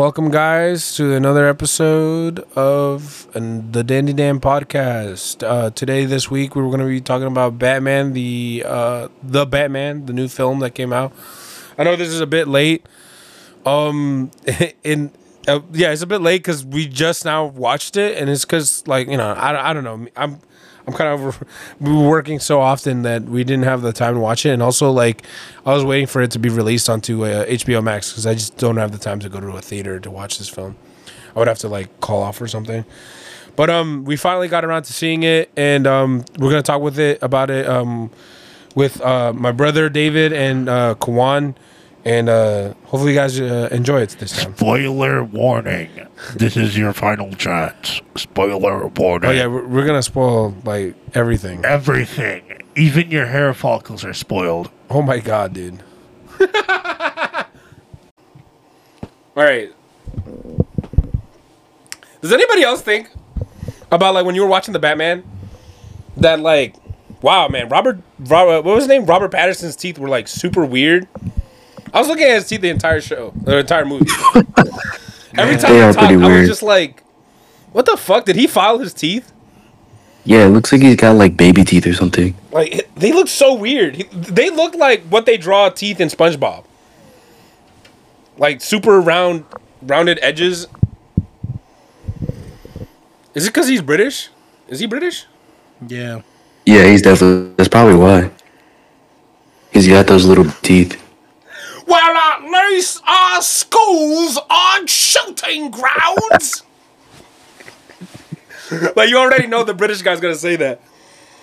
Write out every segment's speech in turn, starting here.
Welcome, guys, to another episode of the Dandy Dan podcast. Uh, today, this week, we we're going to be talking about Batman, the uh, the Batman, the new film that came out. I know this is a bit late. Um, in uh, yeah, it's a bit late because we just now watched it, and it's because like you know, I, I don't know, I'm I'm kind of working so often that we didn't have the time to watch it, and also like I was waiting for it to be released onto uh, HBO Max because I just don't have the time to go to a theater to watch this film. I would have to like call off or something. But um, we finally got around to seeing it, and um, we're gonna talk with it about it um, with uh, my brother David and uh, Kawan, and uh, hopefully you guys uh, enjoy it this time. Spoiler warning. This is your final chance. Spoiler warning. Oh yeah, we're, we're gonna spoil like everything. Everything. Even your hair follicles are spoiled. Oh my god, dude. All right. Does anybody else think about like when you were watching the Batman that like wow, man, Robert, Robert what was his name? Robert Patterson's teeth were like super weird. I was looking at his teeth the entire show, the entire movie. Every time They he are talked, I was weird. just like, what the fuck? Did he file his teeth? Yeah, it looks like he's got like baby teeth or something. Like they look so weird. He, they look like what they draw teeth in SpongeBob. Like super round, rounded edges. Is it because he's British? Is he British? Yeah. Yeah, he's definitely. That's probably why. He's got those little teeth. Well, at least our schools aren't shooting grounds. like you already know the British guy's gonna say that.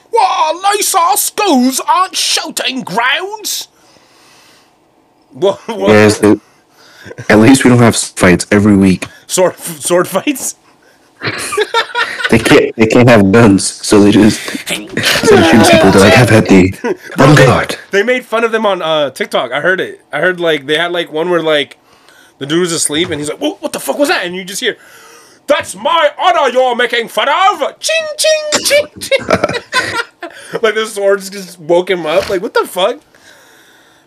Well, at least our schools aren't shooting grounds. Well, well Yes, at least we don't have fights every week. sword sword fights. They can't. They can't have guns, so they just instead of shooting people, they like have at the on guard. They made fun of them on uh, TikTok. I heard it. I heard like they had like one where like the dude was asleep and he's like, "What, what the fuck was that?" And you just hear, "That's my honor you're making fun of." Ching ching ching ching. like the swords just woke him up. Like what the fuck,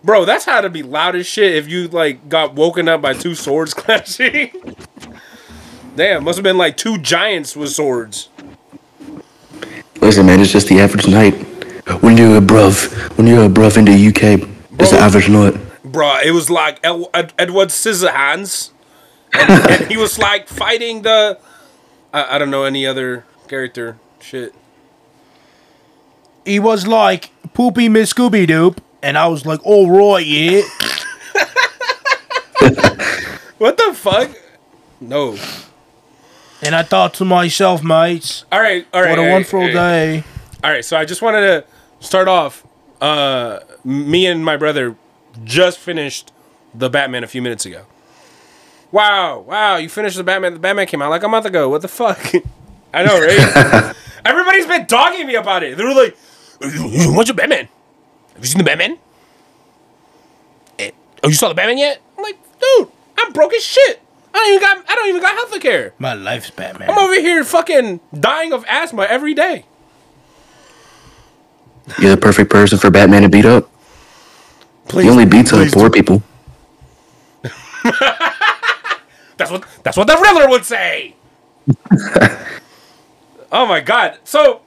bro? That's how to be loud as shit if you like got woken up by two swords clashing. Damn, must have been like two giants with swords. Listen, man, it's just the average night. When you're a bruv, when you're a bruv in the UK, it's the average night. Bruh, it was like Ed- Ed- Edward Scissorhands. And, and he was like fighting the. I, I don't know any other character. Shit. he was like poopy Miss Scooby Doo, and I was like, "All right, yeah." What the fuck? No. And I thought to myself, mates, All right, all right. what a right, wonderful all right. day. All right, so I just wanted to start off. Uh, me and my brother just finished the Batman a few minutes ago. Wow, wow! You finished the Batman. The Batman came out like a month ago. What the fuck? I know, right? Everybody's been dogging me about it. They were like, "What's your Batman? Have you seen the Batman? Eh, Oh, you saw the Batman yet?" I'm like, dude, I'm broke as shit. I don't even got. I don't even got health care. My life's Batman. I'm over here fucking dying of asthma every day. You're the perfect person for Batman to beat up. Please, He only beats up poor do. people. That's what that's what the Riddler would say. oh my god! So,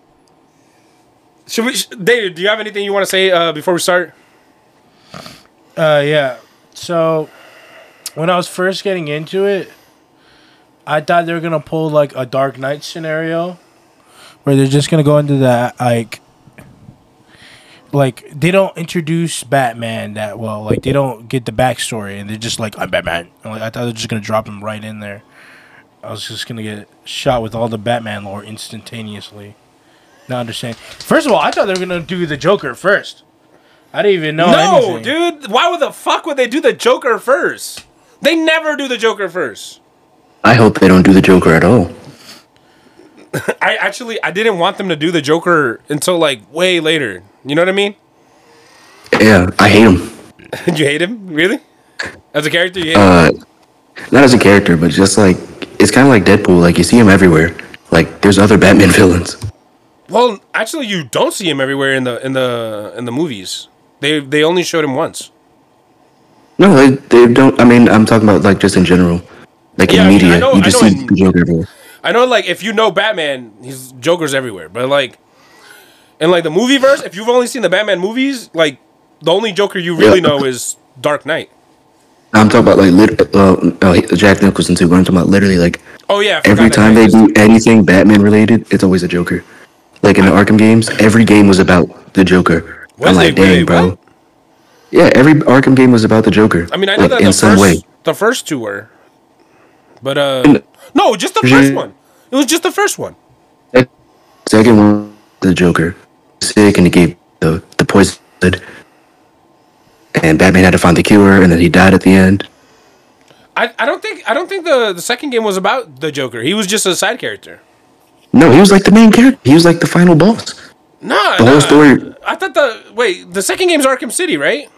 should we, sh- David? Do you have anything you want to say uh, before we start? Uh, yeah. So, when I was first getting into it, I thought they were gonna pull like a Dark Knight scenario, where they're just gonna go into that like, like they don't introduce Batman that well. Like they don't get the backstory, and they're just like, "I'm Batman." And, like I thought they're just gonna drop him right in there. I was just gonna get shot with all the Batman lore instantaneously. Not understand. First of all, I thought they were gonna do the Joker first. I didn't even know. no, anything. dude. Why would the fuck would they do the Joker first? They never do the Joker first. I hope they don't do the Joker at all. I actually I didn't want them to do the Joker until like way later. You know what I mean? Yeah, I hate him. Did you hate him? Really? As a character, you hate him? Uh, not as a character, but just like it's kind of like Deadpool. Like you see him everywhere. Like there's other Batman villains. Well, actually, you don't see him everywhere in the in the in the movies. They they only showed him once. No, they, they don't. I mean, I'm talking about like just in general. Like Yeah, I in mean, media, I know- you just see in- Joker everywhere. I know, like, if you know Batman, he's Joker's everywhere. But like, in like the movie verse, if you've only seen the Batman movies, like the only Joker you really Yeah. know is Dark Knight. I'm talking about like lit- uh, uh, Jack Nicholson too. But I'm talking about literally like Oh yeah, every time they do anything Batman related, it's always a Joker. Like in the Arkham games, every game was about the Joker. Was I'm like, dang, bro. What? Yeah, every Arkham game was about the Joker. I mean, I know like, that in the some first, way. the first two were, but uh, And- no, just the first one. It was just the first one. Second one, the Joker, sick, and he gave the the poison, and Batman had to find the cure, and then he died at the end. I, I don't think I don't think the the second game was about the Joker. He was just a side character. No, he was like the main character. He was like the final boss. Nah, The nah. whole story. I thought the wait the second game's Arkham City, right?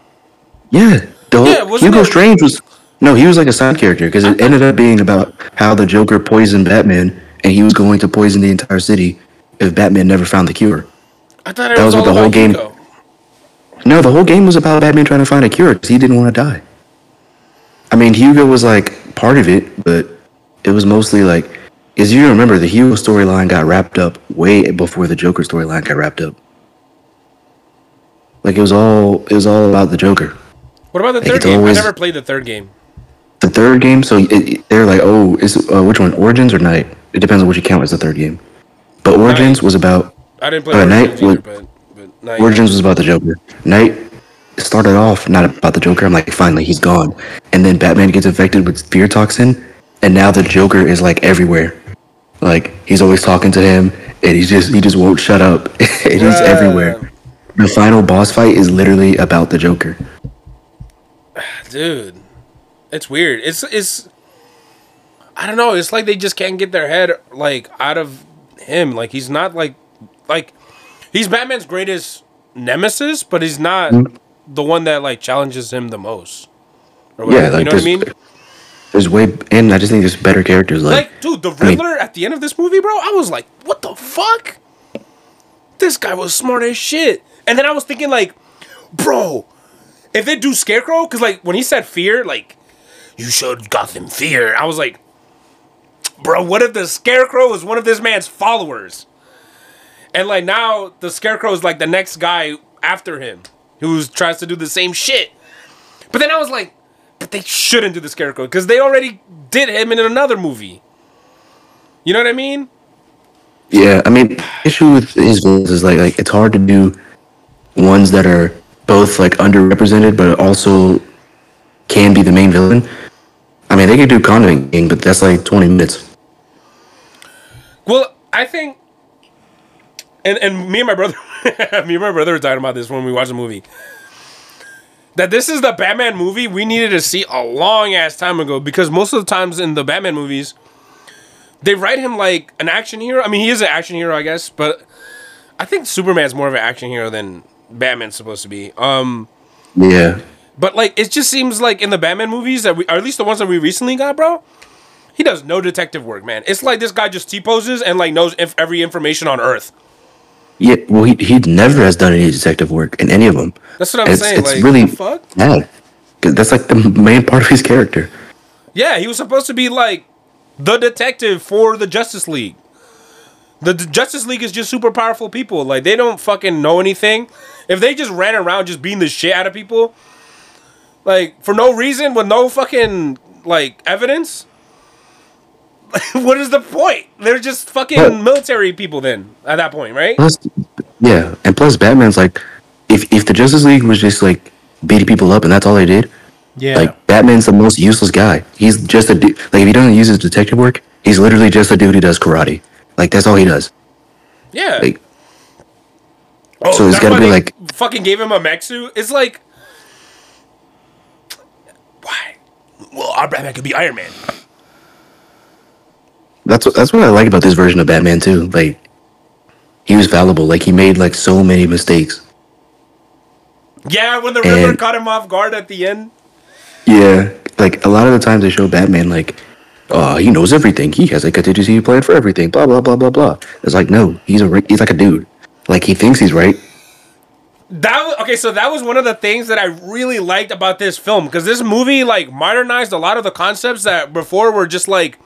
Yeah, the whole, Yeah, Hugo it- Strange was no, he was like a side character because it ended up being about how the Joker poisoned Batman, and he was going to poison the entire city if Batman never found the cure. I thought it That was, was what the whole game- Hugo. No, the whole game was about Batman trying to find a cure because he didn't want to die. I mean, Hugo was like part of it, but it was mostly like, as you remember, the Hugo storyline got wrapped up way before the Joker storyline got wrapped up. Like it was all, it was all about the Joker. What about the Like, third game? always- I never played the third game. The third game, so it, it- they're like, oh, is uh, which one, Origins or Knight? It depends on what you count as the third game. But Origins Knight. was about I didn't play Uh, Origins Knight either, but, but Knight, Origins was about the Joker. Knight started off not about the Joker. I'm like, finally, he's gone. And then Batman gets infected with fear toxin, and now the Joker is like everywhere. Like he's always talking to him, and he's just he just won't shut up. and he's Bruh. everywhere. The final boss fight is literally about the Joker. Dude, it's weird. It's it's I don't know. It's like they just can't get their head like out of him. Like he's not like like he's Batman's greatest nemesis, but he's not mm. the one that like challenges him the most. Or Yeah, like you know what I mean? there's way, and I just think there's better characters. Like, Like, dude, the I mean- Riddler at the end of this movie, bro, I was like, what the fuck? This guy was smart as shit. And then I was thinking, like, bro, if they do Scarecrow, because, like, when he said fear, like, you showed Gotham fear, I was like, bro, what if the Scarecrow is one of this man's followers? And, like, now the Scarecrow is, like, the next guy after him who tries to do the same shit. But then I was like, but they shouldn't do the Scarecrow because they already did him in another movie. You know what I mean? Yeah, I mean, issue with his villains is like like it's hard to do ones that are both like underrepresented but also can be the main villain. I mean, they could do Condiment King, but that's like twenty minutes. Well, I think, and and me and my brother, me and my brother were talking about this when we watched the movie. That this is the Batman movie we needed to see a long ass time ago because most of the times in the Batman movies, they write him like an action hero. I mean, he is an action hero, I guess, but I think Superman's more of an action hero than Batman's supposed to be. Um, Yeah, But like, it just seems like in the Batman movies that we, or at least the ones that we recently got, bro, he does no detective work, man. It's like this guy just t poses and like knows if every information on Earth. yeah. Well, he he never has done any detective work in any of them. That's what I'm It's, saying. it's like, really fuck? 'Cause that's like the main part of his character. Yeah, he was supposed to be like the detective for the Justice League. The D- Justice League is just super powerful people. Like they don't fucking know anything. If they just ran around just beating the shit out of people, like for no reason with no fucking like evidence, what is the point? They're just fucking What? military people then at that point, right? Plus, yeah, and plus Batman's like, if if the Justice League was just like beating people up and that's all they did, Yeah. like Batman's the most useless guy. He's just a dude. Like if he doesn't use his detective work, he's literally just a dude who does karate. Like that's all he does. Yeah. Like oh, so it's that's gotta be like- fucking gave him a mech suit. It's like why? Well, our Batman could be Iron Man. that's what that's what I like about this version of Batman too. Like he was fallible. Like he made like so many mistakes. Yeah, when the And- caught him off guard at the end. Yeah, like a lot of the times they show Batman like, uh, he knows everything. He has a contingency plan for everything. Blah blah blah blah blah. It's like no, he's a he's like a dude. Like he thinks he's right, That was, okay, so that was one of the things that I really liked about this film because this movie like modernized a lot of the concepts that before were just like,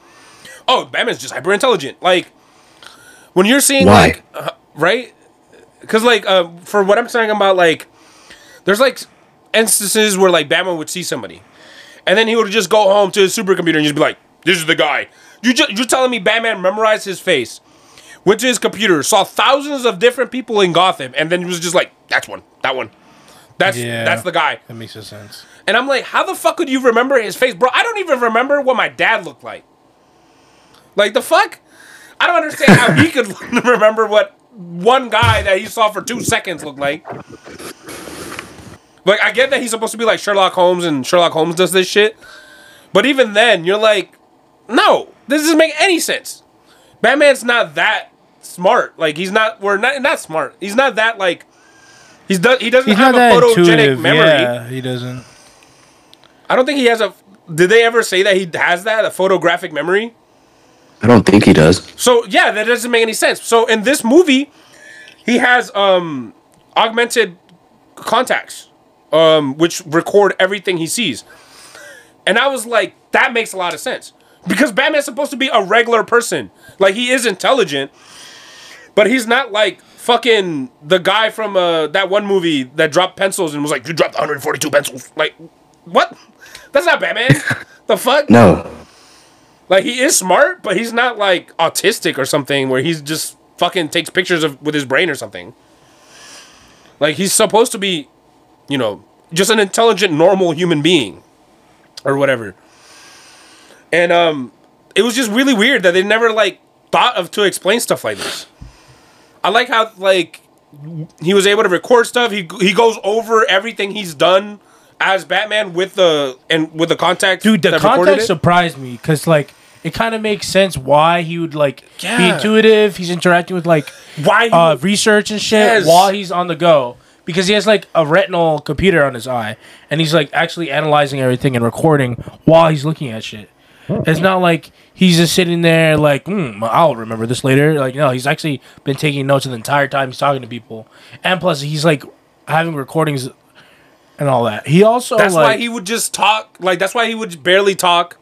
oh, Batman's just hyper intelligent. Like when you're seeing Why? like, uh, right? Because like uh, for what I'm talking about, like there's like instances where like Batman would see somebody, and then he would just go home to his supercomputer and just be like, "This is the guy." You just you're telling me Batman memorized his face, went to his computer, saw thousands of different people in Gotham, and then he was just like, "That's one, that one, that's Yeah. that's the guy." That makes sense. And I'm like, "How the fuck could you remember his face, bro? I don't even remember what my dad looked like. Like the fuck." I don't understand how he could remember what one guy that he saw for two seconds looked like. Like I get that he's supposed to be like Sherlock Holmes and Sherlock Holmes does this shit. But even then, you're like, no, this doesn't make any sense. Batman's not that smart. Like he's not we're not not smart. He's not that like he's do, he doesn't He's have not a that photogenic intuitive. memory. Yeah, he doesn't. I don't think he has a did they ever say that he has that, a photographic memory? I don't think he does. So yeah, that doesn't make any sense. So in this movie, he has um augmented contacts, um, which record everything he sees. And I was like, that makes a lot of sense. Because Batman's supposed to be a regular person. Like he is intelligent, but he's not like fucking the guy from uh, that one movie that dropped pencils and was like, You dropped 142 pencils. Like, what? That's not Batman. the fuck? No. Like he is smart, but he's not like autistic or something where he's just fucking takes pictures of with his brain or something. Like he's supposed to be, you know, just an intelligent, normal human being, or whatever. And um, it was just really weird that they never like thought of to explain stuff like this. I like how like he was able to record stuff. He he goes over everything he's done as Batman with the and with the contact. Dude, the context surprised me because like it kind of makes sense why he would like be intuitive. He's interacting with like Why he uh, research and shit Yes. while he's on the go because he has like a retinal computer on his eye and he's like actually analyzing everything and recording while he's looking at shit. It's not like he's just sitting there like, hmm, I'll remember this later. Like, no, he's actually been taking notes the entire time he's talking to people, and plus he's like having recordings and all that. He also That's like, why he would just talk. Like that's why he would barely talk,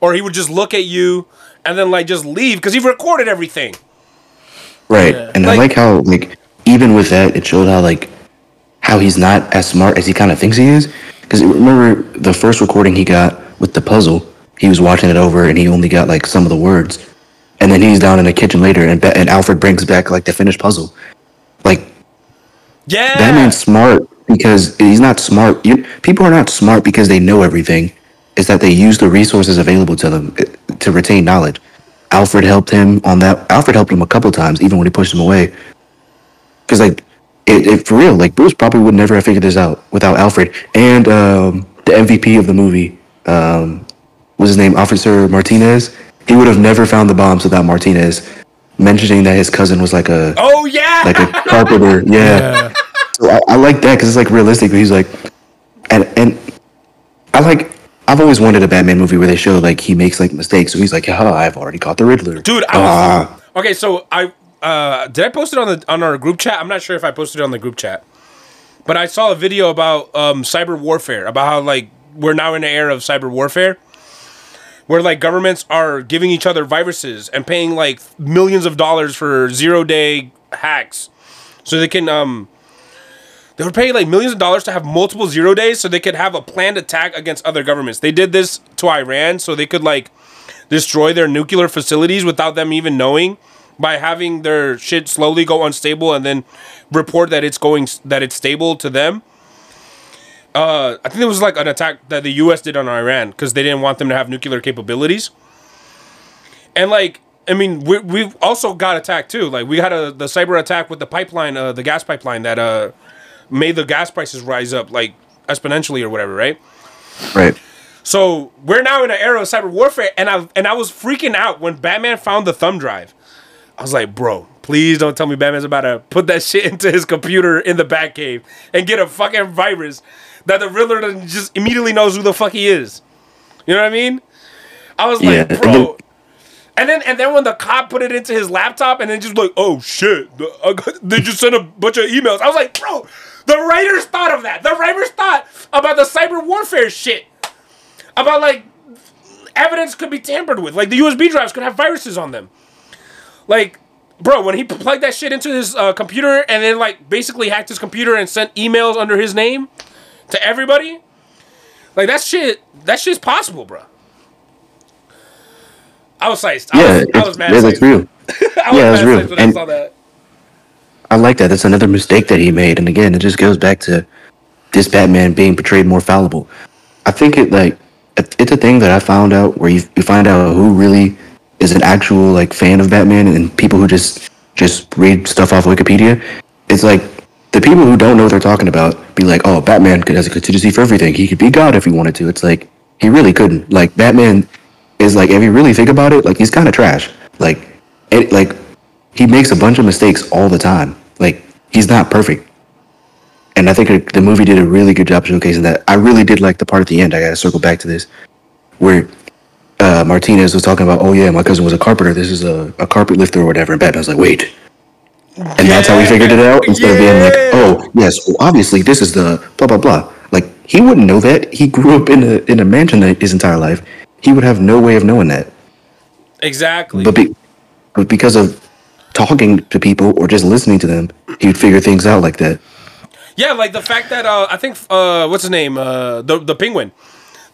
or he would just look at you and then like just leave because he recorded everything. Right. Yeah. And Like- I like how like even with that it showed how like how he's not as smart as he kind of thinks he is. Because remember the first recording he got with the puzzle, he was watching it over and he only got like some of the words, and then he's down in the kitchen later and Ba- and Alfred brings back like the finished puzzle. Like Yeah, Batman's smart because he's not smart. You, people are not smart because they know everything. It's that they use the resources available to them eh, to retain knowledge. Alfred helped him on that. Alfred helped him a couple times, even when he pushed him away. Because like, it, it for real, like Bruce probably would never have figured this out without Alfred and um, the MVP of the movie. Um, was his name Officer Martinez? He would have never found the bombs without Martinez mentioning that his cousin was like a Oh yeah. like a carpenter. Yeah. So I, I like that because it's like realistic. He's like, and and I like. I've always wanted a Batman movie where they show like he makes like mistakes. So he's like, "Oh, I've already caught the Riddler." Dude, I Ah. was okay. So I uh, did I post it on the on our group chat? I'm not sure if I posted it on the group chat, but I saw a video about um, cyber warfare, about how like we're now in the era of cyber warfare, where like governments are giving each other viruses and paying like millions of dollars for zero day hacks, so they can um. They were paying like millions of dollars to have multiple zero days so they could have a planned attack against other governments. They did this to Iran so they could like destroy their nuclear facilities without them even knowing by having their shit slowly go unstable and then report that it's going that it's stable to them. Uh, I think it was like an attack that the U.S. did on Iran because they didn't want them to have nuclear capabilities. And like, I mean, we we've also got attacked too. Like, we had a the cyber attack with the pipeline, uh, the gas pipeline that uh made the gas prices rise up like exponentially or whatever, right? Right. So we're now in an era of cyber warfare, and I and I was freaking out when Batman found the thumb drive. I was like, bro, please don't tell me Batman's about to put that shit into his computer in the Batcave and get a fucking virus that the Riddler just immediately knows who the fuck he is. You know what I mean? I was Yeah, like, bro. And then and then when the cop put it into his laptop and then just like, oh shit, the- I got- they just sent a bunch of emails. I was like, bro, The writers thought of that. The writers thought about the cyber warfare shit. About like evidence could be tampered with. Like the USB drives could have viruses on them. Like, bro, when he plugged that shit into his uh, computer and then like basically hacked his computer and sent emails under his name to everybody, like that shit, that shit's possible, bro. I was psyched. I Yeah, was, I was mad. yeah, that's real. I was Yeah, mad real. when I And- saw that. I like that. That's another mistake that he made. And again, it just goes back to this Batman being portrayed more fallible. I think it like it's a thing that I found out where you, you find out who really is an actual like fan of Batman and people who just just read stuff off Wikipedia. It's like the people who don't know what they're talking about be like, "Oh, Batman has a contingency for everything. He could be God if he wanted to." It's like he really couldn't. Like Batman is like if you really think about it, like he's kind of trash. Like it like he makes a bunch of mistakes all the time. Like he's not perfect. And I think the movie did a really good job showcasing that. I really did like the part at the end. I gotta circle back to this, where uh, Martinez was talking about, "Oh yeah, my cousin was a carpenter. This is a, a carpet lifter or whatever." And Batman's like, "Wait," and that's how we figured it out. Instead of being like, "Oh yes, well, obviously this is the blah blah blah." Like he wouldn't know that. He grew up in a in a mansion his entire life. He would have no way of knowing that. Exactly. But, be, but because of talking to people or just listening to them, he would figure things out like that. Yeah, like the fact that uh, I think uh, what's his name, uh, the the penguin,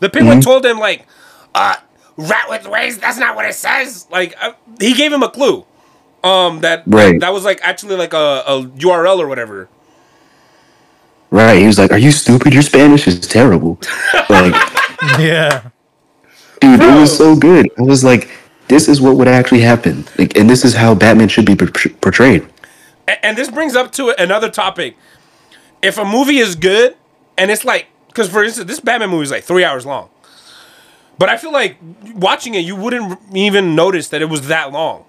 the penguin Mm-hmm. told him like, uh, rat with wings. That's not what it says. Like uh, he gave him a clue. Um, that Right. that was like actually like a, a URL or whatever. Right. He was like, Are you stupid? Your Spanish is terrible. like, Yeah. dude, it was so good. I was like, This is what would actually happen. Like, and this is how Batman should be portrayed. A- And this brings up to another topic. If a movie is good, and it's like, because for instance, this Batman movie is like three hours long, but I feel like watching it, you wouldn't even notice that it was that long.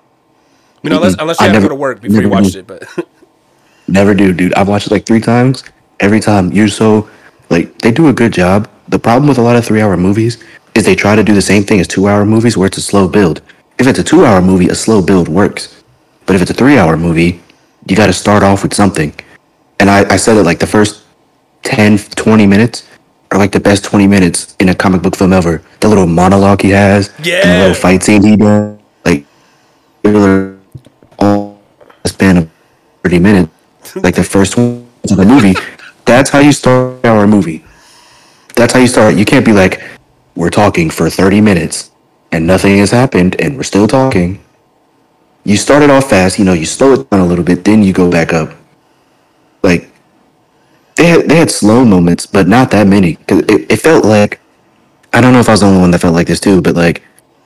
You know, unless, unless you I had to never- go to work before you watched do. it. But Never do, dude. I've watched it like three times. Every time you're so like they do a good job. The problem with a lot of three hour movies is they try to do the same thing as two hour movies where it's a slow build. If it's a two hour movie, a slow build works. But if it's a three hour movie, you got to start off with something. And I, I said it like the first 10, 20 minutes are like the best 20 minutes in a comic book film ever. The little monologue he has, and the little fight scene he does, like, really all the span of 30 minutes, like the first one of the movie. That's how you start our movie. That's how you start. You can't be like, we're talking for 30 minutes and nothing has happened and we're still talking. You start it off fast, you know, you slow it down a little bit, then you go back up. Like, they had, they had slow moments, but not that many. 'Cause it, it felt like, I don't know if I was the only one that felt like this too, but like,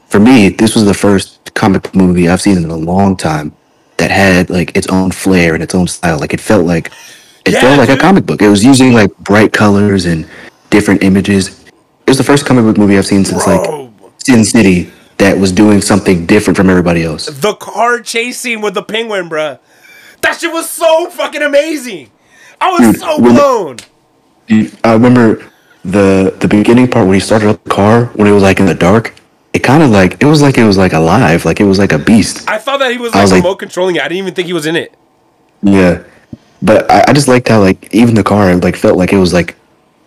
for me, this was the first comic movie I've seen in a long time that had like its own flair and its own style. Like it felt like it Yeah, felt like dude. a comic book. It was using like bright colors and different images. It was the first comic book movie I've seen since like Sin City that was doing something different from everybody else. the car chase scene with the penguin, bruh. That shit was so fucking amazing. I was Dude, so blown. Dude, I remember the the beginning part when he started up the car when it was like in the dark. It kind of like it was like it was like alive, like it was like a beast. I thought that he was like was like- remote controlling it. I didn't even think he was in it. Yeah, but I, I just liked how like even the car like felt like it was like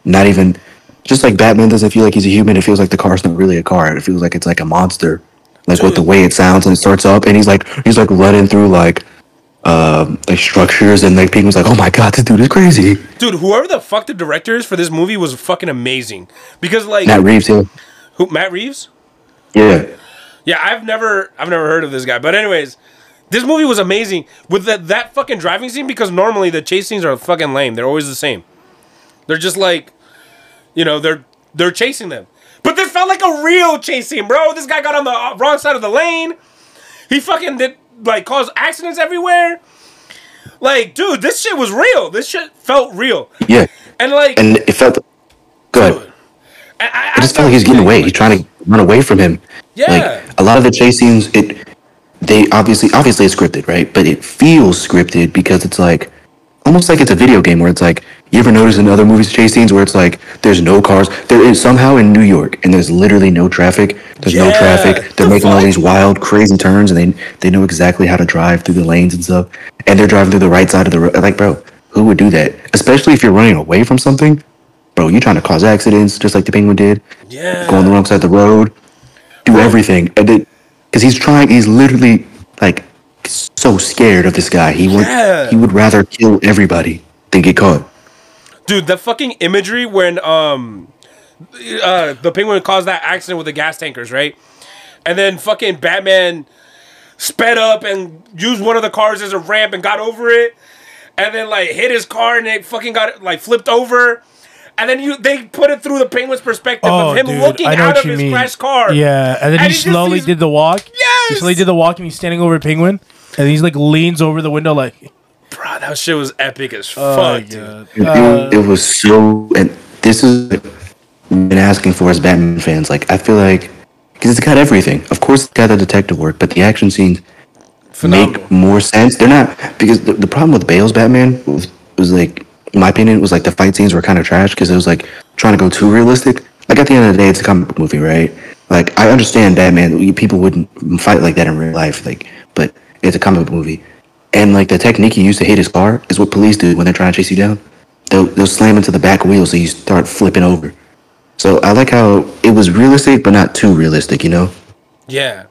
not even just like Batman doesn't feel like he's a human. It feels like the car's not really a car. It feels like it's like a monster. Like with the way it sounds and it starts up, and he's like he's like running through like um like structures, and like people's like, oh my god, this dude is crazy. Dude, whoever the fuck the director is for this movie was fucking amazing. Because like Matt Reeves, yeah, who Matt Reeves? Yeah, Yeah, I've never I've never heard of this guy. But anyways, this movie was amazing with that that fucking driving scene because normally the chase scenes are fucking lame. They're always the same. They're just like you know, they're they're chasing them. But this felt like a real chase scene, bro. This guy got on the uh, wrong side of the lane. He fucking did like caused accidents everywhere. Like, dude, this shit was real. This shit felt real. yeah, And like and it felt good. I, I, It just felt like he's getting away. He's trying to run away from him. Yeah. Like a lot of the chase scenes, it they obviously obviously it's scripted, right? But it feels scripted because it's like almost like it's a video game where it's like you ever notice in other movies chase scenes where it's like there's no cars. There is somehow in New York and there's literally no traffic. There's no traffic. They're The making all these wild, crazy turns and they they know exactly how to drive through the lanes and stuff. And they're driving through the right side of the road. Like, bro, who would do that? Especially if you're running away from something, bro. You're trying to cause accidents, just like the penguin did. Yeah. Go on the wrong side of the road, do everything, and then because he's trying, he's literally like so scared of this guy. He would Yeah. he would rather kill everybody than get caught. Dude, the fucking imagery when um uh the penguin caused that accident with the gas tankers, right? And then fucking Batman sped up and used one of the cars as a ramp and got over it. And then like hit his car and it fucking got like flipped over. And then you they put it through the penguin's perspective of him looking Oh, I know out of his mean. crashed car. Yeah, and then And he he slowly sees- did the walk. He Yes! slowly did the walk, and he's standing over a penguin, and he's like leans over the window, like, Bro, that shit was epic as oh, fuck, dude. It, Uh, it, it was so, and this is like, been asking for as Batman fans. Like, I feel like because it's got everything. Of course, it's got the detective work, but the action scenes Phenomenal. make more sense. They're not because the, the problem with Bale's Batman was, was like, in my opinion, it was like the fight scenes were kind of trash because it was like trying to go too realistic. Like at the end of the day, it's a comic book movie, right? Like I understand Batman, people wouldn't fight like that in real life, like, but it's a comic movie, and like the technique he used to hit his car is what police do when they're trying to chase you down. They'll they'll slam into the back wheel so you start flipping over. So I like how it was realistic, but not too realistic, you know? Yeah.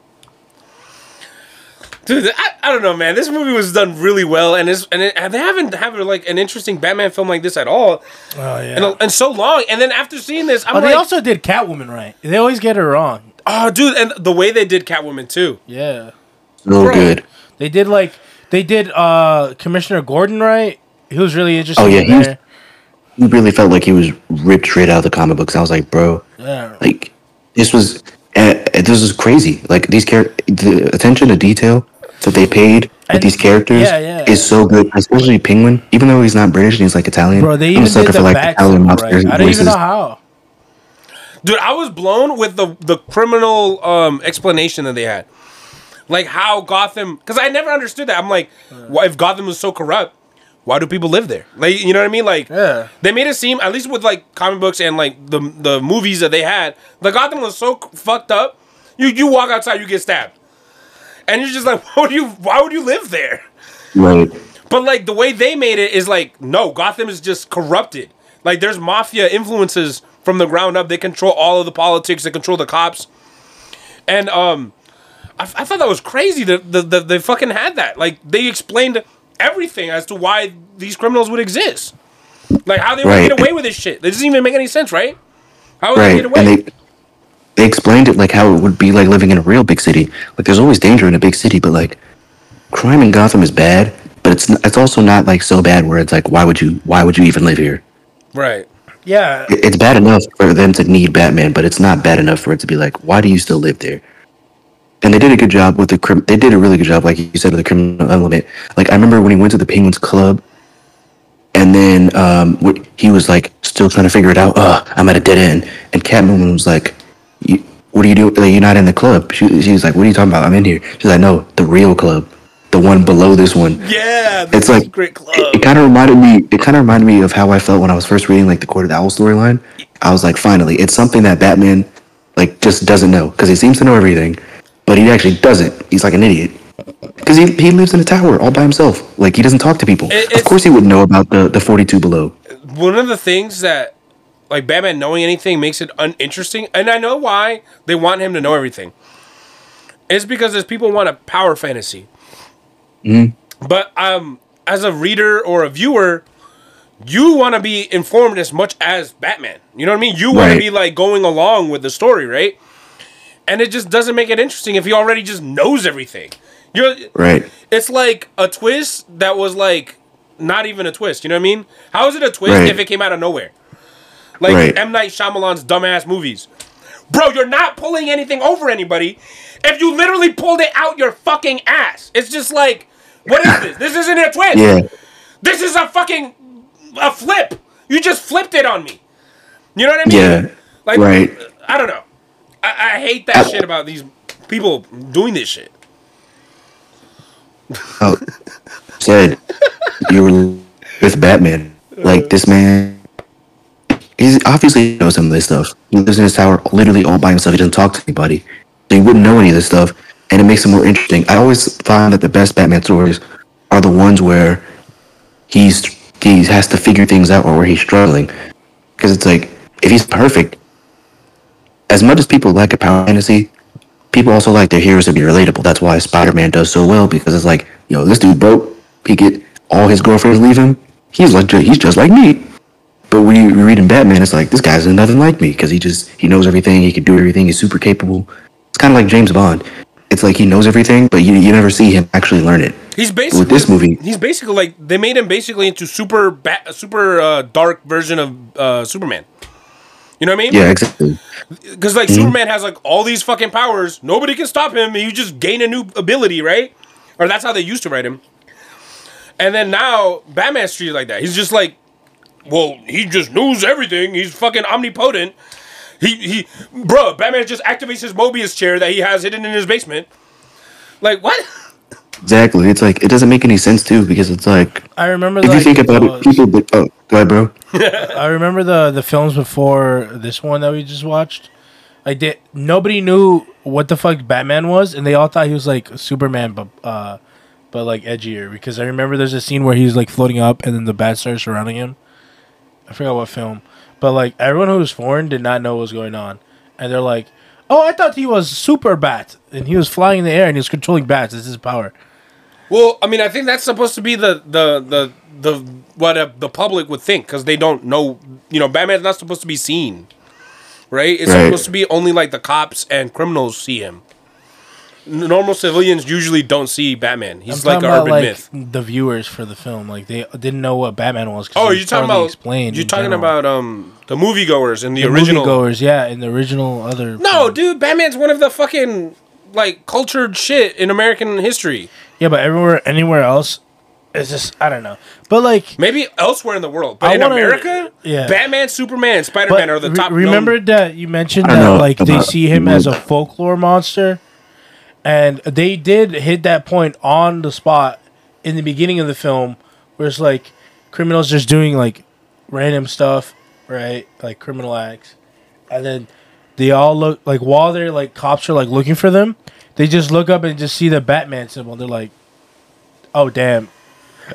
Dude, I, I don't know, man. This movie was done really well, and it's, and, it, and they haven't have like an interesting Batman film like this at all, oh yeah. and, and so long. And then after seeing this, I'm oh, they like, also did Catwoman right. They always get her wrong. oh, dude, and the way they did Catwoman too. Yeah, So Bro. good. they did like they did uh Commissioner Gordon right. He was really interesting. Oh, yeah, he was- He really felt like he was ripped straight out of the comic books. I was like, bro, yeah. like this was uh, this was crazy. Like these char- the attention to detail that they paid with And- these characters yeah, yeah. is so good. Especially Penguin, even though he's not British and he's like Italian. Bro, they I'm even a sucker the for like backstory Italian right. mobsters I don't even know how. Dude, I was blown with the the criminal um, explanation that they had, like how Gotham. Because I never understood that. I'm like, why if Gotham was so corrupt, why do people live there? Like, you know what I mean? Like, Yeah. they made it seem at least with like comic books and like the the movies that they had, the Gotham was so c- fucked up. You you walk outside, you get stabbed, and you're just like, why would you? Why would you live there? Right. But like the way they made it is like, no, Gotham is just corrupted. Like there's mafia influences from the ground up. They control all of the politics. They control the cops. And um, I, I thought that was crazy that the, the, they fucking had that. Like they explained everything as to why these criminals would exist. Like how they would Right. get away with this shit. It doesn't even make any sense, right? How would they get away? And they they explained it like how it would be like living in a real big city. Like there's always danger in a big city, but like crime in Gotham is bad, but it's it's also not like so bad where it's like why would you why would you even live here? right. Yeah, It- It's bad enough for them to need Batman, but it's not bad enough for it to be like why do you still live there? And they did a good job with the crim. They did a really good job, like you said, with the criminal element. Like I remember when he went to the Penguins Club, and then um, he was like still trying to figure it out. Uh, I'm at a dead end, and Catwoman was like, "What are you doing? Like, you're not in the club." She, she was like, "What are you talking about? I'm in here." She's like, "No, the real club, the one below this one." Yeah. It's like secret club. It, it kind of reminded me. It kind of reminded me of how I felt when I was first reading like the Court of the Owl storyline. I was like, finally, it's something that Batman like just doesn't know because he seems to know everything, but he actually doesn't. He's like an idiot because he, he lives in a tower all by himself. Like he doesn't talk to people. It- of course, he wouldn't know about the the forty two below. one of the things that like Batman knowing anything makes it uninteresting, and I know why they want him to know everything. It's because there's people want a power fantasy. But um, as a reader or a viewer, you want to be informed as much as Batman. You know what I mean? You want to be like going along with the story, right? And it just doesn't make it interesting if he already just knows everything. You're Right. it's like a twist that was like not even a twist. You know what I mean? How is it a twist Right. if it came out of nowhere? Like Right. M Night Shyamalan's dumbass movies, bro. You're not pulling anything over anybody. If you literally pulled it out your fucking ass, it's just like, what is this? This isn't a twist. Yeah. This is a fucking a flip. You just flipped it on me. You know what I mean? Yeah. Like, Right. I don't know. I, I hate that I- shit about these people doing this shit. Oh, said you were with Batman. Like this man, he's obviously knows some of this stuff. He lives in his tower literally all by himself. He doesn't talk to anybody, so he wouldn't know any of this stuff, and it makes it more interesting. I always find that the best Batman stories are the ones where he's he has to figure things out or where he's struggling. Because it's like if he's perfect, as much as people like a power fantasy, people also like their heroes to be relatable. That's why Spider Man does so well because it's like, yo, this dude broke. He get all his girlfriends leave him. He's like, he's just like me. But when you read in Batman, it's like this guy's nothing like me because he just he knows everything. He can do everything. He's super capable. It's kind of like James Bond. It's like he knows everything, but you you never see him actually learn it. He's basically With this movie- He's basically like they made him basically into super ba- super uh, dark version of uh, Superman. You know what I mean? Yeah, exactly. Because like Superman has like all these fucking powers, nobody can stop him. You just gain a new ability, right? Or that's how they used to write him. And then now Batman's treated like that. He's just like, well, he just knows everything. He's fucking omnipotent. He he, bro, Batman just activates his Mobius chair that he has hidden in his basement. Like what? Exactly. It's like it doesn't make any sense too because it's like I remember. if you think about uh, it, people. But, oh, go ahead, bro. I remember the the films before this one that we just watched. Like did nobody knew what the fuck Batman was, and they all thought he was like Superman, but uh, but like edgier. Because I remember there's a scene where he's like floating up, and then the bats start surrounding him. I forgot what film, but like everyone who was foreign did not know what was going on, and they're like, "Oh, I thought he was Super Bat, and he was flying in the air and he was controlling bats. This is his power." Well, I mean, I think that's supposed to be the the the the what uh the public would think because they don't know. You know, Batman's not supposed to be seen, right? It's Right. supposed to be only like the cops and criminals see him. N- Normal civilians usually don't see Batman. He's like an talking urban about, myth. The viewers for the film, like they didn't know what Batman was. Oh, you're talking about explained You're talking general. about um the moviegoers and the, the original. moviegoers, yeah, in the original other. No, dude, Batman's one of the fucking like cultured shit in American history. Yeah, but everywhere, anywhere else, it's just I don't know. But like, Maybe elsewhere in the world, but I in wanna- America, yeah. Batman, Superman, and Spider Man are the re- top. remember known- that you mentioned that know like they see him as a folklore monster, and they did hit that point on the spot in the beginning of the film, where it's like criminals just doing like random stuff, right? Like criminal acts, and then they all look like while they're like cops are like looking for them, they just look up and just see the Batman symbol. They're like, "Oh damn."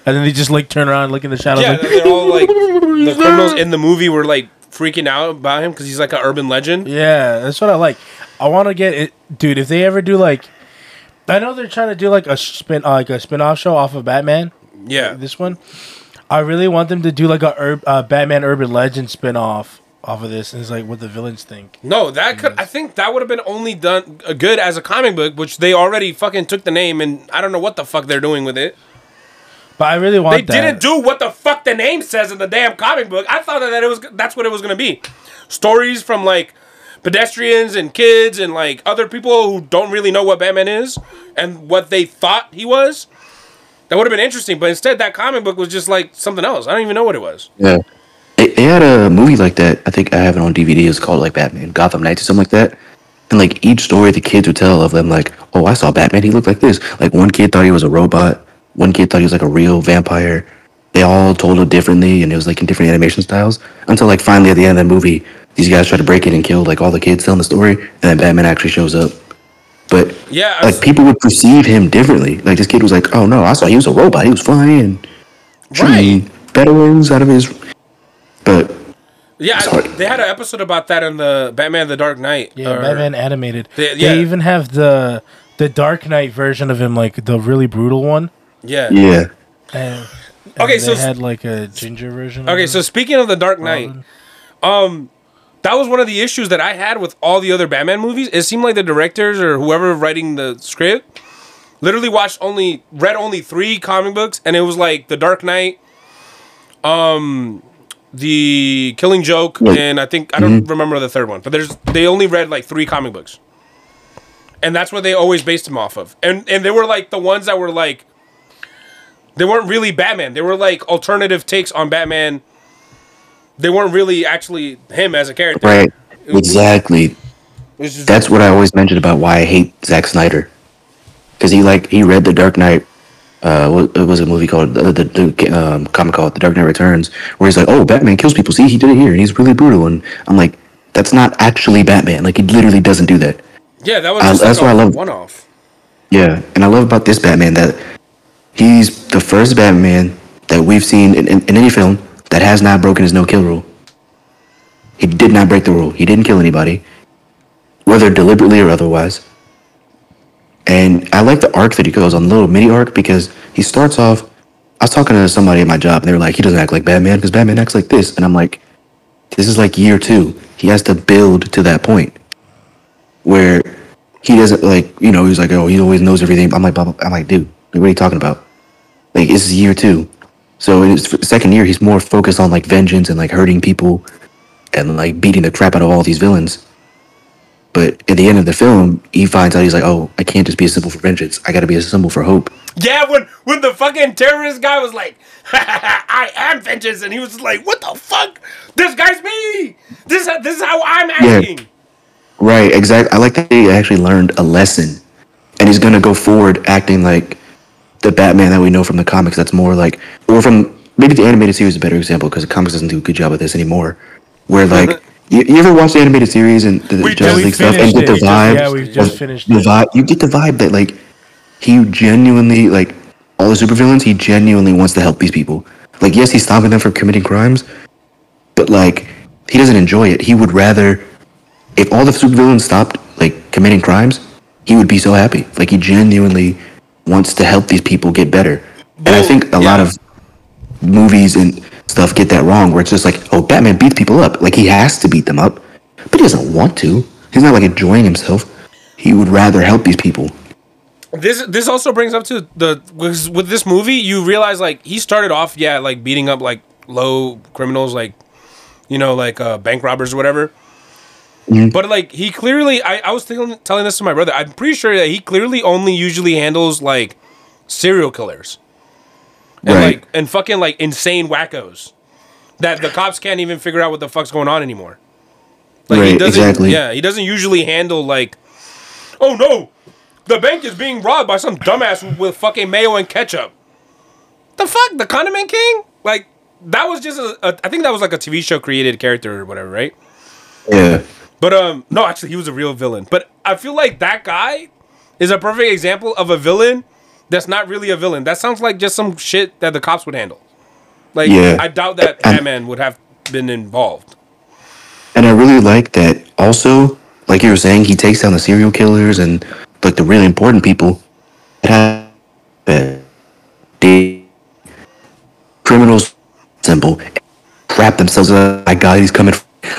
And then they just like turn around, and look in the shadows. Yeah, like, they're all like the criminals in the movie were like freaking out about him because he's like an urban legend. Yeah, that's what I like. I want to get it, dude. If they ever do like, I know they're trying to do like a spin, uh, like a spin-off show off of Batman. Yeah, This one, I really want them to do like a ur- uh, Batman Urban Legend spin-off off of this, and it's like what the villains think. no, that could. I think that would have been only done uh, good as a comic book, which they already fucking took the name, and I don't know what the fuck they're doing with it. But I really want They that. didn't do what the fuck the name says in the damn comic book. I thought that it was that's what it was gonna be. Stories from like pedestrians and kids and like other people who don't really know what Batman is and what they thought he was. That would have been interesting, but instead that comic book was just like something else. I don't even know what it was. Yeah. They, they had a movie like that. I think I have it on DVD. It's called like Batman Gotham Knights or something like that. And like each story the kids would tell of them, like, oh, I saw Batman. He looked like this. Like one kid thought he was a robot. One kid thought he was like a real vampire. They all told it differently, and it was like in different animation styles. Until like finally at the end of the movie, these guys try to break it and kill like all the kids telling the story, and then Batman actually shows up. But Yeah, I like was- people would perceive him differently. Like this kid was like, oh no, I saw he was a robot. He was flying and shooting bedouins out of his. But Yeah, I- Sorry. they had an episode about that in the Batman: The Dark Knight. Yeah, or- Batman animated. They- They, even have the the Dark Knight version of him, like the really brutal one. Yeah. yeah, And, Okay, and so they s- had like a ginger version. Okay, him. so speaking of the Dark Knight, Robin. Um, that was one of the issues that I had with all the other Batman movies. It seemed like the directors or whoever writing the script literally watched only read only three comic books, and it was like the Dark Knight, um, the Killing Joke, and I think I don't remember the third one, but there's they only read like three comic books, and that's what they always based him off of, and and they were like the ones that were like. They weren't really Batman. They were like alternative takes on Batman. They weren't really actually him as a character. right, exactly. That's what I always mentioned about why I hate Zack Snyder, because he like he read the Dark Knight. Uh, what it was a movie called the, the, the um, comic called The Dark Knight Returns, where he's like, "Oh, Batman kills people. See, he did it here, and he's really brutal." And I'm like, "That's not actually Batman. Like, he literally doesn't do that." yeah, that was I- just that's why I love- one-off. Yeah, and I love about this Batman that he's the first Batman that we've seen in, in, in any film that has not broken his no kill rule. He did not break the rule. He didn't kill anybody, whether deliberately or otherwise. And I like the arc that he goes on, the little mini arc, because he starts off. I was talking to somebody at my job, and they were like, he doesn't act like Batman because Batman acts like this. And I'm like, this is like year two. He has to build to that point where he doesn't like, you know, he's like, oh, he always knows everything. I'm like. I'm like, dude, what are you talking about? Like, this is year two. So in his second year, he's more focused on like vengeance and like hurting people and like beating the crap out of all these villains. But at the end of the film, he finds out he's like, oh, I can't just be a symbol for vengeance. I got to be a symbol for hope. Yeah, when when the fucking terrorist guy was like, "I am vengeance," and he was like, "What the fuck? This guy's me. This this is how I'm acting." Yeah. Right, exactly. I like that he actually learned a lesson, and he's gonna go forward acting like the Batman that we know from the comics. That's more like, or from maybe the animated series is a better example because the comics doesn't do a good job of this anymore. Where like, you, you ever watch the animated series and the We Justice. League stuff and get the vibe? Yeah, we just finished the vibe. You get the vibe that like he genuinely like all the supervillains. He genuinely wants to help these people. Like, yes, he's stopping them from committing crimes, but like he doesn't enjoy it. He would rather if all the supervillains stopped like committing crimes, he would be so happy. Like he genuinely wants to help these people get better. And I think a lot of movies and stuff get that wrong where it's just like, oh, Batman beats people up. Like he has to beat them up, but he doesn't want to. He's not like enjoying himself. He would rather help these people. This this also brings up to the with with this movie, you realize like he started off, yeah, like beating up like low criminals, like you know, like uh, bank robbers or whatever. Mm-hmm. But like he clearly, I, I was thinking, telling this to my brother. I'm pretty sure that he clearly only usually handles like serial killers and Right. like and fucking like insane wackos that the cops can't even figure out what the fuck's going on anymore. Like he Right, doesn't, exactly. yeah, he doesn't usually handle like, oh no, the bank is being robbed by some dumbass with fucking mayo and ketchup. The fuck, the Condiment King? Like that was just a, a I think that was like a TV show created character or whatever, right? Yeah. But um, no, actually, he was a real villain. But I feel like that guy is a perfect example of a villain that's not really a villain. That sounds like just some shit that the cops would handle. Like, Yeah. I doubt that Batman would have been involved. And I really like that also, like you were saying, he takes down the serial killers and like the really important people that have the criminals simple crap themselves up. My God, he's coming.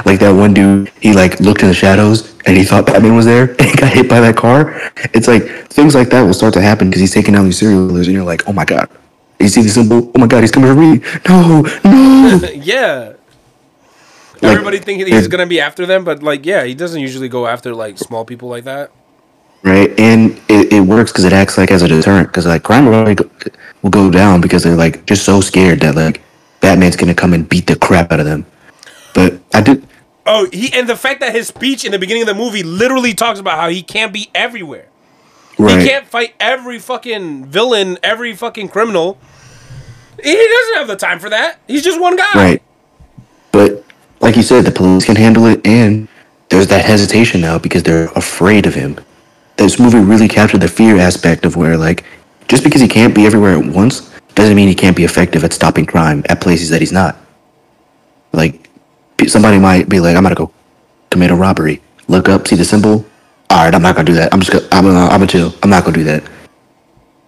Like that one dude, he like looked in the shadows and he thought Batman was there and he got hit by that car. It's like things like that will start to happen because he's taking down these serial killers and you're like, oh my God. You see the symbol? Oh my God, he's coming for me. No, no. yeah. Like, Everybody thinking he's gonna be after them, but like, yeah, he doesn't usually go after like small people like that. right? And it, it works because it acts like as a deterrent. Because like crime will, go, will go down because they're like just so scared that like Batman's gonna come and beat the crap out of them. But I did, Oh, he and the fact that his speech in the beginning of the movie literally talks about how he can't be everywhere. right? He can't fight every fucking villain, every fucking criminal. He doesn't have the time for that. He's just one guy. Right. But like you said, the police can handle it, and there's that hesitation now because they're afraid of him. This movie really captured the fear aspect of where like just because he can't be everywhere at once doesn't mean he can't be effective at stopping crime at places that he's not. Like somebody might be like, I'm gonna go commit a robbery. Look up, see the symbol. All right, I'm not gonna do that. I'm just gonna, I'm gonna, I'm gonna chill. I'm not gonna do that.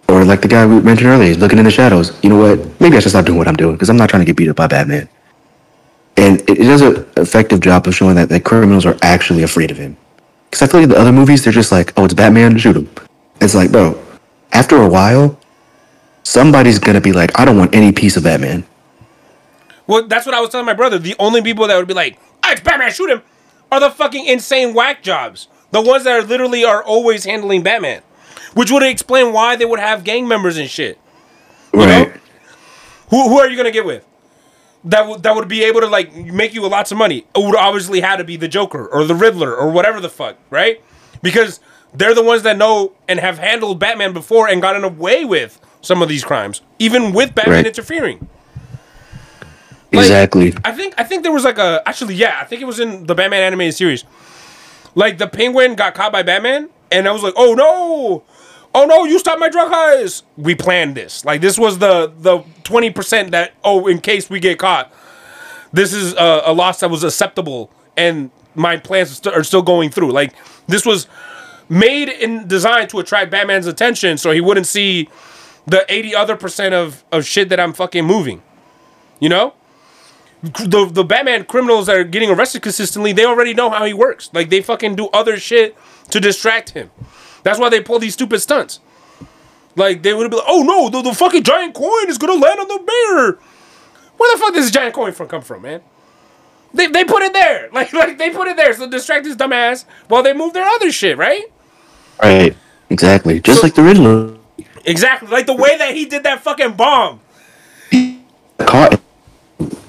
Or like the guy we mentioned earlier, he's looking in the shadows. You know what? Maybe I should stop doing what I'm doing because I'm not trying to get beat up by Batman. And it, it does an effective job of showing that, that criminals are actually afraid of him. Because I feel like the other movies, they're just like, oh, it's Batman, shoot him. It's like, bro, after a while, somebody's gonna be like, I don't want any piece of Batman. Well, that's what I was telling my brother. The only people that would be like, "Ah, it's Batman, shoot him," are the fucking insane whack jobs. The ones that are literally are always handling Batman, which would explain why they would have gang members and shit. Right. Who who are you gonna get with? That would that would be able to like make you a lots of money. It would obviously have to be the Joker or the Riddler or whatever the fuck, right? Because they're the ones that know and have handled Batman before and gotten away with some of these crimes, even with Batman Right. interfering. Like, Exactly. I think I think there was like a actually yeah I think it was in the Batman animated series. Like the Penguin got caught by Batman, and I was like, oh no, oh no, you stopped my drug highs. We planned this. Like this was the the twenty percent that oh, in case we get caught, this is a, a loss that was acceptable, and my plans are, st- are still going through. Like this was made and designed to attract Batman's attention, so he wouldn't see the eighty other percent of of shit that I'm fucking moving. You know the the Batman criminals that are getting arrested consistently, they already know how he works. Like they fucking do other shit to distract him. That's why they pull these stupid stunts. Like they would be like, "Oh no, the, the fucking giant coin is gonna land on the mirror." Where the fuck does this giant coin from come from, man? They, they put it there, like like they put it there so distract his dumbass while they move their other shit, right? Right. Exactly. Just So- like the Riddler. Exactly, like the way that he did that fucking bomb. Caught.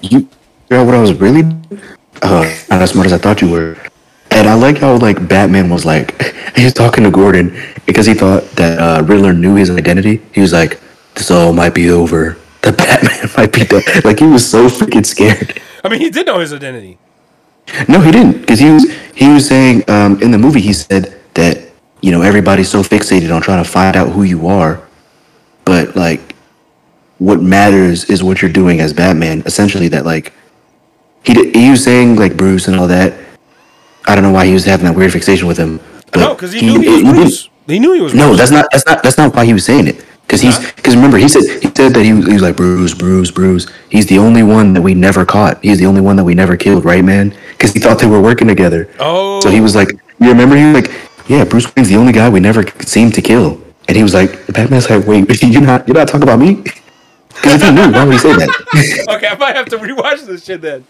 You. You know what I was really? Uh, not as smart as I thought you were. And I like how like Batman was like he was talking to Gordon because he thought that uh, Riddler knew his identity. He was like, "This all might be over. The Batman might be dead." Like he was so freaking scared. I mean, he did know his identity. No, he didn't, because he was he was saying um, in the movie he said that you know everybody's so fixated on trying to find out who you are, but like what matters is what you're doing as Batman. Essentially, that like he he was saying like Bruce and all that. I don't know why he was having that weird fixation with him. But No, because he, knew he was Bruce. He knew he was No, Bruce. that's not that's not that's not why he was saying it. Because he's because remember he said he said that he was, he was like Bruce, Bruce, Bruce. He's the only one that we never caught. He's the only one that we never killed, right, man? Because he thought they were working together. Oh. So he was oh. like, you remember? He was like, yeah, Bruce Wayne's the only guy we never seemed to kill. And he was like, Batman's like, wait, you're not you're not talking about me? Because if he knew, why would he say that? okay, I might have to rewatch this shit then.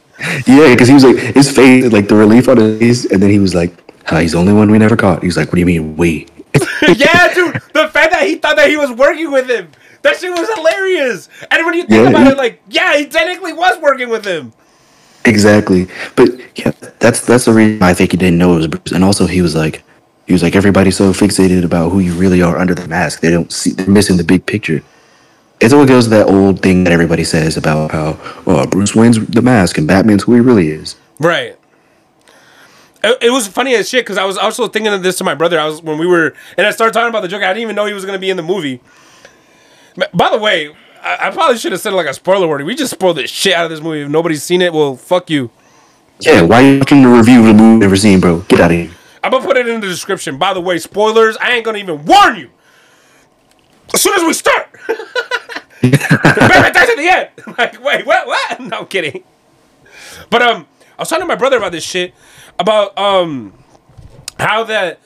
yeah, because he was like, his face, like the relief on his face, and then he was like, ah, he's the only one we never caught. He was like, what do you mean, we? yeah, dude. The fact that he thought that he was working with him. That shit was hilarious. And when you think Yeah, about he- it, like, yeah, he technically was working with him. Exactly. But yeah, that's that's the reason I think he didn't know it was Bruce. And also he was like he was like everybody's so fixated about who you really are under the mask. They don't see they're missing the big picture. It's what goes to that old thing that everybody says about how oh, Bruce Wayne's the mask and Batman's who he really is. Right. It, it was funny as shit because I was also thinking of this to my brother. I was when we were and I started talking about the Joker. I didn't even know he was gonna be in the movie. By the way, I, I probably should have said like a spoiler warning. We just spoiled the shit out of this movie. If nobody's seen it, well, fuck you. Yeah, why are you watching the review of the movie you've never seen, bro? Get out of here. I'm gonna put it in the description. By the way, spoilers. I ain't gonna even warn you. As soon as we start, Batman dies at the end. like, wait, what? What? No I'm kidding. But um, I was talking to my brother about this shit about um how that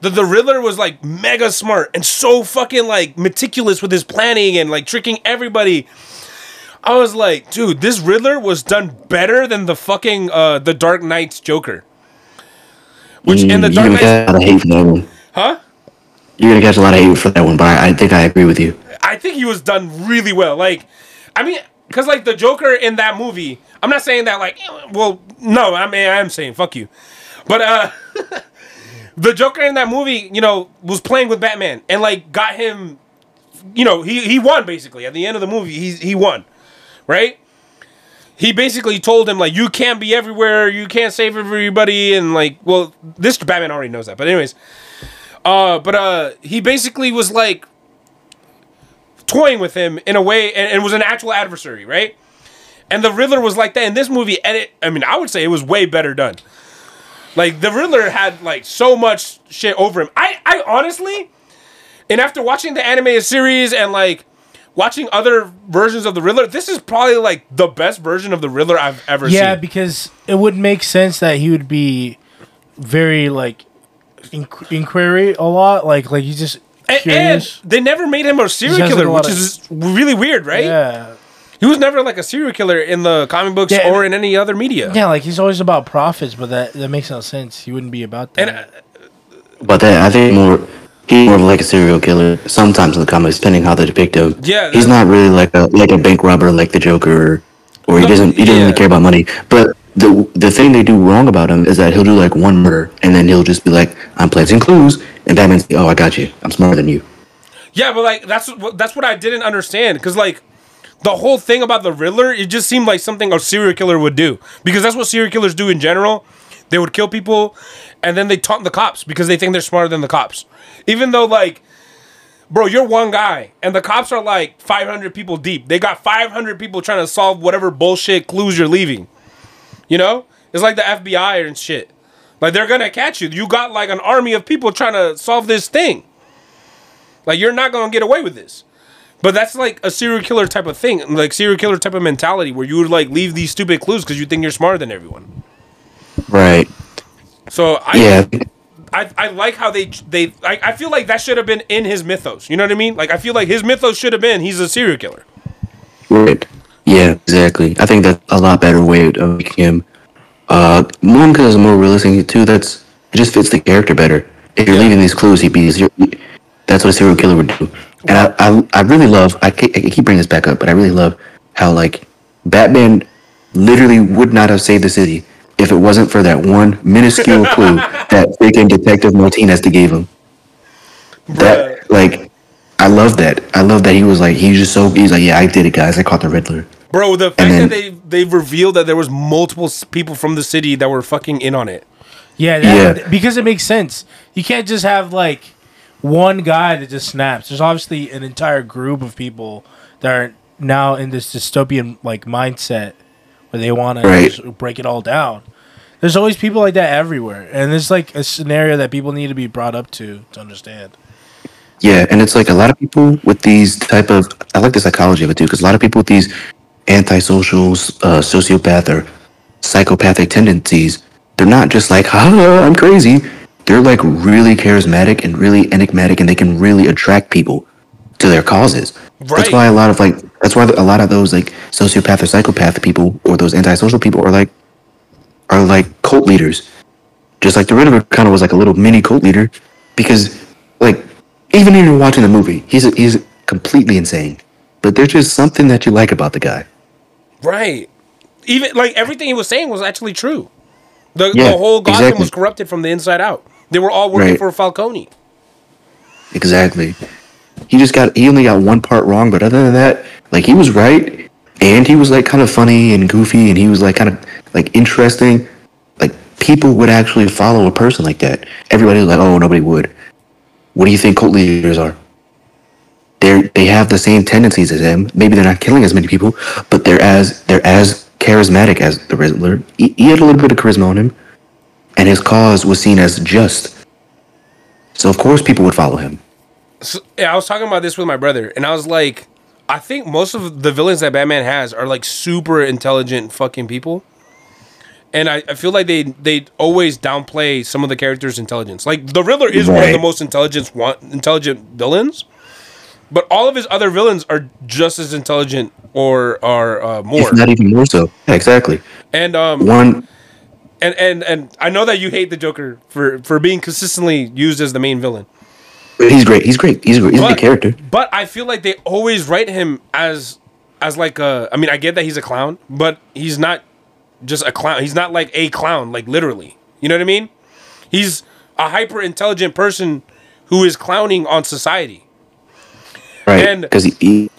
the the Riddler was like mega smart and so fucking like meticulous with his planning and like tricking everybody. I was like, dude, this Riddler was done better than the fucking uh the Dark Knight's Joker. Which in the Mm, Dark Knight's a lot of hate for that one. Huh? You're gonna catch a lot of hate for that one, but I, I think I agree with you. I think he was done really well. Like, I mean, because like the Joker in that movie, I'm not saying that like, well, no, I mean I am saying fuck you, but uh, the Joker in that movie, you know, was playing with Batman and like got him, you know, he he won basically at the end of the movie. He he won, right? He basically told him like you can't be everywhere, you can't save everybody, and like, well, this Batman already knows that. But anyways, uh, but uh, he basically was like toying with him in a way and, and was an actual adversary, right? And the Riddler was like that in this movie, and it I mean, I would say it was way better done. Like the Riddler had like so much shit over him. I I honestly and after watching the animated series and like watching other versions of the Riddler, this is probably like the best version of the Riddler I've ever Yeah, seen. Yeah, because it would make sense that he would be very like inqu- inquiry a lot, like like he just And, and they never made him a serial He like, killer, a lot which of- is really weird, right? yeah, He was never like a serial killer in the comic books Yeah, or in any other media. yeah, like he's always about profits, but that that makes no sense. He wouldn't be about that. And uh, But that I think more he's more of like a serial killer. Sometimes in the comics, depending how they depict him. Yeah, he's not really like a like a bank robber like the Joker, or, or he doesn't he doesn't yeah. really care about money. But the the thing they do wrong about him is that he'll do like one murder and then he'll just be like, "I'm planting clues," and Batman's "Oh, I got you. I'm smarter than you." Yeah, but like that's that's what I didn't understand because like the whole thing about the Riddler, it just seemed like something a serial killer would do because that's what serial killers do in general. They would kill people and then they taunt the cops because they think they're smarter than the cops, even though like bro, you're one guy, and the cops are like 500 people deep. They got 500 people trying to solve whatever bullshit clues you're leaving. You know, it's like the FBI and shit. Like they're gonna catch you. You got like an army of people trying to solve this thing. Like you're not gonna get away with this. But that's like a serial killer type of thing, like serial killer type of mentality, where you would like leave these stupid clues because you think you're smarter than everyone. Right. So I, Yeah. I, I like how they they I, I feel like that should have been in his mythos. You know what I mean? Like I feel like his mythos should have been he's a serial killer. Right. Yeah, exactly. I think that's a lot better way of making him. Uh, one because it's more realistic. Two, that's it just fits the character better. If you're leaving these clues, he'd be. zero- That's what a serial killer would do. And I, I, I really love. I, ke- I keep bringing this back up, but I really love how like Batman literally would not have saved the city if it wasn't for that one minuscule clue that freaking Detective Martinez gave him. That like, I love that. I love that he was like he was just so he's like yeah I did it guys I caught the Riddler. Bro, the fact that they they've revealed that there was multiple s- people from the city that were fucking in on it. Yeah, that, Yeah. because it makes sense. You can't just have like one guy that just snaps. There's obviously an entire group of people that are now in this dystopian like mindset where they want Right. to break it all down. There's always people like that everywhere, and there's like a scenario that people need to be brought up to to understand. Yeah, and it's like a lot of people with these type of I like the psychology of it too because a lot of people with these antisocial, uh, sociopath or psychopathic tendencies, they're not just like ha I'm crazy. They're like really charismatic and really enigmatic, and they can really attract people to their causes. Right. That's why a lot of like that's why a lot of those like sociopath or psychopath people or those antisocial people are like are like cult leaders. Just like the Riddler kind of was like a little mini cult leader because like even when you're watching the movie, he's he's completely insane. But there's just something that you like about the guy. Right. Even like everything he was saying was actually true. The, Yeah, the whole Gotham exactly. was corrupted from the inside out. They were all working Right. for Falcone. Exactly. He just got he only got one part wrong, but other than that, like he was right, and he was like kind of funny and goofy, and he was like kind of like interesting. Like people would actually follow a person like that. Everybody was like, oh, nobody would. What do you think cult leaders are? They they have the same tendencies as him. Maybe they're not killing as many people, but they're as they're as charismatic as the Riddler. He, he had a little bit of charisma on him, and his cause was seen as just. So of course people would follow him. So, yeah, I was talking about this with my brother, and I was like, I think most of the villains that Batman has are like super intelligent fucking people. And I, I feel like they they always downplay some of the characters' intelligence. Like the Riddler is one of the most intelligent one, intelligent villains, but all of his other villains are just as intelligent or are uh, more. If not even more so. Yeah, exactly. And um One, and and and I know that you hate the Joker for for being consistently used as the main villain. he's great. He's great. He's a, he's a But, good character. but I feel like they always write him as as like a. I mean, I get that he's a clown, but he's not just a clown. He's not like a clown, like literally. You know what I mean? He's a hyper intelligent person who is clowning on society, Right. and- Because he, he,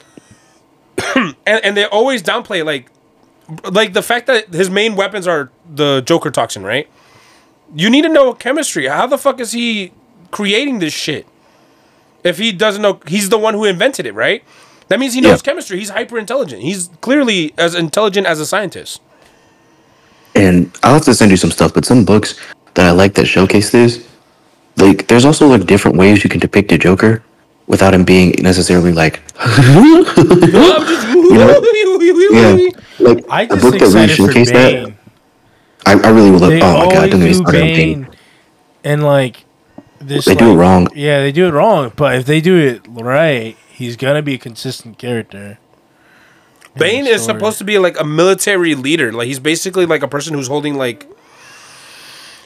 and and they always downplay like like the fact that his main weapons are the Joker toxin, right? You need to know chemistry. How the fuck is he creating this shit? If he doesn't know, he's the one who invented it, right? That means he knows Yeah. chemistry. He's hyper intelligent. He's clearly as intelligent as a scientist. and I'll have to send you some stuff, but some books that I like that showcase this, like, there's also like different ways you can depict a Joker without him being necessarily like, you yeah, like I a just book that really showcased that. I, I really will. Look, They oh my god, always don't get me do started on Bane, Bane. and like this. They do it wrong. Yeah, they do it wrong. But if they do it right, he's gonna be a consistent character. Bane is supposed to be like a military leader. Like he's basically like a person who's holding like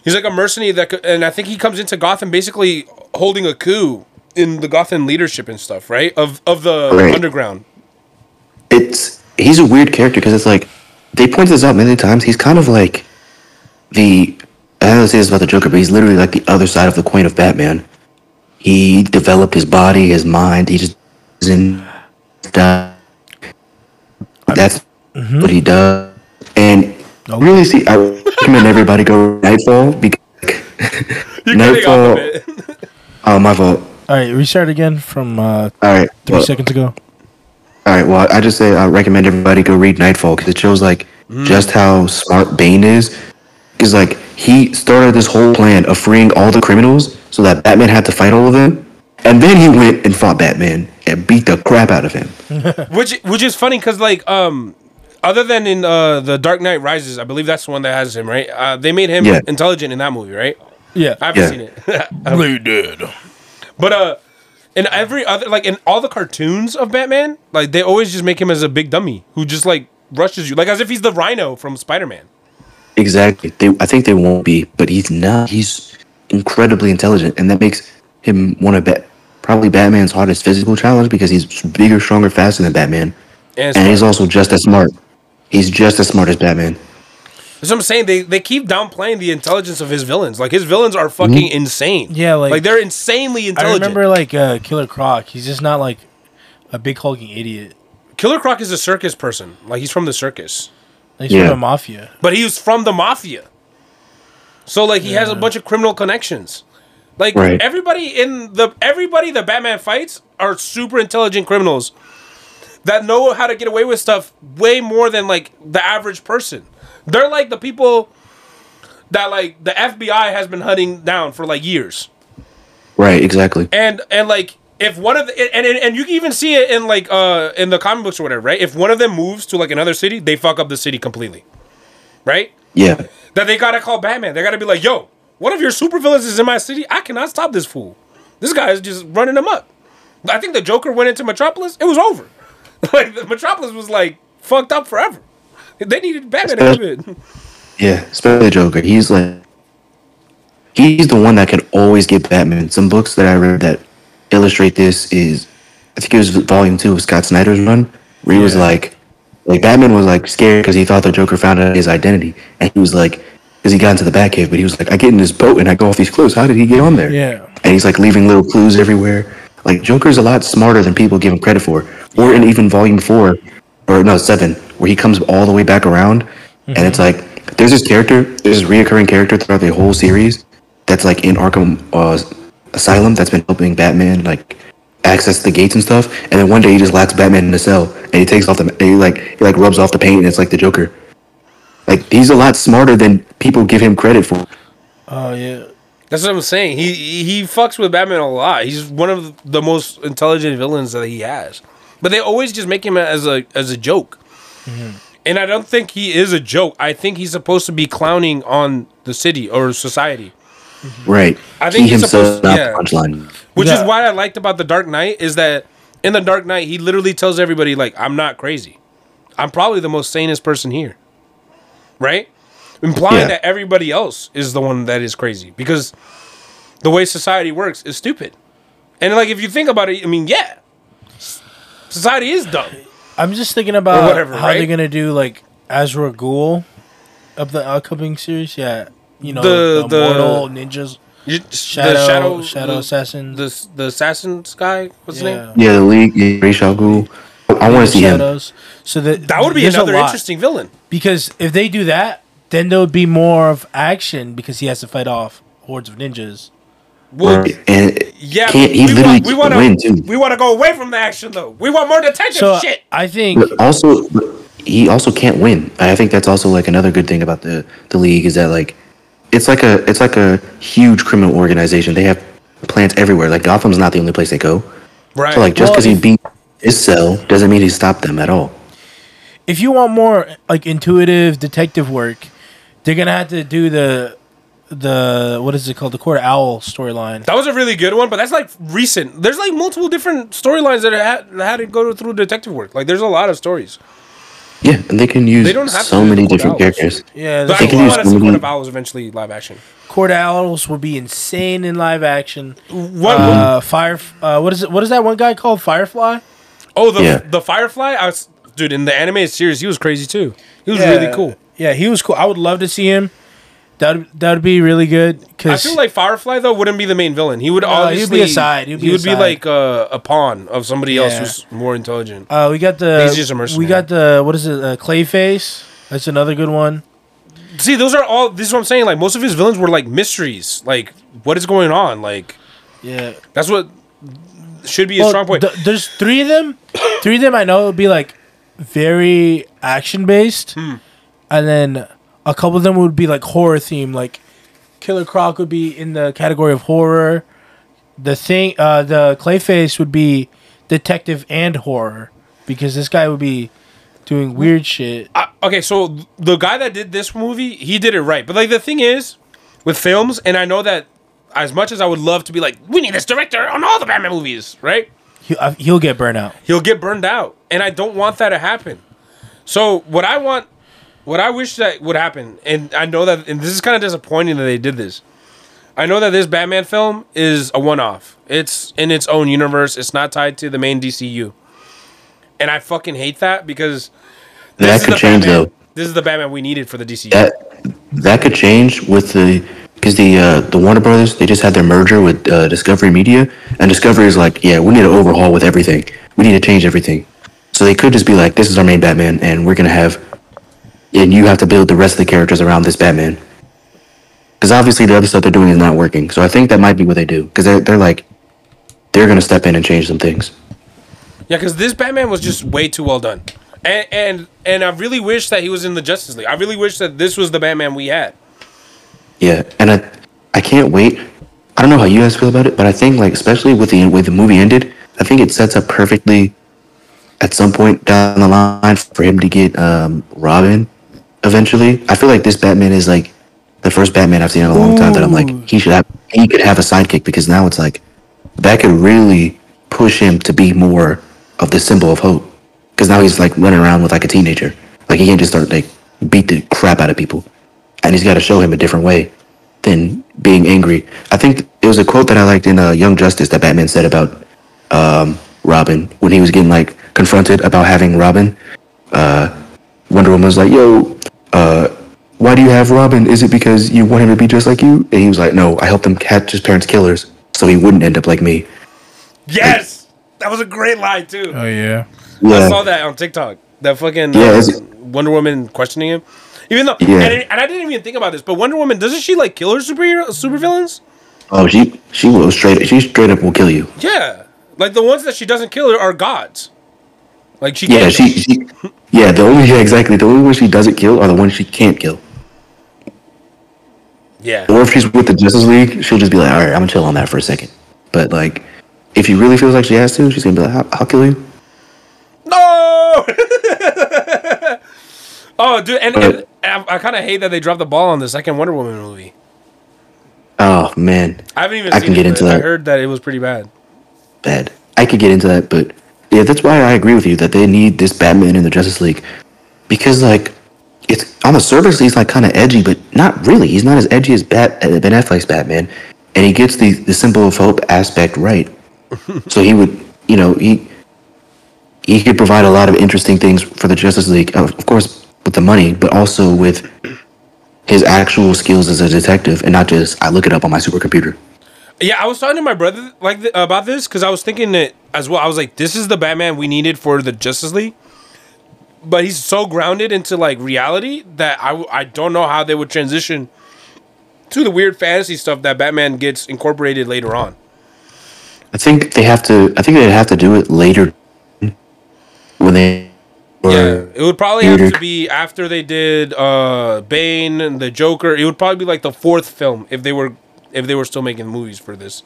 he's like a mercenary that could, and I think he comes into Gotham basically holding a coup in the Gotham leadership and stuff, right? Of of the Right. underground. it's he's a weird character because it's like they point this out many times. He's kind of like the I don't say this about the Joker, but he's literally like the other side of the coin of Batman. He developed his body, his mind. He just isn't. That's mm-hmm. what he does, and really see. I recommend everybody go Nightfall because You're getting off of Nightfall. it. Oh, my fault. All right, restart again from uh, All right. three well- seconds ago. All right. Well, I just say I recommend everybody go read Nightfall because it shows like just how smart Bane is. Because like he started this whole plan of freeing all the criminals so that Batman had to fight all of them, and then he went and fought Batman and beat the crap out of him. Which which is funny because like um, other than in uh the Dark Knight Rises, I believe that's the one that has him right. Uh, they made him Yeah. intelligent in that movie, right? Yeah. I haven't Yeah. seen it. They did. But uh, in every other like in all the cartoons of Batman, like they always just make him as a big dummy who just like rushes you, like as if he's the Rhino from Spider Man. Exactly. They, I think they won't be, but he's not. He's incredibly intelligent, and that makes him one of ba- probably Batman's hardest physical challenge because he's bigger, stronger, faster than Batman, And and he's also just as smart. He's just as smart as Batman. That's what I'm saying. They they keep downplaying the intelligence of his villains. Like his villains are fucking insane. Yeah, like- like they're insanely intelligent. I remember like uh, Killer Croc. He's just not like a big hulking idiot. Killer Croc is a circus person. Like he's from the circus, He's Yeah. from the mafia. but he was from the mafia. So like he has a bunch of criminal connections. Like Right. everybody in the everybody that Batman fights are super intelligent criminals that know how to get away with stuff way more than like the average person. They're like the people that like the FBI has been hunting down for like years. Right. Exactly. and and like if one of the and and, and you can even see it in like uh in the comic books or whatever right? If one of them moves to like another city they fuck up the city completely. Right? Yeah. that they gotta call batman. They gotta be like yo one of your supervillains is in my city. I cannot stop this fool. This guy is just running them up. I think the joker went into metropolis. It was over. Like the metropolis was like fucked up forever they needed batman to come in Yeah. Especially Joker. He's like. He's the one that can always get Batman. Some books that I read that illustrate this is, I think it was volume two of Scott Snyder's run, where he was like, like Batman was like scared because he thought the Joker found out his identity, and he was like, because he got into the Batcave, but he was like, I get in this boat and I go off these clues. How did he get on there? Yeah. and he's like leaving little clues everywhere. Like Joker's a lot smarter than people give him credit for. Or in even volume four, or no seven, where he comes all the way back around, and it's like there's this character, there's this reoccurring character throughout the whole series that's like in Arkham uh, Asylum that's been helping Batman like access the gates and stuff. And then one day he just locks Batman in a cell, and he takes off the he like he like rubs off the paint, and it's like the Joker. Like he's a lot smarter than people give him credit for. Oh yeah. That's what I'm saying. He he fucks with Batman a lot. He's one of the most intelligent villains that he has. But they always just make him as a as a joke. Mm-hmm. And I don't think he is a joke. I think he's supposed to be clowning on the city or society. Right. I think he he's himself supposed- not yeah. punchline. Which Yeah. is why I liked about the Dark Knight is that in the Dark Knight he literally tells everybody like I'm not crazy. I'm probably the most sanest person here. Right? Implying Yeah. that everybody else is the one that is crazy because the way society works is stupid. And like if you think about it, I mean, yeah. Society is dumb. I'm just thinking about whatever, how right? they're gonna do like Ra's al Ghul of the upcoming series. Yeah, you know The- the, the- mortal ninjas, You- shadow, the shadow, shadow the, assassins. the the assassin guy. What's his yeah, name? Yeah, the league, yeah, Ra's al Ghul. I want to see him. So that That would be another interesting villain. because if they do that, then there would be more of action because he has to fight off hordes of ninjas. Well, And yeah, can't, he we literally want, we can't want win to too. we want to go away from the action though. We want more detective So shit. I think But also, he also can't win. I think that's also like another good thing about the the league is that like it's like a it's like a huge criminal organization. They have plants everywhere. Like Gotham's not the only place they go. Right. So like just Well, because he beat his cell doesn't mean he stopped them at all. if you want more like intuitive detective work, they're gonna have to do the the what is it called the Court Owl storyline. that was a really good one, but that's like recent. There's like multiple different storylines that had, had to go through detective work. Like there's a lot of stories. Yeah, and they can use They don't have to so do many Court different Owls. characters. Yeah, But the I can use want to see Court of Owls eventually live action. Court Owls will be insane in live action. What? Uh, Fire. Uh, what is it? What is that one guy called? Firefly. oh, the Yeah. the Firefly. I was dude in the animated series. He was crazy too. He was really cool. Yeah, he was cool. I would love to see him. That that would be really good. I Cause feel like Firefly though wouldn't be the main villain. He would No, he'd be obviously a side. He'd be he a would be side. like a, a pawn of somebody else Yeah. who's more intelligent. uh, we got the He's just a mercenary. we got the what is it? Uh, Clayface. That's another good one. See, those are all. This is what I'm saying. Like most of his villains were like mysteries. Like what is going on? Like Yeah. that's what should be a strong point. th- there's three of them. Three of them I know would be like very action based, Hmm. and then a couple of them would be like horror theme, Like Killer Croc would be in the category of horror. The thing, uh, the Clayface would be detective and horror because this guy would be doing weird shit. I- okay, so the guy that did this movie, he did it right. But like the thing is, with films, and I know that as much as I would love to be like, we need this director on all the Batman movies, right? He, uh, he'll get burned out. He'll get burned out, and I don't want that to happen. So what I want, what I wish that would happen, and I know that, and this is kind of disappointing that they did this. I know that this Batman film is a one-off. It's in its own universe. It's not tied to the main DCU, and I fucking hate that because this That is could the change Batman- though. This is the Batman we needed for the DCU. That that could change with the because the uh, the Warner Brothers they just had their merger with uh, Discovery Media and Discovery is like yeah we need to overhaul with everything we need to change everything so they could just be like this is our main Batman and we're gonna have and you have to build the rest of the characters around this Batman because obviously the other stuff they're doing is not working so I think that might be what they do because they're they're like they're gonna step in and change some things Yeah, because this Batman was just way too well done, and and and I really wish that he was in the Justice League. I really wish that this was the Batman we had. Yeah, and I, I can't wait. I don't know how you guys feel about it, but I think like especially with the way the movie ended, I think it sets up perfectly at some point down the line for him to get um, Robin eventually. I feel like this Batman is like the first Batman I've seen in a long time that I'm like he should have he could have a sidekick because now it's like that could really push him to be more of the symbol of hope because now he's like running around with like a teenager like he can't just start like beat the crap out of people and he's got to show him a different way than being angry. I think it was a quote that I liked in uh, Young Justice that Batman said about um, Robin when he was getting like confronted about having Robin. Uh, Wonder Woman was like, "Yo, uh, why do you have Robin? Is it because you want him to be just like you?" And he was like, "No, I helped him catch his parents' killers, so he wouldn't end up like me." Yes, that was a great line too. Oh yeah. I saw that on TikTok. That fucking Yeah, uh, Wonder Woman questioning him. Even though, Yeah. and, and I didn't even think about this, but Wonder Woman doesn't she like kill her superhero supervillains? oh, she she will straight she straight up will kill you. Yeah, like the ones that she doesn't kill are gods. Like she, Yeah, can't she, she yeah the only yeah exactly the only ones she doesn't kill are the ones she can't kill. yeah. Or if she's with the Justice League, she'll just be like, all right, I'm gonna chill on that for a second. But like, if she really feels like she has to, she's gonna be like, I'll, I'll kill you. No. oh, dude, and, and I, I kind of hate that they dropped the ball on the second Wonder Woman movie. Oh man, I haven't even. I seen can get into that. I heard that it was pretty bad. bad. I could get into that, but yeah, that's why I agree with you that they need this Batman in the Justice League because like it's on the surface he's like kind of edgy, but not really. He's not as edgy as Bat uh, Ben Affleck's Batman, and he gets the the symbol of hope aspect right. so he would, you know, he he could provide a lot of interesting things for the Justice League, of of course, with the money, but also with his actual skills as a detective, and not just I look it up on my supercomputer. Yeah, I was talking to my brother like th- about this because I was thinking it as well. I was like, this is the Batman we needed for the Justice League, but he's so grounded into like reality that I, I don't know how they would transition to the weird fantasy stuff that Batman gets incorporated later on. I think they have to. I think they'd have to do it later when they. Yeah, it would probably have to be after they did uh Bane and the Joker. It would probably be like the fourth film if they were if they were still making movies for this.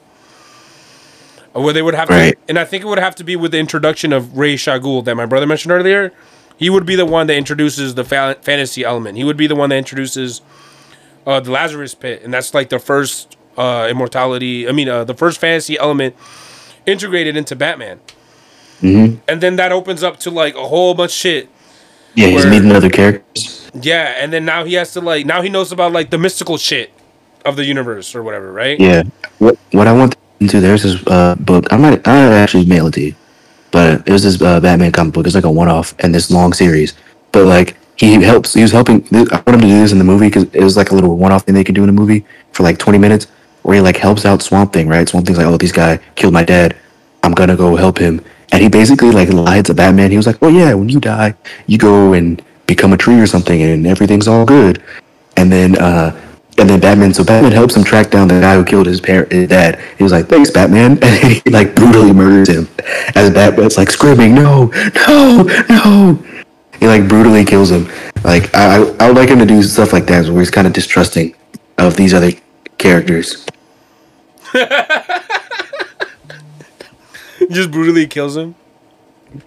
Uh, Where they would have Right. to, and I think it would have to be with the introduction of Ra's al Ghul that my brother mentioned earlier. He would be the one that introduces the fa- fantasy element. He would be the one that introduces uh, the Lazarus Pit, and that's like the first uh, immortality. I mean, uh, the first fantasy element integrated into Batman. Mhm. And then that opens up to like a whole bunch of shit Yeah, he's meeting other characters. yeah, and then now he has to like now he knows about like the mystical shit of the universe or whatever, right? Yeah. What What I want into there's this uh, book. I might I actually mail it to you, but it was this uh, Batman comic book. It's like a one off and this long series. But like he helps. He was helping. I want him to do this in the movie because it was like a little one off thing they could do in a movie for like 20 minutes, where he like helps out Swamp Thing. Right? Swamp Thing's like, oh, this guy killed my dad. I'm gonna go help him. And he basically like lied to Batman. He was like, oh yeah, when you die, you go and become a tree or something, and everything's all good. And then uh, and then Batman. So Batman helps him track down the guy who killed his parent, his dad. He was like, "Thanks, Batman," and he like brutally murders him. As Batman's like screaming, "No, no, no!" He like brutally kills him. Like I, I, would like him to do stuff like that, where he's kind of distrusting of these other characters. Just brutally kills him.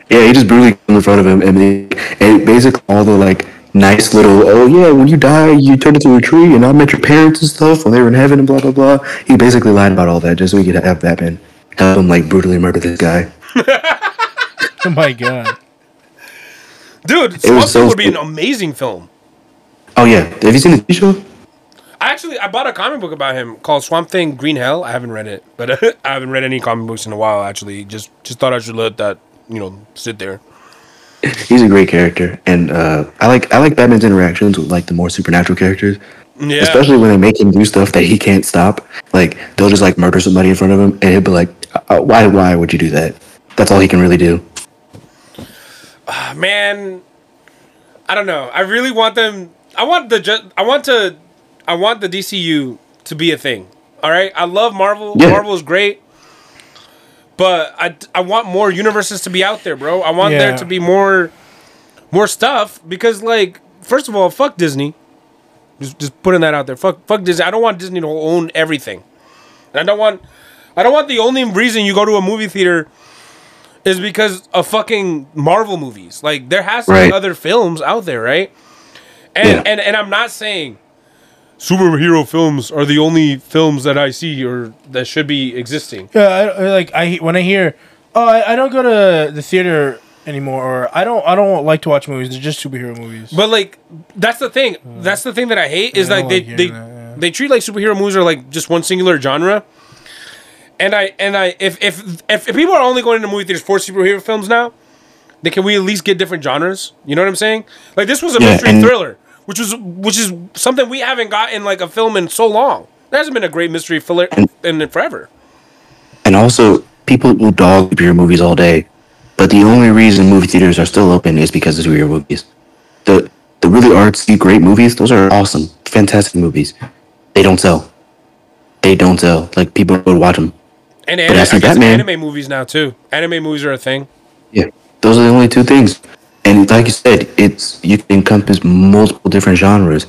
Yeah, he just brutally in front of him, and, they, and basically all the like nice little, oh yeah, when you die, you turn into a tree, and I met your parents and stuff when they were in heaven and blah blah blah. He basically lied about all that just so he could have Batman help him like brutally murder this guy. Oh my god. Dude, it was so would be an amazing film. Oh yeah, have you seen the TV show? I actually I bought a comic book about him called Swamp Thing Green Hell. I haven't read it, but I haven't read any comic books in a while. Actually, just just thought I should let that you know sit there. He's a great character, and uh, I like I like Batman's interactions with like the more supernatural characters, Yeah, especially when they make him do stuff that he can't stop. Like they'll just like murder somebody in front of him, and he'll be like, uh, "Why? Why would you do that?" That's all he can really do. man. I don't know. I really want them. I want the ju- I want to. I want the DCU to be a thing. All right. I love Marvel. Yeah. Marvel is great. But I, I want more universes to be out there, bro. I want there to be more more stuff because like first of all, fuck Disney. Just just putting that out there. Fuck fuck Disney. I don't want Disney to own everything. And I don't want I don't want the only reason you go to a movie theater is because of fucking Marvel movies. Like there has to Right. be other films out there, right? And Yeah. and and I'm not saying superhero films are the only films that I see or that should be existing. Yeah, I, I like I when I hear, oh, I, I don't go to the theater anymore, or I don't I don't like to watch movies. They're just superhero movies. But like that's the thing. Hmm. That's the thing that I hate is I like don't they like they that, yeah. they treat like superhero movies are like just one singular genre. And I and I if if if, if people are only going to movie theaters for superhero films now, then can we at least get different genres? You know what I'm saying? Like this was a Yeah, mystery and- thriller, which was which is something we haven't gotten like a film in so long. There hasn't been a great mystery thriller in forever. And also, people will dog superhero movies all day, but the only reason movie theaters are still open is because of superhero movies. The the really artsy, great movies, those are awesome, fantastic movies. They don't sell. They don't sell. Like people would watch them. And anime, I guess Batman- anime movies now too. Anime movies are a thing. Yeah, those are the only two things. And like you said, it's you can encompass multiple different genres.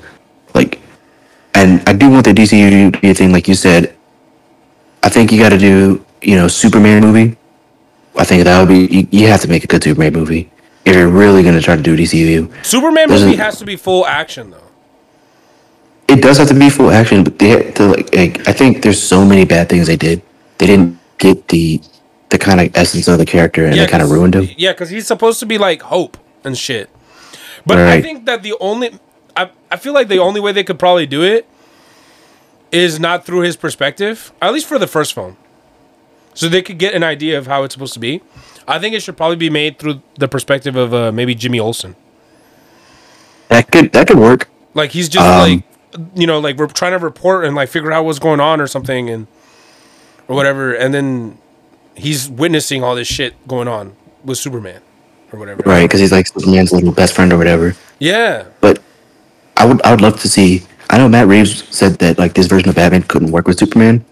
Like, and I do want the DCU to be a thing. Like you said, I think you got to do you know Superman movie. I think that would be you, you have to make a good Superman movie if you're really gonna try to do DCU. Superman There's movie a- has to be full action though. It does have to be full action, but they had to like, like I think there's so many bad things they did. They didn't get the the kind of essence of the character, and they kind of ruined him. Yeah, because he's supposed to be like hope and shit. But I think that the only, I, I feel like the only way they could probably do it is not through his perspective, at least for the first film. So they could get an idea of how it's supposed to be. I think it should probably be made through the perspective of uh, maybe Jimmy Olsen. That could that could work. Like he's just Um, like, you know, like we're trying to report and like figure out what's going on or something and or whatever, and then he's witnessing all this shit going on with Superman or whatever. Right, because he's like Superman's little best friend or whatever. Yeah. But I would I would love to see. I know Matt Reeves said that like this version of Batman couldn't work with Superman,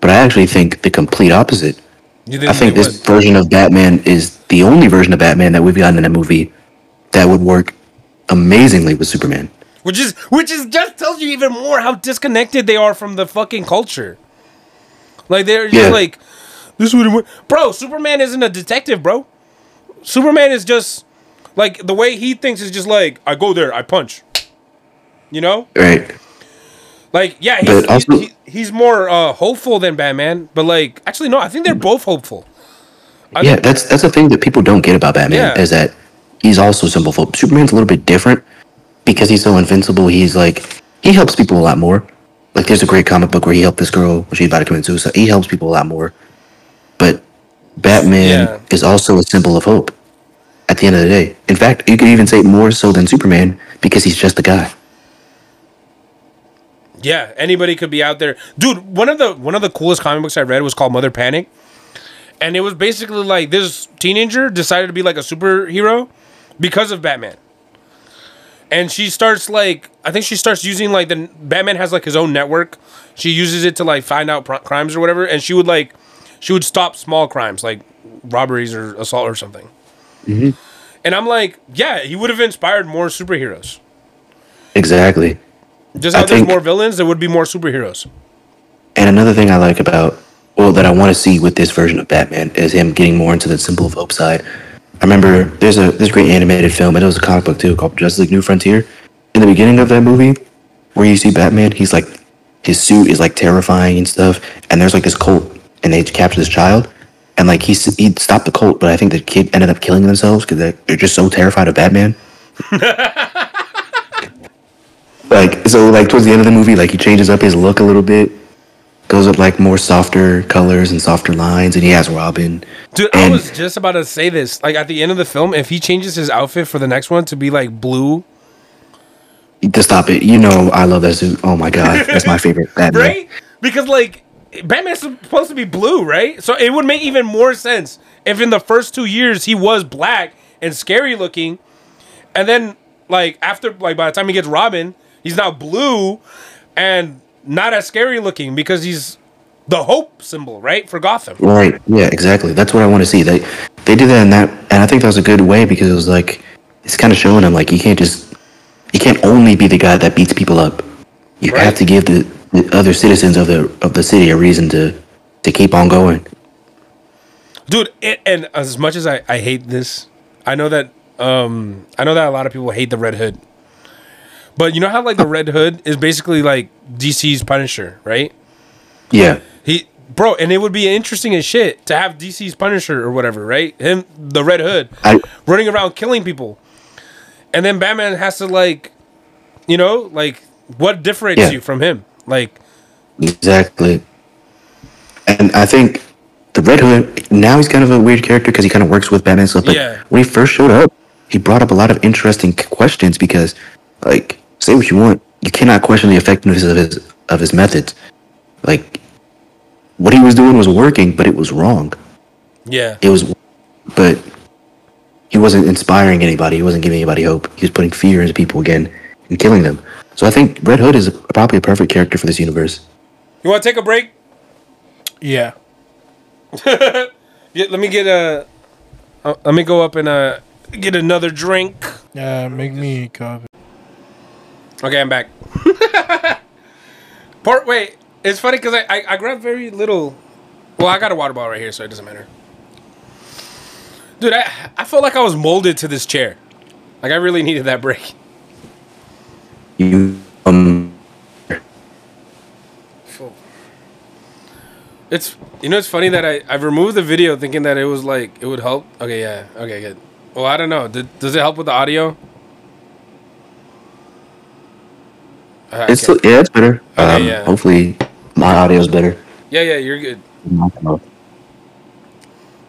but I actually think the complete opposite. You I think this would? version of Batman is the only version of Batman that we've gotten in a movie that would work amazingly with Superman. Which is which is just tells you even more how disconnected they are from the fucking culture. Like they're just Yeah. like this would have bro. Superman isn't a detective, bro. Superman is just like the way he thinks is just like I go there, I punch. You know, Right. like yeah, he's also- he, he's more uh, hopeful than Batman, but like actually no, I think they're both hopeful. I Yeah, think- that's that's the thing that people don't get about Batman Yeah. is that he's also symbol Superman's a little bit different because he's so invincible. He's like he helps people a lot more. Like there's a great comic book where he helped this girl when she's about to commit suicide. He helps people a lot more. But Batman Yeah. is also a symbol of hope. At the end of the day, in fact, you could even say more so than Superman because he's just a guy. Yeah, anybody could be out there, dude. One of the one of the coolest comic books I read was called Mother Panic, and it was basically like this teenager decided to be like a superhero because of Batman, and she starts like I think she starts using like the Batman has like his own network. She uses it to like find out pr- crimes or whatever, and she would like she would stop small crimes like robberies or assault or something. Mm-hmm. And I'm like, yeah, he would have inspired more superheroes. Exactly. Just I there's think- more villains, there would be more superheroes. And another thing I like about, well, that I want to see with this version of Batman is him getting more into the symbol of hope side. I remember there's a this great animated film, and it was a comic book too, called Justice League New Frontier. In the beginning of that movie, where you see Batman, he's like, his suit is like terrifying and stuff, and there's like this cult, and they capture this child, and like he he stopped the cult, but I think the kid ended up killing themselves because they're, they're just so terrified of Batman. like so, like towards the end of the movie, like he changes up his look a little bit, goes with like more softer colors and softer lines, and he has Robin. Dude, I was just about to say this. Like at the end of the film, if he changes his outfit for the next one to be like blue, To stop it, you know I love that suit. Oh my god, that's my favorite Batman. right? Because like Batman's supposed to be blue, right? So it would make even more sense if in the first two years he was black and scary looking, and then like after like by the time he gets Robin, he's now blue and not as scary looking because he's the hope symbol, right, for Gotham. Right? Yeah, exactly. That's what I want to see. They they did that in that, and I think that was a good way because it was like it's kind of showing him like you can't just you can't only be the guy that beats people up. You Right. have to give the, the other citizens of the of the city a reason to to keep on going. dude it, and as much as I, I hate this i know that um i know that a lot of people hate the red hood. But you know how like the red hood is basically like dc's punisher right? Yeah, he bro and it would be interesting as shit to have dc's punisher or whatever right? Him the red hood I running around killing people. And then batman has to like you know like what differentiates Yeah. you from him like Exactly. And I think the Red Hood now he's kind of a weird character because he kind of works with Batman stuff. But Yeah. when he first showed up, he brought up a lot of interesting questions because, like, say what you want, you cannot question the effectiveness of his of his methods. Like, what he was doing was working, but it was wrong. yeah It was, but he wasn't inspiring anybody. He wasn't giving anybody hope. He was putting fear into people again and killing them. So I think Red Hood is probably a perfect character for this universe. you want to take a break Yeah. yeah, let me get a uh, let me go up and uh get another drink Yeah, make me a copy. Okay, I'm back. Part wait, it's funny because I, I I grabbed very little. Well, I got a water bottle right here, so it doesn't matter. Dude, I I felt like I was molded to this chair. Like I really needed that break. You um It's you know it's funny that I I removed the video thinking that it was like it would help. Okay, yeah, okay, good. Well, I don't know. Did, does it help with the audio? Uh, It's still, yeah, it's better. Okay, um, yeah. Hopefully, my audio is better. yeah, yeah, you're good.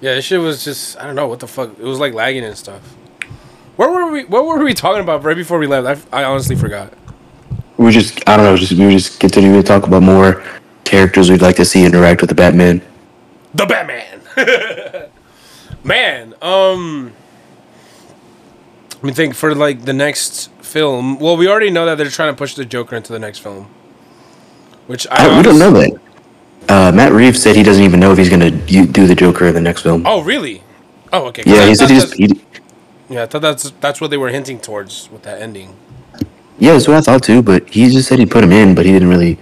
Yeah, this shit was just I don't know what the fuck. It was like lagging and stuff. Where were we? What were we talking about right before we left? I, I honestly forgot. We just, I don't know, just we just continuing to talk about more characters we'd like to see interact with the Batman. The Batman. Man, um, let me think for like the next film. Well, we already know that they're trying to push the Joker into the next film, which I I, we don't know that. Uh, Matt Reeves said he doesn't even know if he's gonna do the Joker in the next film. Oh, really? Oh, okay. yeah, I he said he's. He, yeah, I thought that's that's what they were hinting towards with that ending. Yeah, that's what I thought too. But he just said he put him in, but he didn't really.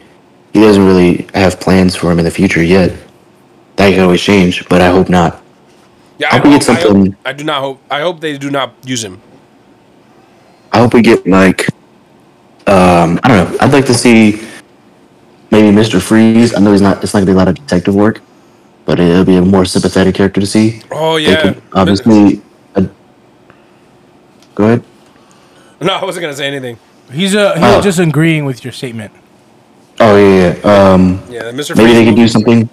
He doesn't really have plans for him in the future yet. That can always change, but I hope not. Yeah, I I, hope we get I, hope, something- I do not hope. I hope they do not use him. I hope we get like, um, I don't know. I'd like to see maybe Mister Freeze. I know he's not. It's not gonna be a lot of detective work, but it'll be a more sympathetic character to see. Oh yeah. could obviously. Uh, go ahead. No, I wasn't gonna say anything. He's uh, he's Oh. just agreeing with your statement. Oh yeah, yeah. Um, Yeah, Mr. maybe Freeze they could do something.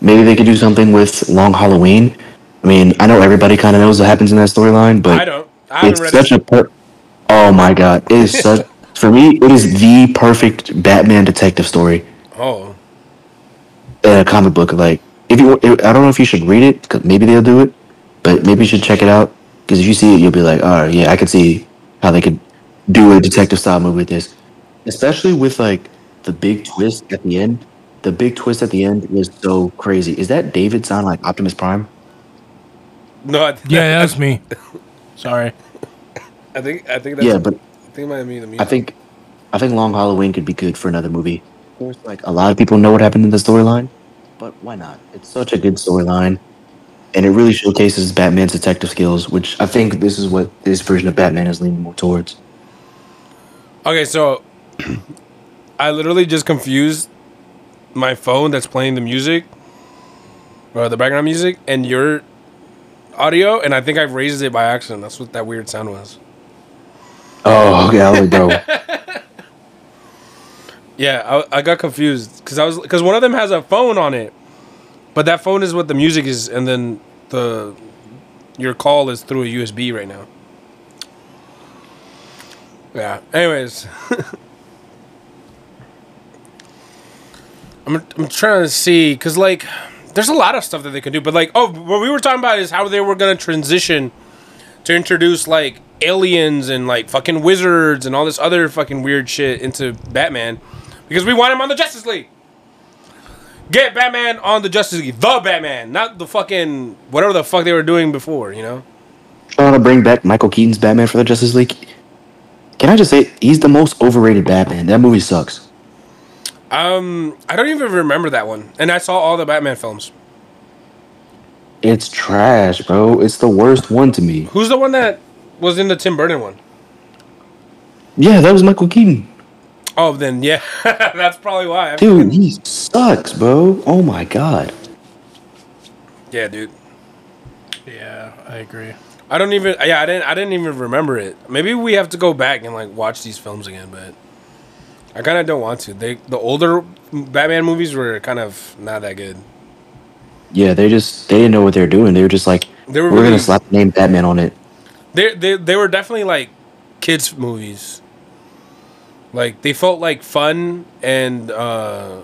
Maybe they could do something with Long Halloween. I mean, I know everybody kind of knows what happens in that storyline, but I don't. I it's read such it. a per- oh my god it is such for me it is the perfect batman detective story Oh, in a comic book like if you i don't know if you should read it 'cause maybe they'll do it but maybe you should check it out because if you see it you'll be like oh yeah i could see how they could do a detective style movie with this, especially with like the big twist at the end. The big twist at the end was so crazy. Is that David sound like Optimus Prime? No, I, Yeah, that's me. Sorry. I think I think that's Yeah, but I think it might be the I think I think Long Halloween could be good for another movie. Of course, like a lot of people know what happened in the storyline, but why not? It's such a good storyline, and it really showcases Batman's detective skills, which I think this is what this version of Batman is leaning more towards. Okay, so I literally just confused my phone that's playing the music or the background music and your audio, and I think I've raised it by accident. That's what that weird sound was. Oh, okay, I like, bro. Yeah, I, I got confused because I was because one of them has a phone on it, but that phone is what the music is, and then the your call is through a USB right now. Yeah. Anyways, I'm I'm trying to see because like there's a lot of stuff that they can do, but like oh, what we were talking about is how they were gonna transition to introduce like aliens and like fucking wizards and all this other fucking weird shit into Batman because we want him on the Justice League. Get Batman on the Justice League, the Batman, not the fucking whatever the fuck they were doing before, you know? Trying to bring back Michael Keaton's Batman for the Justice League. Can I just say he's the most overrated Batman? That movie sucks. Um, I don't even remember that one, and I saw all the Batman films. It's trash, bro. It's the worst one to me. Who's the one that was in the Tim Burton one? Yeah, that was Michael Keaton. Oh, then yeah, that's probably why. Dude, he sucks, bro. Oh my god. Yeah, dude. Yeah, I agree. I don't even. Yeah, I didn't. I didn't even remember it. Maybe we have to go back and like watch these films again, but I kind of don't want to. They the older Batman movies were kind of not that good. Yeah, they just they didn't know what they were doing. They were just like, They were we're really- gonna slap the name Batman on it. They they they were definitely like kids movies. Like they felt like fun and uh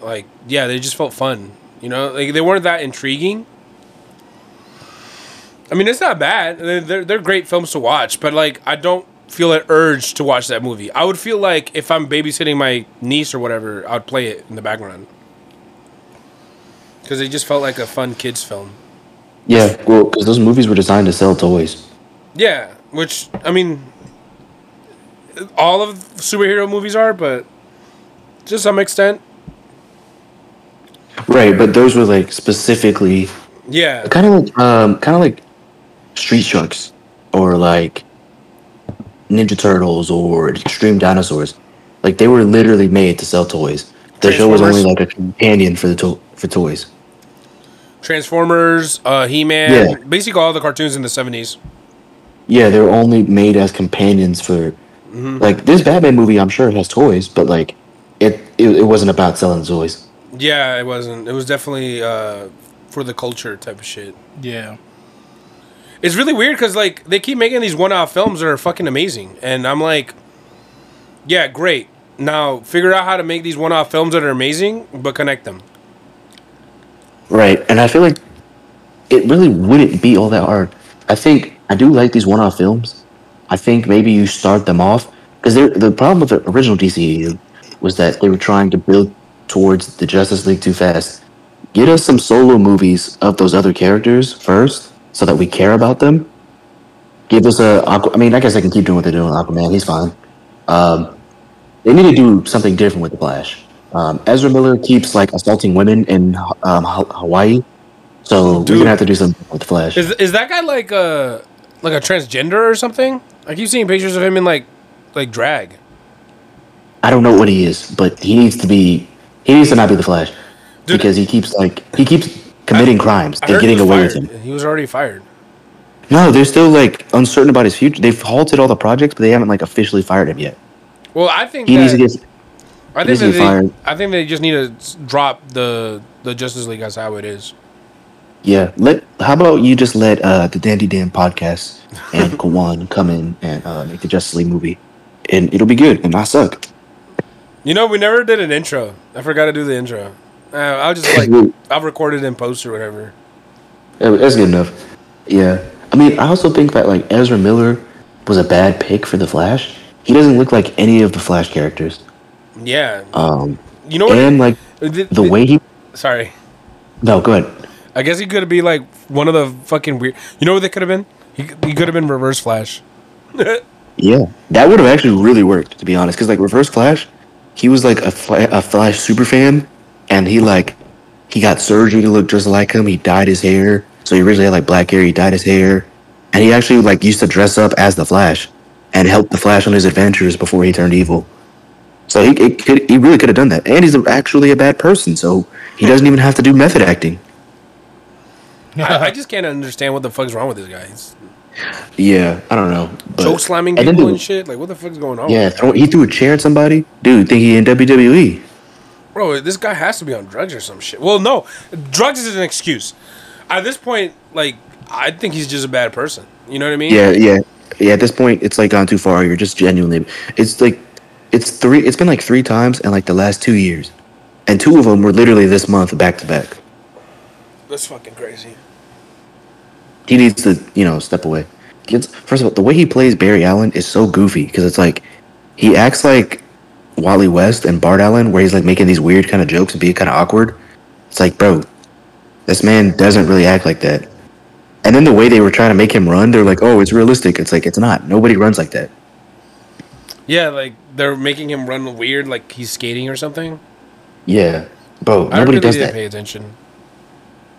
like yeah, they just felt fun. You know, like they weren't that intriguing. I mean, it's not bad. They're they're, great films to watch, but like I don't feel an urge to watch that movie. I would feel like if I'm babysitting my niece or whatever, I'd play it in the background. Cuz it just felt like a fun kids film. Yeah, well, because those movies were designed to sell toys. Yeah, which I mean, all of superhero movies are, but to some extent, Right, but those were like specifically yeah, kind of like um kind of like Street Sharks or like Ninja Turtles or Extreme Dinosaurs. Like they were literally made to sell toys. The show was only like a companion for the to- for toys. Transformers, uh, He Man, Yeah. basically all the cartoons in the seventies. Yeah, they were only made as companions for like this Batman movie. I'm sure it has toys, but like it it, it wasn't about selling toys. Yeah, it wasn't. It was definitely uh, for the culture type of shit. Yeah. It's really weird because like they keep making these one-off films that are fucking amazing, and I'm like, yeah, great. Now figure out how to make these one-off films that are amazing, but connect them. Right, and I feel like it really wouldn't be all that hard. I think I do like these one-off films. I think maybe you start them off because the problem with the original DCU was that they were trying to build towards the Justice League too fast. Get us some solo movies of those other characters first, so that we care about them. Give us a. I mean, I guess I can keep doing what they're doing. with Aquaman, he's fine. Um, they need to do something different with the Flash. Um, Ezra Miller keeps like assaulting women in um, Hawaii, so we're gonna have to do something with the Flash. Is is that guy like a like a transgender or something? I keep seeing pictures of him in like like drag. I don't know what he is, but he needs to be. He needs to not be the Flash Dude. because he keeps like he keeps committing crimes. I They're getting away with fired. him. He was already fired. No, they're still like uncertain about his future. They've halted all the projects, but they haven't like officially fired him yet. Well, I think He that, needs to get. I think that they, fired. I think they just need to drop the the Justice League as how it is. Yeah, let. How about you just let uh, the Dandy Dan podcast and Kawan come in and uh, make the Justice League movie, and it'll be good and not suck. You know, we never did an intro. I forgot to do the intro. Uh, I'll just like I'll record it in post or whatever. Yeah, that's good enough. Yeah, I mean, I also think that like Ezra Miller was a bad pick for the Flash he doesn't look like any of the Flash characters. Yeah. Um, you know what? and like the, the way he. Sorry. No, go ahead. I guess he could be like one of the fucking weird. You know what they could have been? He, he could have been Reverse Flash. Yeah, that would have actually really worked, to be honest. Because like Reverse Flash, he was like a, Fla- a Flash super fan, and he like he got surgery to look just like him. He dyed his hair, so he originally had like black hair. He dyed his hair, and he actually like used to dress up as the Flash and help the Flash on his adventures before he turned evil. So he it could he really could have done that, and he's actually a bad person, so he doesn't even have to do method acting. I, I just can't understand what the fuck's wrong with this guy. He's Yeah, I don't know. But, choke slamming and people the- and shit. Like, what the fuck's going on? Yeah, throw, he threw a chair at somebody. Dude, think he in? WWE? Bro, this guy has to be on drugs or some shit. Well, no, drugs is an excuse. At this point, like, I think he's just a bad person. You know what I mean? Yeah, yeah, yeah. At this point, it's like gone too far. You're just genuinely. It's like, it's three. It's been like three times in like the last two years, and two of them were literally this month, back to back. That's fucking crazy. He needs to, you know, step away. Kids, first of all, the way he plays Barry Allen is so goofy because it's like he acts like Wally West and Bart Allen, where he's like making these weird kind of jokes and being kind of awkward. It's like, bro, this man doesn't really act like that. And then the way they were trying to make him run, they're like, oh, it's realistic. It's like it's not. Nobody runs like that. Yeah, like they're making him run weird, like he's skating or something. Yeah, bro, I nobody really does that. pay attention.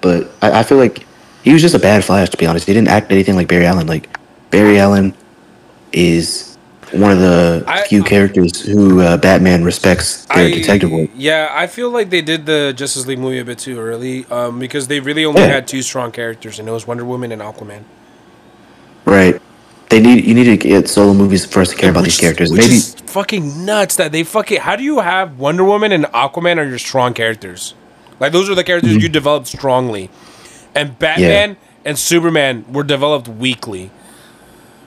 But I, I feel like he was just a bad Flash, to be honest. He didn't act anything like Barry Allen. Like Barry Allen is one of the I- few characters who uh, Batman respects their detective work. Yeah, I feel like they did the Justice League movie a bit too early, um, because they really only Yeah. had two strong characters, and it was Wonder Woman and Aquaman. Right. They need you need to get solo movies for us to care about these characters. Which Maybe is fucking nuts that they fucking. How do you have Wonder Woman and Aquaman are your strong characters? Like those are the characters Mm-hmm. you developed strongly, and Batman and Superman were developed weakly.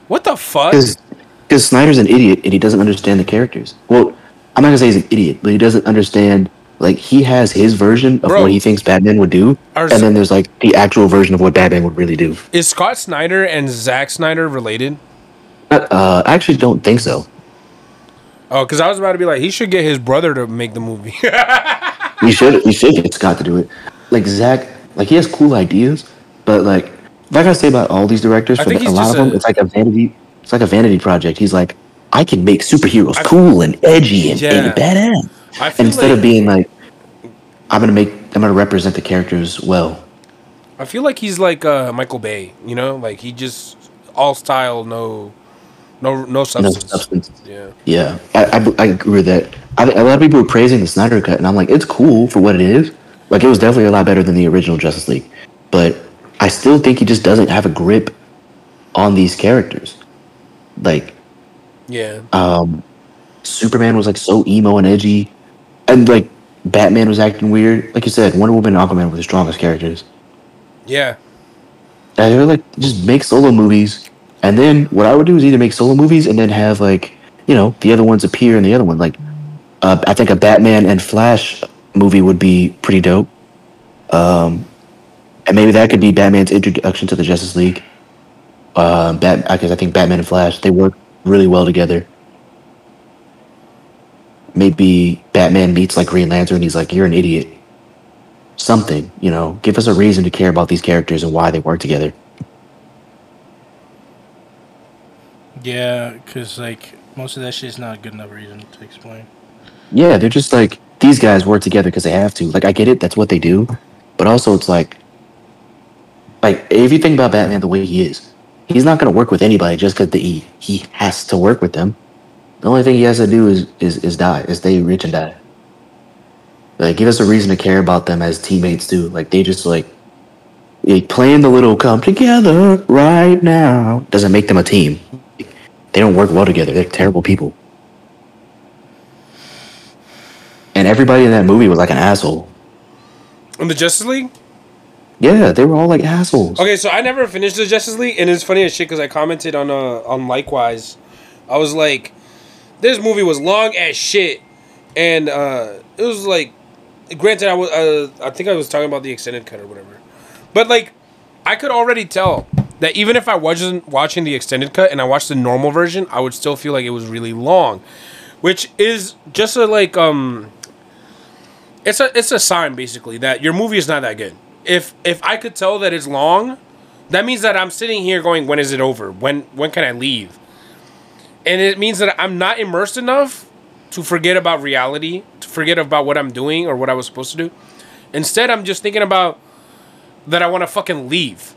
What the fuck? Because Snyder's an idiot and he doesn't understand the characters. Well, I'm not gonna say he's an idiot, but he doesn't understand. Like he has his version of Bro. what he thinks Batman would do, and then there's like the actual version of what Batman would really do. Is Scott Snyder and Zack Snyder related? Uh, I actually don't think so. Oh, because I was about to be like, he should get his brother to make the movie. We should we should get Scott to do it. Like Zack, like he has cool ideas, but like if I gotta say about all these directors, for the, a lot of them, it's like a vanity. It's like a vanity project. He's like, I can make superheroes I- cool and edgy and, Yeah. and badass. Instead like, of being like, I'm gonna make, I'm gonna represent the characters well. I feel like he's like uh, Michael Bay. You know, like he just all style, no, no, no No substance. substance. Yeah. Yeah, I, I, I agree with that. I, a lot of people were praising the Snyder cut, and I'm like, it's cool for what it is. Like, it was definitely a lot better than the original Justice League, but I still think he just doesn't have a grip on these characters. Like, Yeah. um, Superman was like so emo and edgy, and like Batman was acting weird. Like you said, Wonder Woman and Aquaman were the strongest characters. Yeah. And they're like, just make solo movies, and then what I would do is either make solo movies and then have like, you know, the other ones appear in the other one. Like, uh, I think a Batman and Flash movie would be pretty dope. Um, and maybe that could be Batman's introduction to the Justice League. Um, Bat, because I think Batman and Flash they work really well together. Maybe Batman meets like Green Lantern. And he's like, "You're an idiot." Something, you know, give us a reason to care about these characters and why they work together. Yeah, because like most of that shit's not a good enough reason to explain. Yeah, they're just like these guys work together because they have to. Like I get it, that's what they do, but also it's like, like if you think about Batman the way he is, he's not gonna work with anybody just because he he has to work with them. The only thing he has to do is is is die, is stay rich and die. Like give us a reason to care about them as teammates too. Like they just like, like playing the little come together right now doesn't make them a team. They don't work well together. They're terrible people. And everybody in that movie was like an asshole. In the Justice League. Yeah, they were all like assholes. Okay, so I never finished the Justice League, and it's funny as shit because I commented on uh on Likewise. I was like, this movie was long as shit, and uh it was like, granted, I was uh, I think I was talking about the extended cut or whatever, but like, I could already tell that even if I wasn't watching the extended cut and I watched the normal version, I would still feel like it was really long, which is just a like um. It's a it's a sign basically that your movie is not that good. If if I could tell that it's long, that means that I'm sitting here going, when is it over? When when can I leave? And it means that I'm not immersed enough to forget about reality, to forget about what I'm doing or what I was supposed to do. Instead, I'm just thinking about that I want to fucking leave,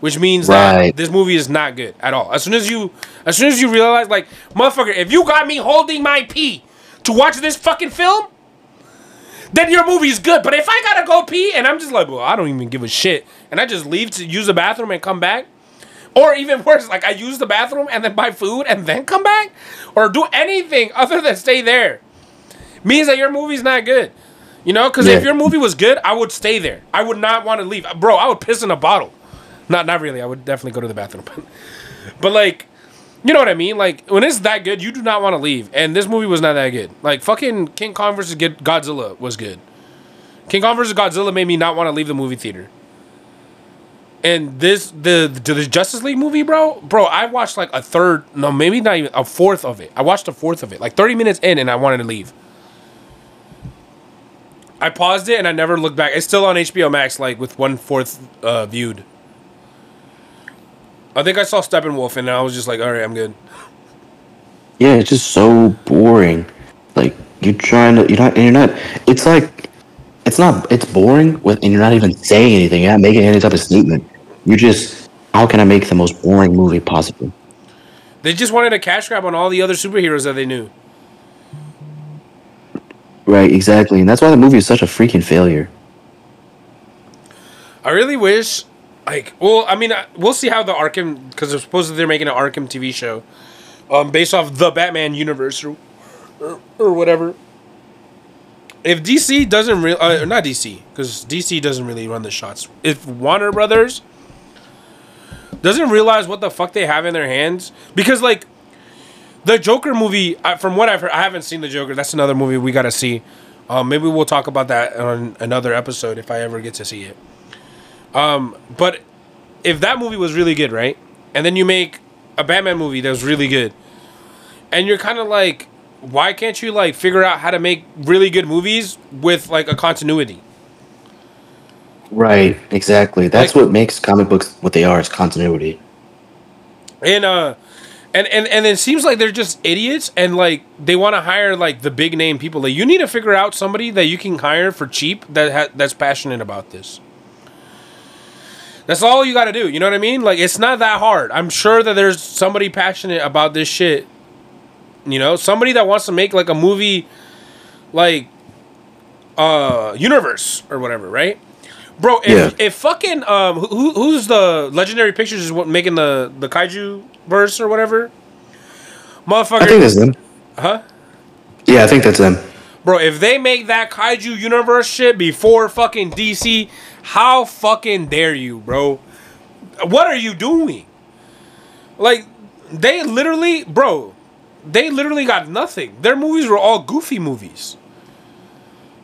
which means that this movie is not good at all. As soon as you, as soon as you realize, like, motherfucker, if you got me holding my pee to watch this fucking film, then your movie's good. But if I gotta go pee and I'm just like, well, I don't even give a shit, and I just leave to use the bathroom and come back, or even worse, like I use the bathroom and then buy food and then come back, or do anything other than stay there, means that your movie's not good. You know, because if your movie was good, I would stay there. I would not want to leave, bro. I would piss in a bottle. Not, not really. I would definitely go to the bathroom, but, but like, you know what I mean? Like when it's that good, you do not want to leave. And this movie was not that good. Like fucking King Kong versus Godzilla was good. King Kong versus Godzilla made me not want to leave the movie theater. And this the the, the Justice League movie, bro, bro, I watched like a third, no, maybe not even a fourth of it. I watched a fourth of it, like thirty minutes in, and I wanted to leave. I paused it and I never looked back. It's still on HBO Max, like with one fourth uh, viewed. I think I saw Steppenwolf and I was just like, all right, I'm good. Yeah, it's just so boring. Like you're trying to, you're not, and you're not. It's like, it's not. It's boring with, and you're not even saying anything. You're not making any type of statement. You're just, how can I make the most boring movie possible? They just wanted a cash grab on all the other superheroes that they knew. Right, exactly, and that's why the movie is such a freaking failure. I really wish, like, well, I mean, we'll see how the Arkham, because they're supposedly they're making an Arkham TV show, um, based off the Batman universe or, or, or whatever. If DC doesn't really, uh, not DC, because DC doesn't really run the shots. If Warner Brothers doesn't realize what the fuck they have in their hands, because like the Joker movie, I, from what I've heard, I haven't seen the Joker. That's another movie we gotta see. Um, maybe we'll talk about that on another episode if I ever get to see it. Um, but if that movie was really good, right, and then you make a Batman movie that was really good, and you're kind of like, why can't you like figure out how to make really good movies with like a continuity? Right, exactly. That's Like- what makes comic books what they are is continuity. And uh, and and and it seems like they're just idiots, and like they want to hire like the big name people. Like you need to figure out somebody that you can hire for cheap that ha- that's passionate about this. That's all you got to do. You know what I mean? Like it's not that hard. I'm sure that there's somebody passionate about this shit. You know, somebody that wants to make like a movie, like, uh, universe or whatever, right? Bro, if, Yeah. if fucking um, who, who's the Legendary Pictures is what making the the kaiju verse or whatever, motherfucker, I think that's them. huh? Yeah, I think that's them. Bro, if they make that kaiju universe shit before fucking DC, how fucking dare you, bro? What are you doing? Like, they literally, bro, they literally got nothing. Their movies were all goofy movies.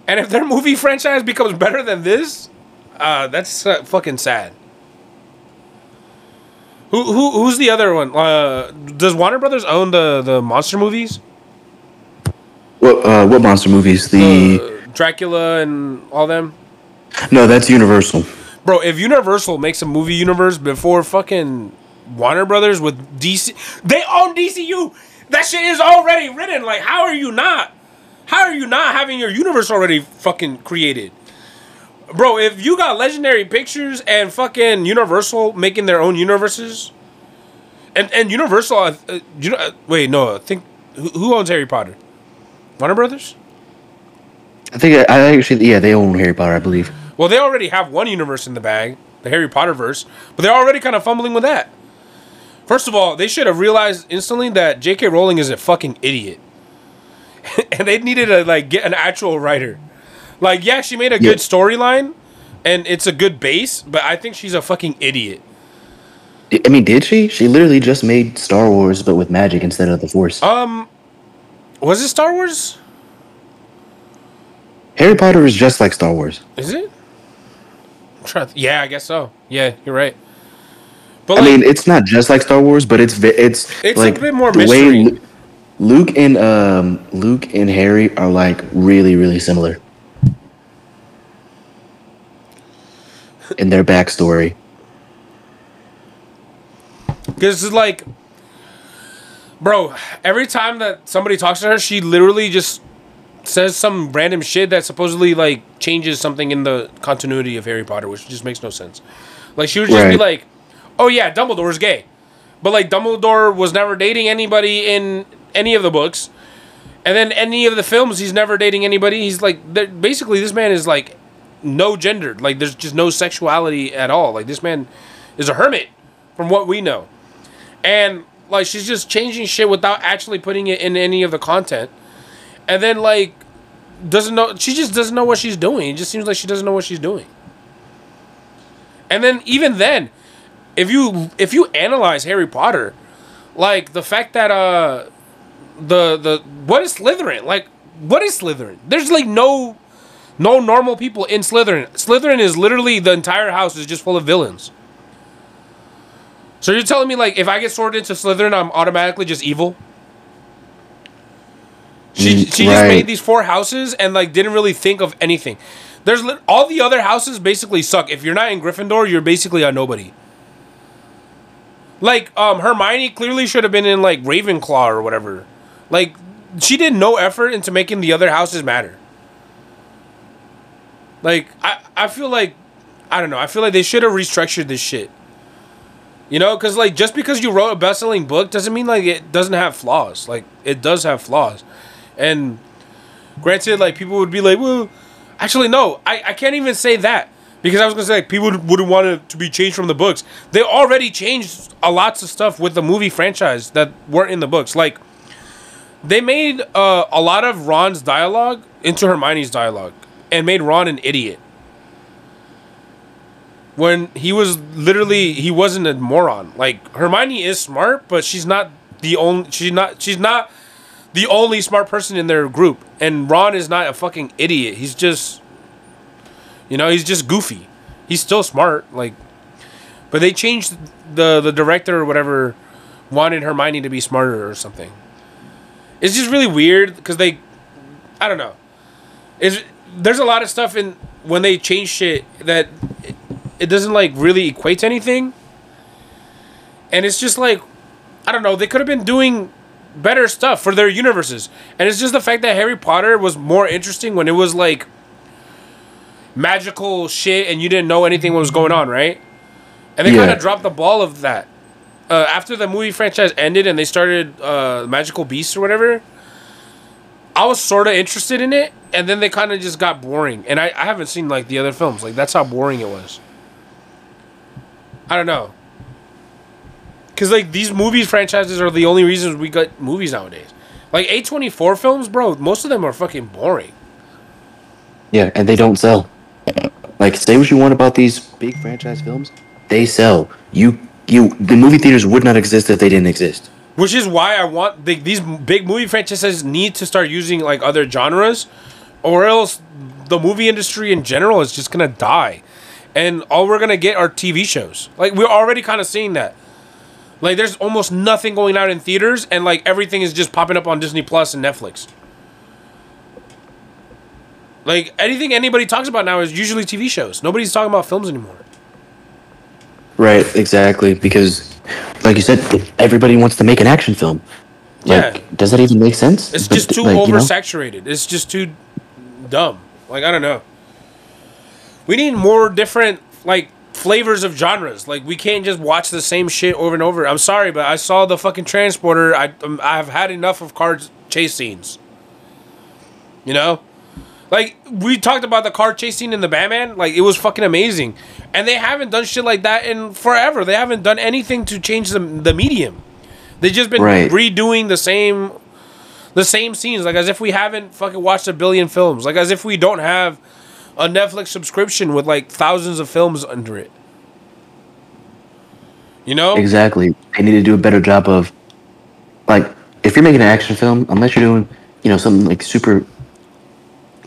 And if their movie franchise becomes better than this, uh, that's uh, fucking sad. Who, who who's the other one? Uh, does Warner Brothers own the the monster movies? What uh, what monster movies? The Uh, Dracula and all them. No, that's Universal. Bro, if Universal makes a movie universe before fucking Warner Brothers with DC, they own DCU. That shit is already written. Like, how are you not? How are you not having your universe already fucking created? Bro, if you got Legendary Pictures and fucking Universal making their own universes, and and Universal, uh, uh, you know, uh, wait, no, I think who, who owns Harry Potter? Warner Brothers. I think I, I actually yeah they own Harry Potter, I believe. Well, they already have one universe in the bag, the Harry Potter verse, but they're already kind of fumbling with that. First of all, they should have realized instantly that J.K. Rowling is a fucking idiot, and they needed to like get an actual writer. Like, yeah, she made a good storyline, and it's a good base, but I think she's a fucking idiot. I mean, did she? She literally just made Star Wars, but with magic instead of the Force. Um, was it Star Wars? Harry Potter is just like Star Wars. Is it? I'm yeah, I guess so. Yeah, you're right. But I like, mean, it's not just like Star Wars, but it's it's It's a bit more the mystery. Lu- Luke and um Luke and Harry are like really really similar in their backstory. Because it's like, bro, every time that somebody talks to her, she literally just says some random shit that supposedly like changes something in the continuity of Harry Potter, which just makes no sense. Like she would just be like, "Oh yeah, Dumbledore's gay," but like Dumbledore was never dating anybody in any of the books, and then any of the films, he's never dating anybody. He's like, basically, this man is like no gendered. Like there's just no sexuality at all. Like this man is a hermit, from what we know and like she's just changing shit without actually putting it in any of the content and then like doesn't know she just doesn't know what she's doing. It just seems like she doesn't know what she's doing. And then even then if you if you analyze harry potter like the fact that uh the the what is slytherin? Like what is slytherin? There's like no no normal people in slytherin. Slytherin is literally the entire house is just full of villains. So you're telling me like if I get sorted into Slytherin, I'm automatically just evil? She Mm, she just made these four houses and like didn't really think of anything. There's lit- all the other houses basically suck. If you're not in Gryffindor, you're basically a nobody. Like um Hermione clearly should have been in like Ravenclaw or whatever. Like she did no effort into making the other houses matter. Like I I feel like I don't know. I feel like they should have restructured this shit. You know, because like just because you wrote a best-selling book doesn't mean like it doesn't have flaws. Like it does have flaws, and granted, like people would be like, well, actually no, I, I can't even say that because I was gonna say like, people would- wouldn't want it to be changed from the books. They already changed a lots of stuff with the movie franchise that weren't in the books. Like they made uh, a lot of Ron's dialogue into Hermione's dialogue and made Ron an idiot when he was literally he wasn't a moron. Like Hermione is smart, but she's not the only she's not she's not the only smart person in their group. And Ron is not a fucking idiot. He's just you know, he's just goofy. He's still smart, like but they changed the the director or whatever wanted Hermione to be smarter or something. It's just really weird because they I don't know. Is there's a lot of stuff in when they change shit that it, it doesn't like really equate to anything. And it's just like I don't know, they could have been doing better stuff for their universes. And it's just the fact that Harry Potter was more interesting when it was like magical shit and you didn't know anything what was going on, right? And they Yeah. kind of dropped the ball of that. Uh, after the movie franchise ended and they started uh, Magical Beasts or whatever, I was sort of interested in it, and then they kind of just got boring. And I, I haven't seen like the other films. Like that's how boring it was. I don't know. Cause like these movies franchises are the only reasons we got movies nowadays. Like A twenty four films, bro. Most of them are fucking boring. Yeah, and they don't sell. Like, say what you want about these big franchise films, they sell. You, you, the movie theaters would not exist if they didn't exist. Which is why I want the, these big movie franchises need to start using like other genres, or else the movie industry in general is just gonna die, and all we're gonna get are TV shows. Like we're already kind of seeing that. Like there's almost nothing going out in theaters, and like everything is just popping up on Disney Plus and Netflix. Like anything anybody talks about now is usually TV shows. Nobody's talking about films anymore. Right, exactly. Because, like you said, everybody wants to make an action film. Like, Yeah. does that even make sense? It's But, just too like, you know? oversaturated. It's just too dumb. Like I don't know. We need more different like flavors of genres. Like we can't just watch the same shit over and over. I'm sorry, but I saw the fucking transporter. I um, I've had enough of car chase scenes. You know, like we talked about the car chase scene in the Batman. Like it was fucking amazing, and they haven't done shit like that in forever. They haven't done anything to change the the medium. They've just been Right. redoing the same the same scenes, like as if we haven't fucking watched a billion films, like as if we don't have a Netflix subscription with like thousands of films under it. You know? Exactly. They need to do a better job of, like, if you're making an action film, unless you're doing, you know, something like super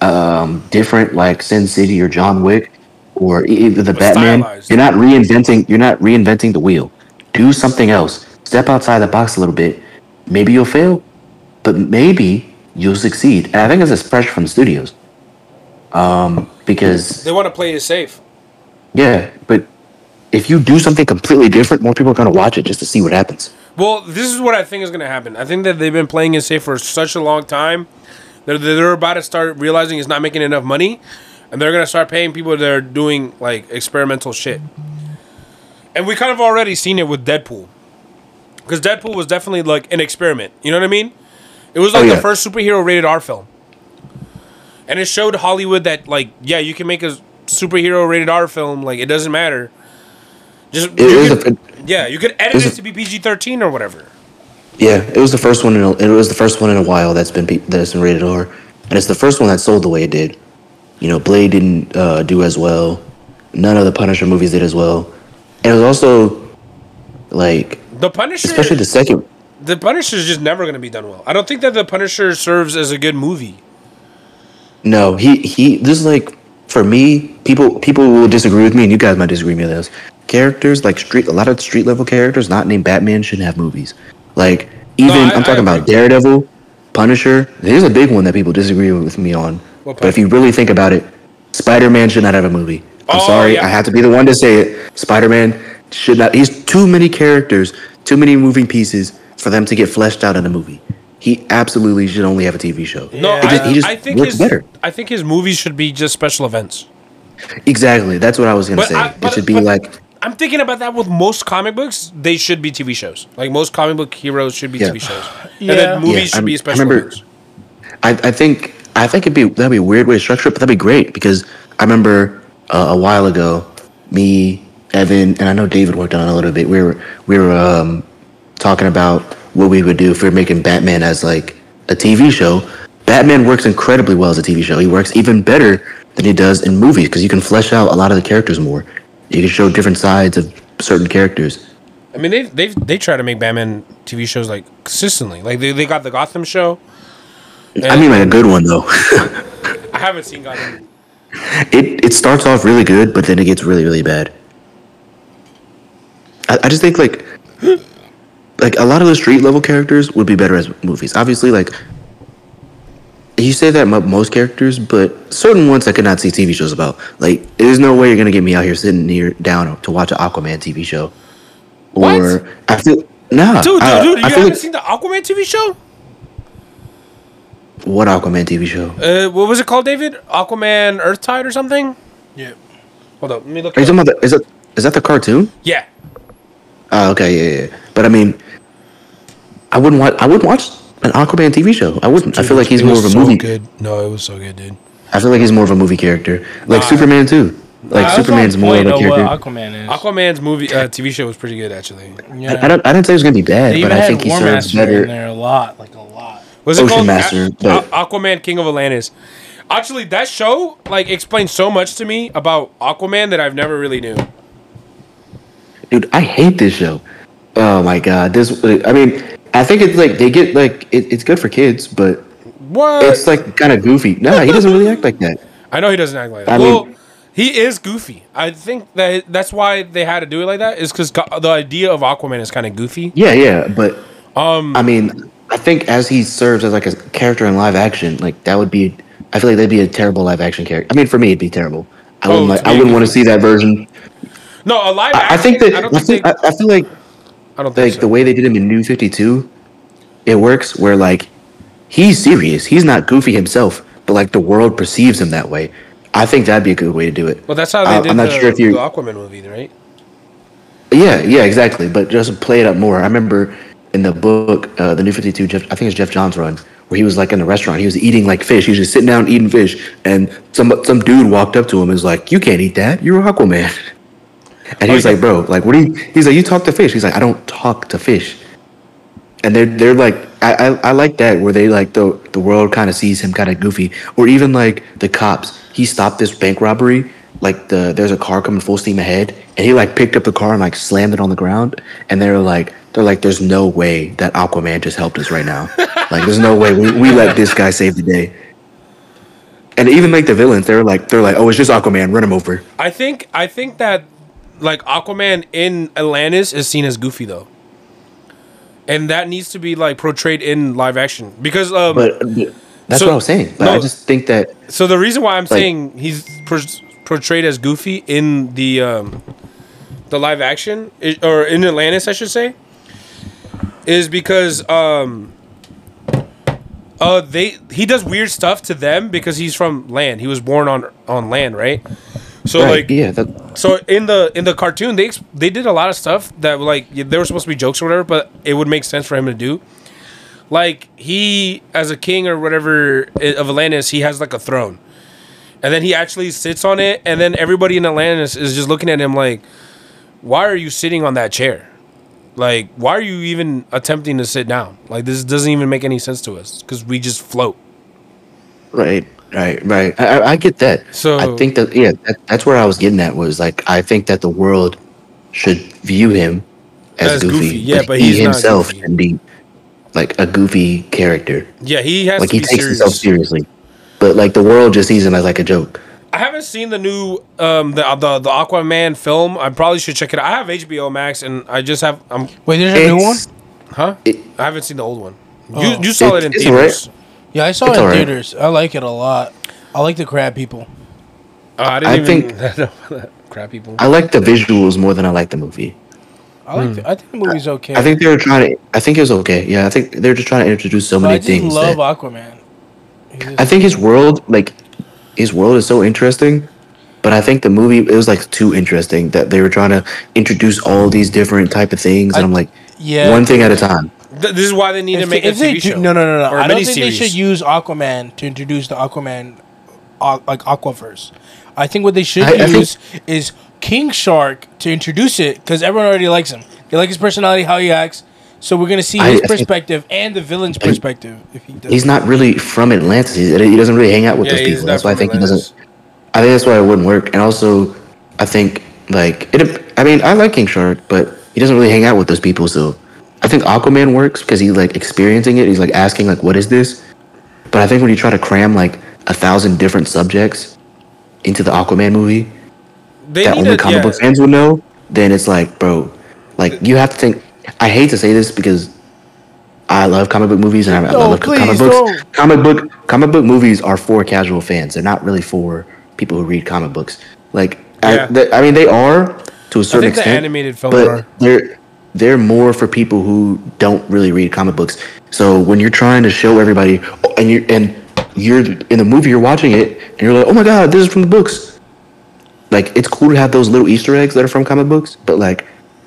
um, different, like Sin City or John Wick or either the Batman, stylized. you're not reinventing. You're not reinventing the wheel. do something else. Step outside the box a little bit. Maybe you'll fail, but maybe you'll succeed. And I think it's this pressure from the studios. Um, because They want to play it safe. yeah, but if you do something completely different, more people are gonna watch it just to see what happens. Well, this is what I think is going to happen. I think that they've been playing it safe for such a long time. They're, they're about to start realizing it's not making enough money, and they're going to start paying people that are doing like experimental shit. And we kind of already seen it with Deadpool, because Deadpool was definitely like an experiment. You know what I mean? It was like Oh, the first superhero rated R film, and it showed Hollywood that like yeah, you can make a superhero rated R film. Like it doesn't matter. Just It you is could- a, yeah, you could edit it it- to be PG thirteen or whatever. Yeah, it was the first one. In a, it was the first one in a while that's been that's been rated R, and it's the first one that sold the way it did. You know, Blade didn't uh, do as well. None of the Punisher movies did as well, and it was also like, The Punisher, especially the second. the Punisher is just never going to be done well. I don't think that the Punisher serves as a good movie. No, he he. This is like for me. People people will disagree with me, and you guys might disagree with me on this. Characters like street, a lot of street level characters not named Batman shouldn't have movies. Like even I- I, am talking about. Daredevil, Punisher. Here's a big one that people disagree with me on. But if you really think about it, Spider Man should not have a movie. I'm Oh, sorry, yeah. I have to be the one to say it. Spider Man should not. He's too many characters, too many moving pieces for them to get fleshed out in a movie. He absolutely should only have a TV show. No, Yeah. It just- I, he just I think works his better. I think his movies should be just special events. Exactly. That's what I was gonna But say. I- it should be but- like I'm thinking about that with most comic books. They should be TV shows. Like most comic book heroes should be Yeah. TV shows, Yeah. and then movies Yeah, should I'm- be I special remember- events. I, I think I think it'd be that'd be a weird way to structure it, but that'd be great because I remember uh, a while ago, me, Evan, and I know David worked on it a little bit. We were we were um, talking about what we would do if we're making Batman as like a TV show. Batman works incredibly well as a TV show. He works even better than he does in movies because you can flesh out a lot of the characters more. You can show different sides of certain characters. I mean, they they they try to make Batman TV shows like consistently. Like they, they got the Gotham show. I mean, like a good one though. I haven't seen Gotham. it it starts off really good, but then it gets really really bad. I, I just think like like a lot of the street level characters would be better as movies. Obviously, like you say that about most characters, but certain ones I could not see TV shows about. Like, there's no way you're gonna get me out here sitting here down to watch an Aquaman TV show. What? Or I feel nah, Dude, dude, I, dude, you I feel haven't like, seen the Aquaman TV show? what Aquaman TV show? Uh, what was it called, David? Aquaman Earthtide or something? Yeah. Hold up, let me look. Are you up. talking about the, is that is that the cartoon? Yeah, Oh, okay, yeah, yeah. But I mean, I wouldn't watch. I wouldn't watch an Aquaman TV show. I wouldn't. I feel like he's more of a so movie. Good. No, it was so good, dude. I feel like he's more of a movie character, like Nah. Superman too. Like That's Superman's on more of a character. What Aquaman is. Aquaman's movie uh, TV show was pretty good, actually. yeah. I, I don't. I didn't say it was gonna be bad, but I had think he War serves Master in better. there a lot, like a lot. Was it Ocean called Master, A- but- Aquaman King of Atlantis? Actually, that show like explains so much to me about Aquaman that I've never really knew. Dude, I hate this show. Oh my god, this. I mean, I think it's like they get like it, it's good for kids, but What? it's like kind of goofy. Nah, he doesn't really act like that. I know he doesn't act like that. I well, mean- he is goofy. I think that that's why they had to do it like that. Is because the idea of Aquaman is kind of goofy. Yeah, yeah, but um, I mean, I think as he serves as like a character in live action, like that would be. I feel like that'd be a terrible live action character. I mean, for me, it'd be terrible. I Oh, wouldn't like. I wouldn't want to see that version. No, a live I, action. I think that. I I, don't think. think, they, I, I feel like I don't think like so. the way they did him in New Fifty Two, it works where like he's serious. He's not goofy himself, but like the world perceives him that way. I think that'd be a good way to do it. well, that's how they Uh, did I'm not the, sure if you. the Aquaman movie, right? Yeah, yeah, exactly. But just play it up more. I remember in the book, uh, the New Fifty Two. I think it's Geoff Johns' run, where he was like in a restaurant. He was eating like fish. He was just sitting down eating fish, and some some dude walked up to him and was like, "You can't eat that. You're Aquaman." And he was like, "Bro, like, what do you?" He's like, "You talk to fish." He's like, "I don't talk to fish." And they're they're like, I I, I like that where they like the the world kind of sees him kind of goofy, or even like the cops. He stopped this bank robbery. Like the there's a car coming full steam ahead, and he like picked up the car and like slammed it on the ground. And they're like, they're like, there's no way that Aquaman just helped us right now. like, there's no way we, we let this guy save the day. And even like the villains, they're like, they're like, oh, it's just Aquaman, run him over. I think I think that like Aquaman in Atlantis is seen as goofy though, and that needs to be like portrayed in live action because um. But but that's So- what I was saying. But no. I just think that so the reason why I'm like- saying he's por- portrayed as goofy in the um, the live action or in Atlantis, I should say, is because um. Uh, they he does weird stuff to them because he's from land. He was born on on land, right? So right, like yeah, that, so in the in the cartoon they they did a lot of stuff that like they were supposed to be jokes or whatever, but it would make sense for him to do. Like he as a king or whatever of Atlantis, he has like a throne, and then he actually sits on it, and then everybody in Atlantis is just looking at him like, "Why are you sitting on that chair? Like, why are you even attempting to sit down? Like this doesn't even make any sense to us because we just float." Right, right, right. I, I- I get that. So- I think that yeah, that, that's where I was getting at was like I think that the world should view him as, As goofy. goofy, yeah, Like, but he he's himself goofy. should be like a goofy character. Yeah, he has Like to he be takes serious. himself seriously, but like the world just sees him as like a joke. I haven't seen the new um the the, the Aquaman film. I probably should check it out. I have HBO Max and I just have um Wait, there's a new one. Huh? It- I haven't seen the old one. Oh. You you saw it, It- in it's theaters. Yeah, I saw It's it in alright. theaters. I like it a lot. I like the crab people. Oh, I didn't I even think- crap people. I like the visuals more than I like the movie. I like. Hmm. The, I think the movie's okay. I think they were trying to. I think it was okay. Yeah, I think they're just trying to introduce so But many I just things. love that- Aquaman. I think his world, like, his world is so interesting. But I think the movie it was like too interesting that they were trying to introduce all these different type of things, and I- I'm like, yeah. one thing at a time. Th- this is why they need to make they, a if they TV do, show. no, no, no, no. Or a I don't think they should use Aquaman to introduce the Aquaman, uh, like Aquaverse. I think what they should I- I think- use is King Shark to introduce it because everyone already likes him. They like his personality, how he acts. So we're gonna see his I think- perspective and the villain's perspective. If he does. He's not really from Atlantis. He's, he doesn't really hang out with Yeah, those people. That's why I from think he doesn't. I think that's why it wouldn't work. And also, I think like it. I mean, I like King Shark, but he doesn't really hang out with those people. So I think Aquaman works because he's like experiencing it. He's like asking like, "What is this?" But I think when you try to cram like a thousand different subjects into the Aquaman movie They that only to, comic yeah. book fans would know, then it's like, bro, like you have to think. I hate to say this because I love comic book movies and I, I No, love comic please books. don't. Comic book comic book movies are for casual fans. They're not really for people who read comic books. Like, Yeah. I, they, I mean, they are to a certain think the extent. animated films but are. they're they're more for people who don't really read comic books. So when you're trying to show everybody, and you and you're in the movie, you're watching it, and you're like, oh my god, this is from the books like it's cool to have those little Easter eggs that are from comic books, but like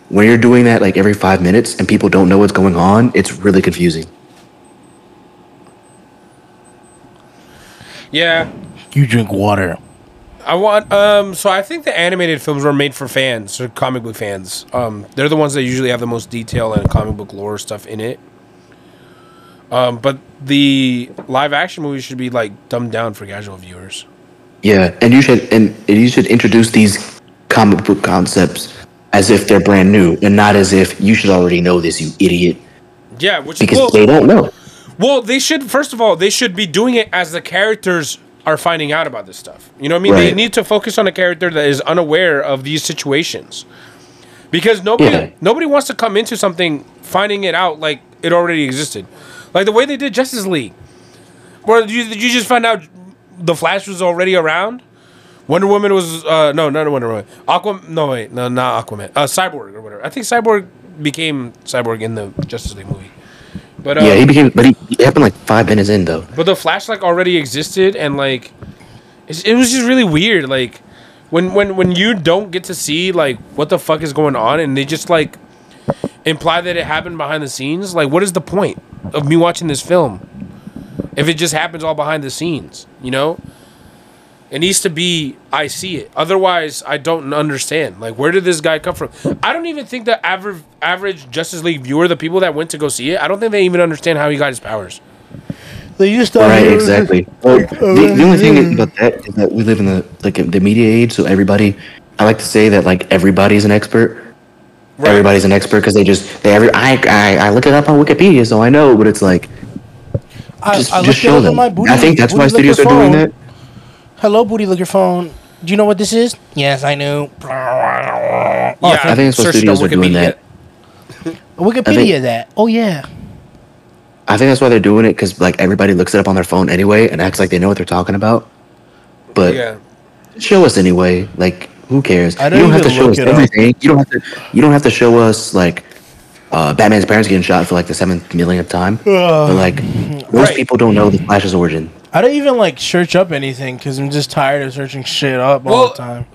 when you're doing that like every five minutes and people don't know what's going on, it's really confusing. Yeah, you drink water. I want. Um, so I think the animated films were made for fans, or comic book fans. Um, they're the ones that usually have the most detail and comic book lore stuff in it. Um, but the live action movies should be like dumbed down for casual viewers. Yeah, and you should and, you should introduce these comic book concepts as if they're brand new and not as if you should already know this, you idiot, Yeah, which because well, they don't know. well, they should first of all they should be doing it as the characters are finding out about this stuff. You know what I mean? They need to focus on a character that is unaware of these situations. Because nobody Yeah. nobody wants to come into something finding it out like it already existed. Like the way they did Justice League. Where you, you just find out the Flash was already around. Wonder Woman was uh no, not Wonder Woman. Aquaman no wait, no not Aquaman. Uh Cyborg or whatever. I think Cyborg became Cyborg in the Justice League movie. But uh, Yeah, he became, but he, it happened like five minutes in though. but the Flash like already existed, and like it's, it was just really weird. Like when when when you don't get to see like what the fuck is going on, and they just like imply that it happened behind the scenes. Like, what is the point of me watching this film if it just happens all behind the scenes? You know. It needs to be I see it. Otherwise, I don't understand. Like, where did this guy come from? I don't even think the average average Justice League viewer, the people that went to go see it, I don't think they even understand how he got his powers. They used to Right, exactly. Well, the, the only thing about that is that we live in the like the media age, so everybody. I like to say that like everybody's an expert. Right. Everybody's an expert because they just they every I, I I look it up on Wikipedia, so I know. But it's like I, just I just show them. my booty- I think that's why booty licker studios are doing that. Hello, booty licker phone. Do you know what this is? Yes, I knew. Oh, yeah, I think it's what studios are doing that. Wikipedia that. Oh yeah. I think that's why they're doing it because like everybody looks it up on their phone anyway and acts like they know what they're talking about. But Yeah. show us anyway. Like who cares? I don't you don't have to show us it up. everything. You don't have to. You don't have to show us like uh, Batman's parents getting shot for like the seventh millionth time. but like most Right. people don't know the Flash's origin. I don't even like search up anything because I'm just tired of searching shit up all the time.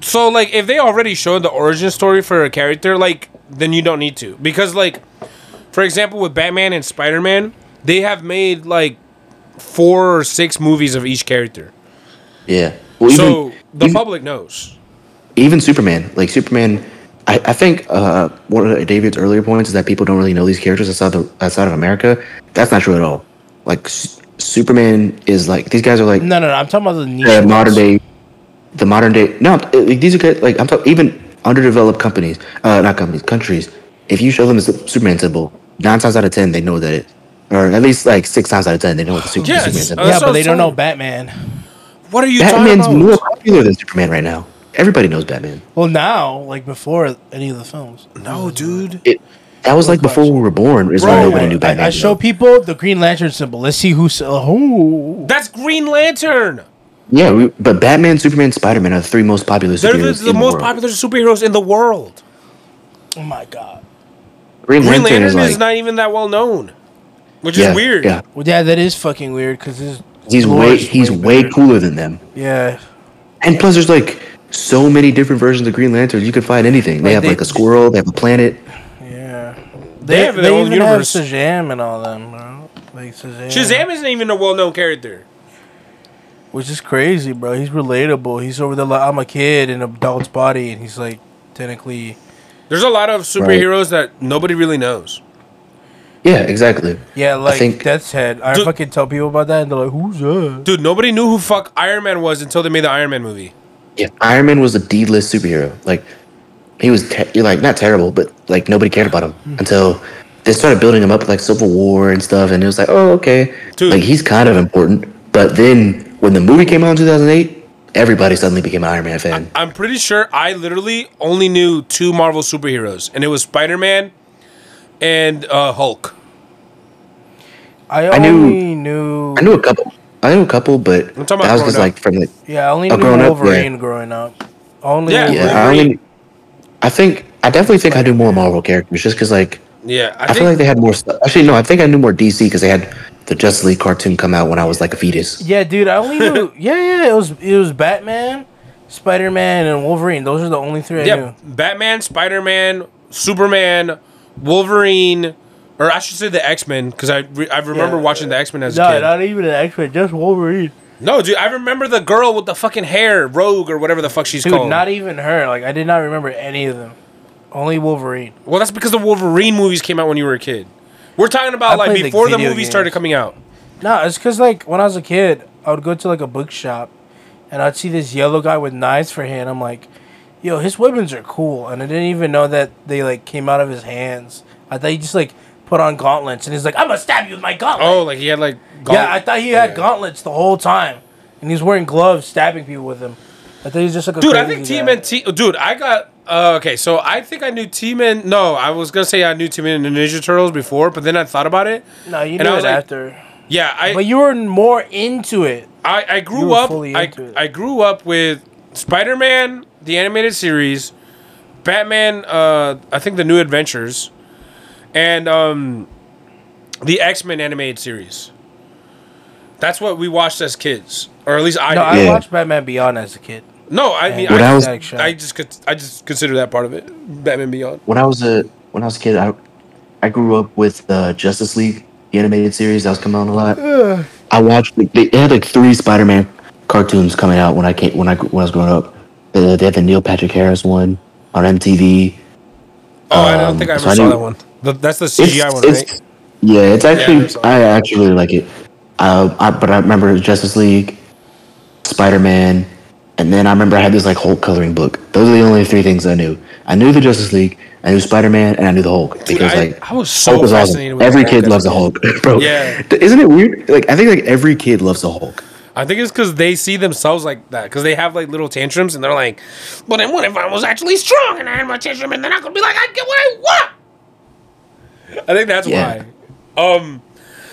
So like if they already showed the origin story for a character, like then you don't need to. Because like for example with Batman and Spider-Man, they have made like four or six movies of each character. Yeah. Well, so the even- public knows. even Superman, like Superman, I, I think uh, one of David's earlier points is that people don't really know these characters outside the outside of America. That's not true at all. Like S- Superman is like these guys are like No, no, no. I'm talking about the niche. the modern day, the modern day. No, like, these are good. Like I'm talking even underdeveloped companies, uh, not companies, countries. If you show them the Superman symbol, nine times out of ten they know that it, or at least like six times out of ten they know what the Super- Yeah, Superman it's- symbol. uh. Yeah, but they don't know. Batman. What are you Batman's talking more popular than Superman right now. Everybody knows Batman. Well, now, like before any of the films. No, dude. It, that was like before we were born. Is when nobody knew Batman. I, I show people the Green Lantern symbol. Let's see who's. Uh, who. That's Green Lantern. Yeah, we, but Batman, Superman, Spider Man are the three most popular They're the, superheroes. the in most world. popular superheroes in the world. Oh my god. Green, Green Lantern, Lantern is like not even that well known, which yeah, is weird. Yeah, Well, yeah, that is fucking weird because he's way he's way better. cooler than them. Yeah. And plus, there's like so many different versions of Green Lantern. You can find anything. They Like, have they- like a squirrel. They have a planet. Yeah. They They, have they, their own even universe. have Shazam and all them, bro. Like Shazam. Shazam isn't even a well-known character. Which is crazy, bro. He's relatable. He's over there like, I'm a kid in an adult's body, and he's like, technically. There's a lot of superheroes that nobody really knows. Yeah, exactly. Yeah, like I think- Death's Head. I Dude- fucking tell people about that, and they're like, who's that? Dude, nobody knew who fuck Iron Man was until they made the Iron Man movie. Yeah, Iron Man was a D-list superhero. Like he was, te- you're like not terrible, but like nobody cared about him Hmm. until they started building him up with like Civil War and stuff, and it was like, oh, okay, Dude. like he's kind of important. But then when the movie came out in 2008, everybody suddenly became an Iron Man fan. I'm pretty sure I literally only knew two Marvel superheroes, and it was Spider-Man and uh, Hulk. I I knew- only knew. I knew a couple. I knew a couple, but I'm talking about that was just up. like from like Yeah, I only knew growing up, Wolverine yeah. growing up. Only Yeah, yeah. I only, I think I definitely think I knew more Marvel characters just because like Yeah, I, I, think feel like they had more stuff. Actually, no, I think I knew more DC because they had the Justice League cartoon come out when I was like a fetus. Yeah, dude, I only knew. Yeah, yeah, it was it was Batman, Spider Man, and Wolverine. Those are the only three I yeah, knew. Batman, Spider-Man, Superman, Wolverine, or I should say the X-Men because I re- I remember Yeah. watching the X-Men as a kid. No, not even an X Men, just Wolverine. no, dude, I remember the girl with the fucking hair, Rogue or whatever the fuck she's called. Dude, called. not even her. Like I did not remember any of them. Only Wolverine. well, that's because the Wolverine movies came out when you were a kid. We're talking about I like before the video movies games. started coming out. No, it's because like when I was a kid, I would go to like a bookshop, and I'd see this yellow guy with knives for hand. I'm like, yo, his weapons are cool, and I didn't even know that they like came out of his hands. I thought he just like put on gauntlets, and he's like, I'm gonna stab you with my gauntlet. Oh, like he had like yeah, I thought he had Yeah. gauntlets the whole time, and he's wearing gloves, stabbing people with them. I thought he was just like a Dude, I think Team guy. T. Dude, I got. Uh, okay, so I think I knew Team and no, I was gonna say I knew Team and the Ninja Turtles before, but then I thought about it. No, you and I knew was it like- after, Yeah, I but you were more into it. I, I grew up. I. I grew up with Spider Man, the animated series, Batman. Uh, I think the New Adventures, and um, the X Men animated series. That's what we watched as kids, or at least I. No, did. I Yeah. watched Batman Beyond as a kid. no, I mean, I, I was, I just I just consider that part of it. Batman Beyond. When I was a when I was a kid, I I grew up with the Justice League, the animated series that was coming out a lot. I watched. Like, they, they had like three Spider-Man cartoons coming out when I came when I when I was growing up. Uh, they had the Neil Patrick Harris one on MTV. Oh, I don't Um, think I so ever I saw knew- that one. The, that's the CGI one, right? Yeah, it's actually I I actually really like it. Uh, I, but I remember Justice League, Spider Man, and then I remember I had this like Hulk coloring book. Those are the only three things I knew. I knew the Justice League, I knew Spider Man, and I knew the Hulk because I- like I was so Hulk was awesome. Every kid loves the a Hulk, bro. Yeah. isn't it weird? Like I think like every kid loves the Hulk. I think it's because they see themselves like that. Because they have like little tantrums and they're like, but then what if I was actually strong and I had my tantrum and then I could be like, I get what I want? I think that's Yeah. why. Um,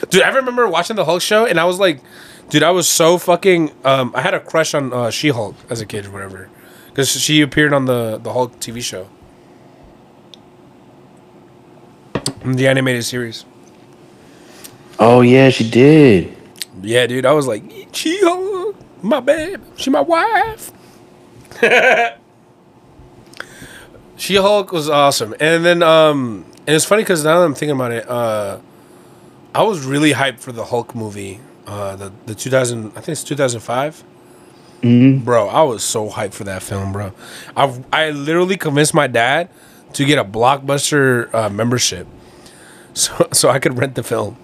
dude, I remember watching the Hulk show and I was like, dude, I was so fucking. Um, I had a crush on uh, She Hulk as a kid or whatever. Because she appeared on the, the Hulk TV show. The animated series. Oh yeah, she did. Yeah, dude, I was like, she Hulk, my babe, she my wife. she Hulk was awesome, and then um, and it's funny because now that I'm thinking about it, uh, I was really hyped for the Hulk movie, uh, the the 2000, I think it's 2005. Bro, I was so hyped for that film, bro. I I literally convinced my dad to get a blockbuster uh, membership, so so I could rent the film.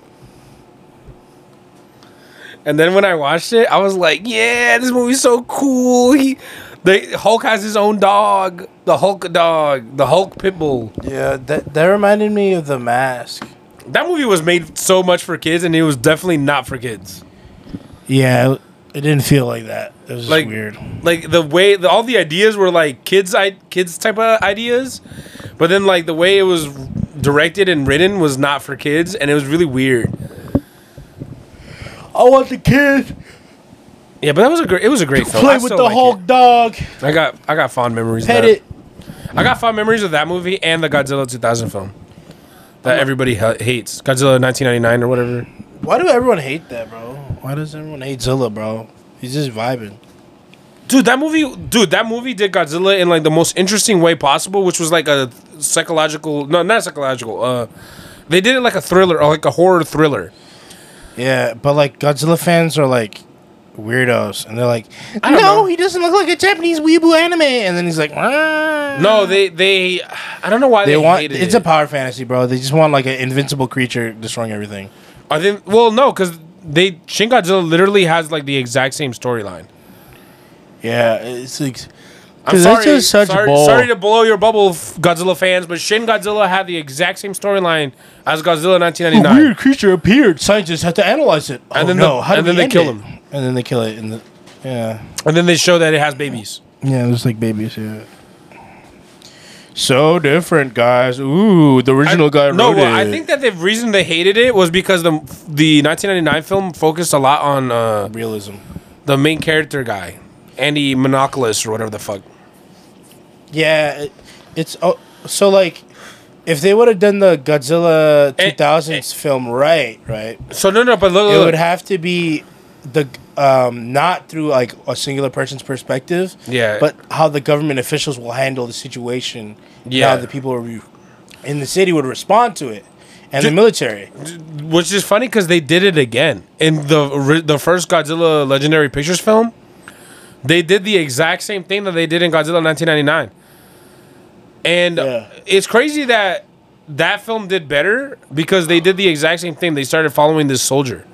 And then when I watched it, I was like, "Yeah, this movie's so cool." He, the Hulk has his own dog, the Hulk dog, the Hulk pitbull. Yeah, that that reminded me of the mask. That movie was made so much for kids, and it was definitely not for kids. Yeah, it didn't feel like that. It was just Like weird. Like the way the, all the ideas were like kids, I, kids type of ideas, but then like the way it was directed and written was not for kids, and it was really weird. I want the kid Yeah, but that was a great. It was a great film. play with the like Hulk it. dog. I got I got fond memories. of Pet that. I got fond memories of that movie and the Godzilla 2000 film that everybody ha- hates. Godzilla 1999 or whatever. Why do everyone hate that, bro? Why does everyone hate Zilla, bro? He's just vibing. Dude, that movie, dude, that movie did Godzilla in like the most interesting way possible, which was like a psychological, no, not psychological. Uh, they did it like a thriller or like a horror thriller. Yeah, but like Godzilla fans are like weirdos, and they're like, I don't "No, know. he doesn't look like a Japanese weeaboo anime." And then he's like, "Ah." No, they they, I don't know why they, they want it's it. a power fantasy, bro. They just want like an invincible creature destroying everything. I think well, no, because they Shin Godzilla literally has like the exact same storyline. Yeah, it's like I'm sorry, that's just such sorry, bull. sorry to blow your bubble, Godzilla fans, but Shin Godzilla had the exact same storyline as Godzilla a 1999. weird creature appeared. Scientists had to analyze it. And oh, then no, the- and then they kill it? him. And then they kill it. In the yeah, And then they show that it has babies. yeah, it's like babies. Yeah. So different, guys. Ooh, the original guy no, wrote well, I think that the reason they hated it was because the the 1999 film focused a lot on uh, realism. the main character guy, Andy Monoculus or whatever the fuck. Yeah, it, it's oh, so like if they would have done the Godzilla Eh, 2000s film right, right, So no, no, but look, it look, would have to be the um not through like a singular person's perspective, Yeah. but how the government officials will handle the situation. Yeah. how the people re- in the city would respond to it, and the military. which is funny because they did it again in the the first Godzilla Legendary Pictures film. They did the exact same thing that they did in Godzilla 1999, and Yeah. it's crazy that that film did better because they did the exact same thing. They started following this soldier,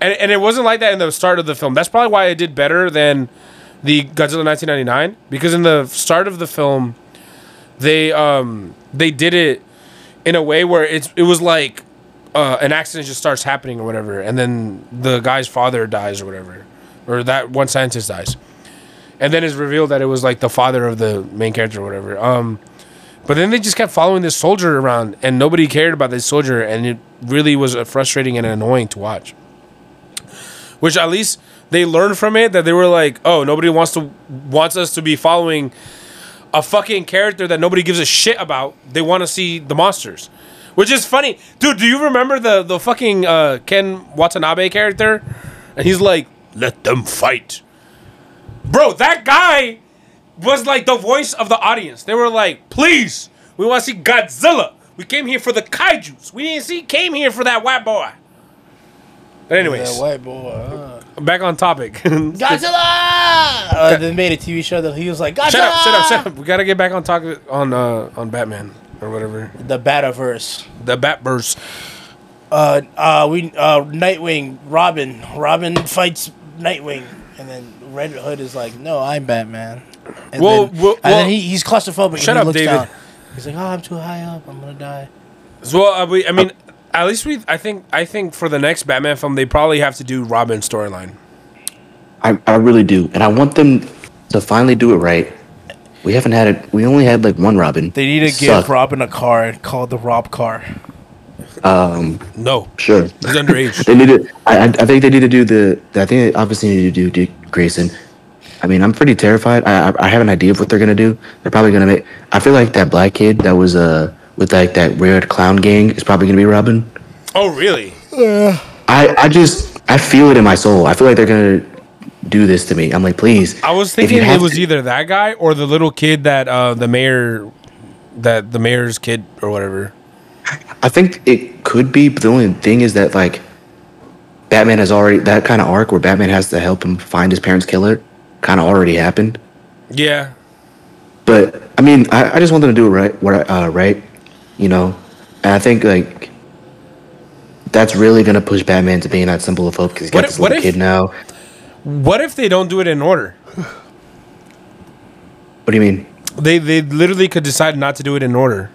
and and it wasn't like that in the start of the film. That's probably why it did better than the Godzilla 1999 because in the start of the film, they um they did it in a way where it's it was like uh, an accident just starts happening or whatever, and then the guy's father dies or whatever, or that one scientist dies, and then it's revealed that it was like the father of the main character or whatever. Um, but then they just kept following this soldier around, and nobody cared about this soldier, and it really was frustrating and annoying to watch. Which at least they learned from it that they were like, oh, nobody wants to wants us to be following a fucking character that nobody gives a shit about. They want to see the monsters, which is funny, dude. Do you remember the the fucking uh, Ken Watanabe character? And he's like, "Let them fight." Bro, that guy was like the voice of the audience. They were like, "Please, we want to see Godzilla. We came here for the kaiju's. We didn't see came here for that white boy." But anyways, Yeah, white boy. uh. back on topic. Godzilla. Uh, they made a TV show that he was like Godzilla. shut up! Shut up! Shut up! We gotta get back on topic on uh, on Batman or whatever. The Bataverse. The Batverse. uh, uh, we uh, Nightwing, Robin, Robin fights Nightwing, and then Red Hood is like, "No, I'm Batman." And Well, then, well- and then he, he's claustrophobic. Shut and he up, looks David. Down. He's like, "Oh, I'm too high up. I'm gonna die." Well, uh, we, I mean, at least we. I think. I think for the next Batman film, they probably have to do Robin's storyline. I, I really do, and I want them to finally do it right. We haven't had it. We only had like one Robin. They need to give Robin a car called the Rob car. No, Sure. he's underage. They need to. I, I think they need to do the. I think they obviously need to do Dick Grayson. I mean, I'm pretty terrified. I I, I have an idea of what they're gonna do. They're probably gonna make. I feel like that black kid that was uh with like that weird clown gang is probably gonna be Robin. oh, really? I I just I feel it in my soul. I feel like they're gonna do this to me. I'm like, please. I was thinking it was to- either that guy or the little kid that uh, the mayor, that the mayor's kid or whatever. I think it could be, but the only thing is that like Batman has already that kind of arc where Batman has to help him find his parents' killer, kind of already happened. Yeah, But I mean, I, I just want them to do it right, what uh, right, you know. And I think like that's really gonna push Batman to being that symbol of hope because he's What got if- this what little if- kid now. What if they don't do it in order? What do you mean? They they literally could decide not to do it in order.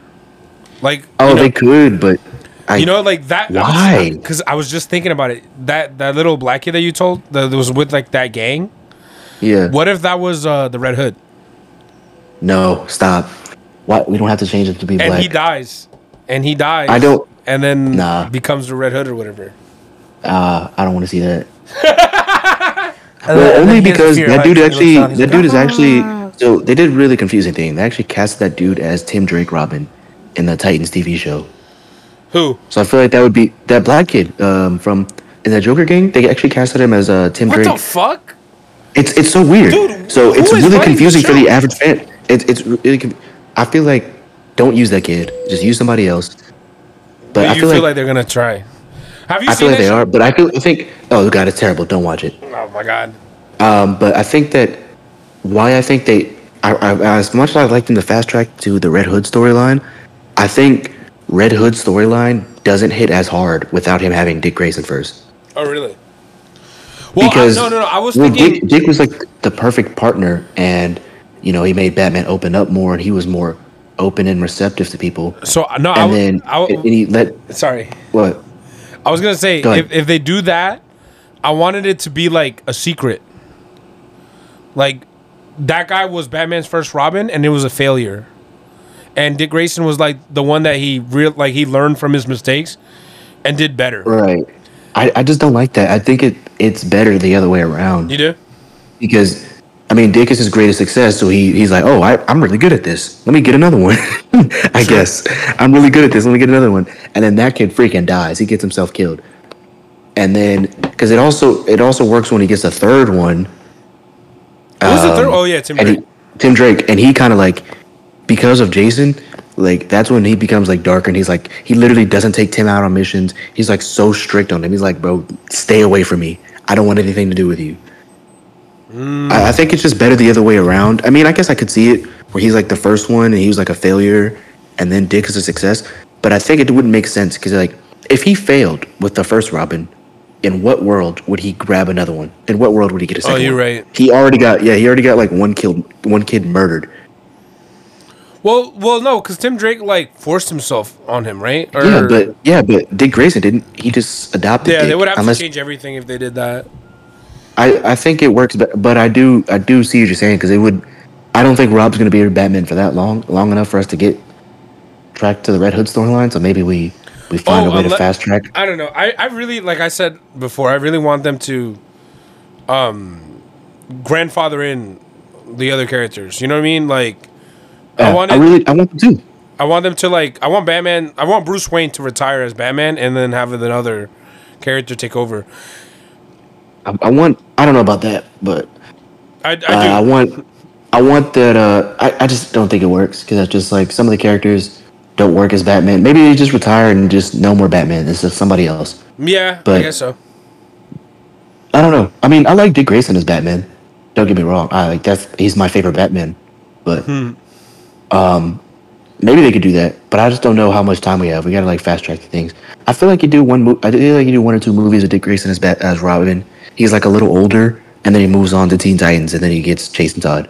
Like Oh, you know, they could, but I, you know like that. Why? Because I was just thinking about it. That that little black kid that you told that was with like that gang. yeah. What if that was uh, the Red Hood No, stop. What? We don't have to change it to be and black. he dies and he dies. I don't- And then Nah. becomes the Red Hood or whatever. Uh, I don't want to see that. Well, only then he has because that dude and he looks actually, that like, dude is "Ah." actually. So they did a really confusing thing. They actually cast that dude as Tim Drake Robin in the Titans TV show. Who? So I feel like that would be that black kid um, from in the Joker gang. They actually casted him as uh, Tim What Drake. the fuck? it's it's so weird. Dude, so it's really confusing the for the average fan. It's it's really. I feel like don't use that kid. Just use somebody else. But I you feel, feel, like, like, they're gonna try. Have you I feel like they show? are. But I feel I think oh god, it's terrible. Don't watch it. Oh my god. Um, but I think that why I think they, I, I, as much as I liked like them to fast track to the Red Hood storyline, I think Red Hood storyline doesn't hit as hard without him having Dick Grayson first. Oh really? Well, because I, no, no, no. I was well, thinking. Dick, Dick was like the perfect partner, and you know he made Batman open up more, and he was more open and receptive to people. so uh, no, I, And w- then I and he let sorry. what? I was gonna say Go if, if they do that, I wanted it to be like a secret. Like that guy was Batman's first Robin, and it was a failure. And Dick Grayson was like the one that he real like he learned from his mistakes and did better. Right. I, I just don't like that. I think it it's better the other way around. You do? because I mean Dick is his greatest success, so he he's like, oh, I, I'm really good at this. Let me get another one. I guess I'm really good at this. Let me get another one. And then that kid freaking dies. He gets himself killed. And then because it also it also works when he gets a third one. What was the third? Um, Oh yeah, Tim Drake. he, Tim Drake, and he kind of like because of Jason, like that's when he becomes like darker, and he's like he literally doesn't take Tim out on missions. He's like so strict on him. He's like, bro, stay away from me. I don't want anything to do with you. Mm. I, I think it's just better the other way around. I mean, I guess I could see it where he's like the first one and he was like a failure, and then Dick is a success. But I think it wouldn't make sense because like if he failed with the first Robin, in what world would he grab another one? In what world would he get a oh, second? Oh, you're one? right. He already got yeah. He already got like one killed, one kid murdered. Well, well, no, because Tim Drake like forced himself on him, right? Or, yeah, but yeah, but Dick Grayson didn't. He just adopted. yeah, they would have unless, to change everything if they did that. I, I think it works, but but I do I do see what you're saying because it would. I don't think Rob's gonna be a Batman for that long, long enough for us to get track to the Red Hood storyline. So maybe we we find Oh, a way to fast track. I don't know. I, I really like I said before. I really want them to, um, grandfather in the other characters. You know what I mean? Like, I want I really I want them to. I want them to like. I want Batman. I want Bruce Wayne to retire as Batman and then have another character take over. I, I want. I don't know about that, but I, I uh. I want. I want that. Uh, I I just don't think it works because that's just like some of the characters don't work as Batman. Maybe they just retire and just no more Batman. It's just somebody else. yeah, I guess so. I don't know. I mean, I like Dick Grayson as Batman. Don't get me wrong. I like that's he's my favorite Batman. But um, maybe they could do that. But I just don't know how much time we have. We gotta like fast track the things. I feel like you do one. Mo- I feel like you do one or two movies with Dick Grayson as Bat- as Robin. He's like a little older, and then he moves on to Teen Titans, and then he gets Jason Todd.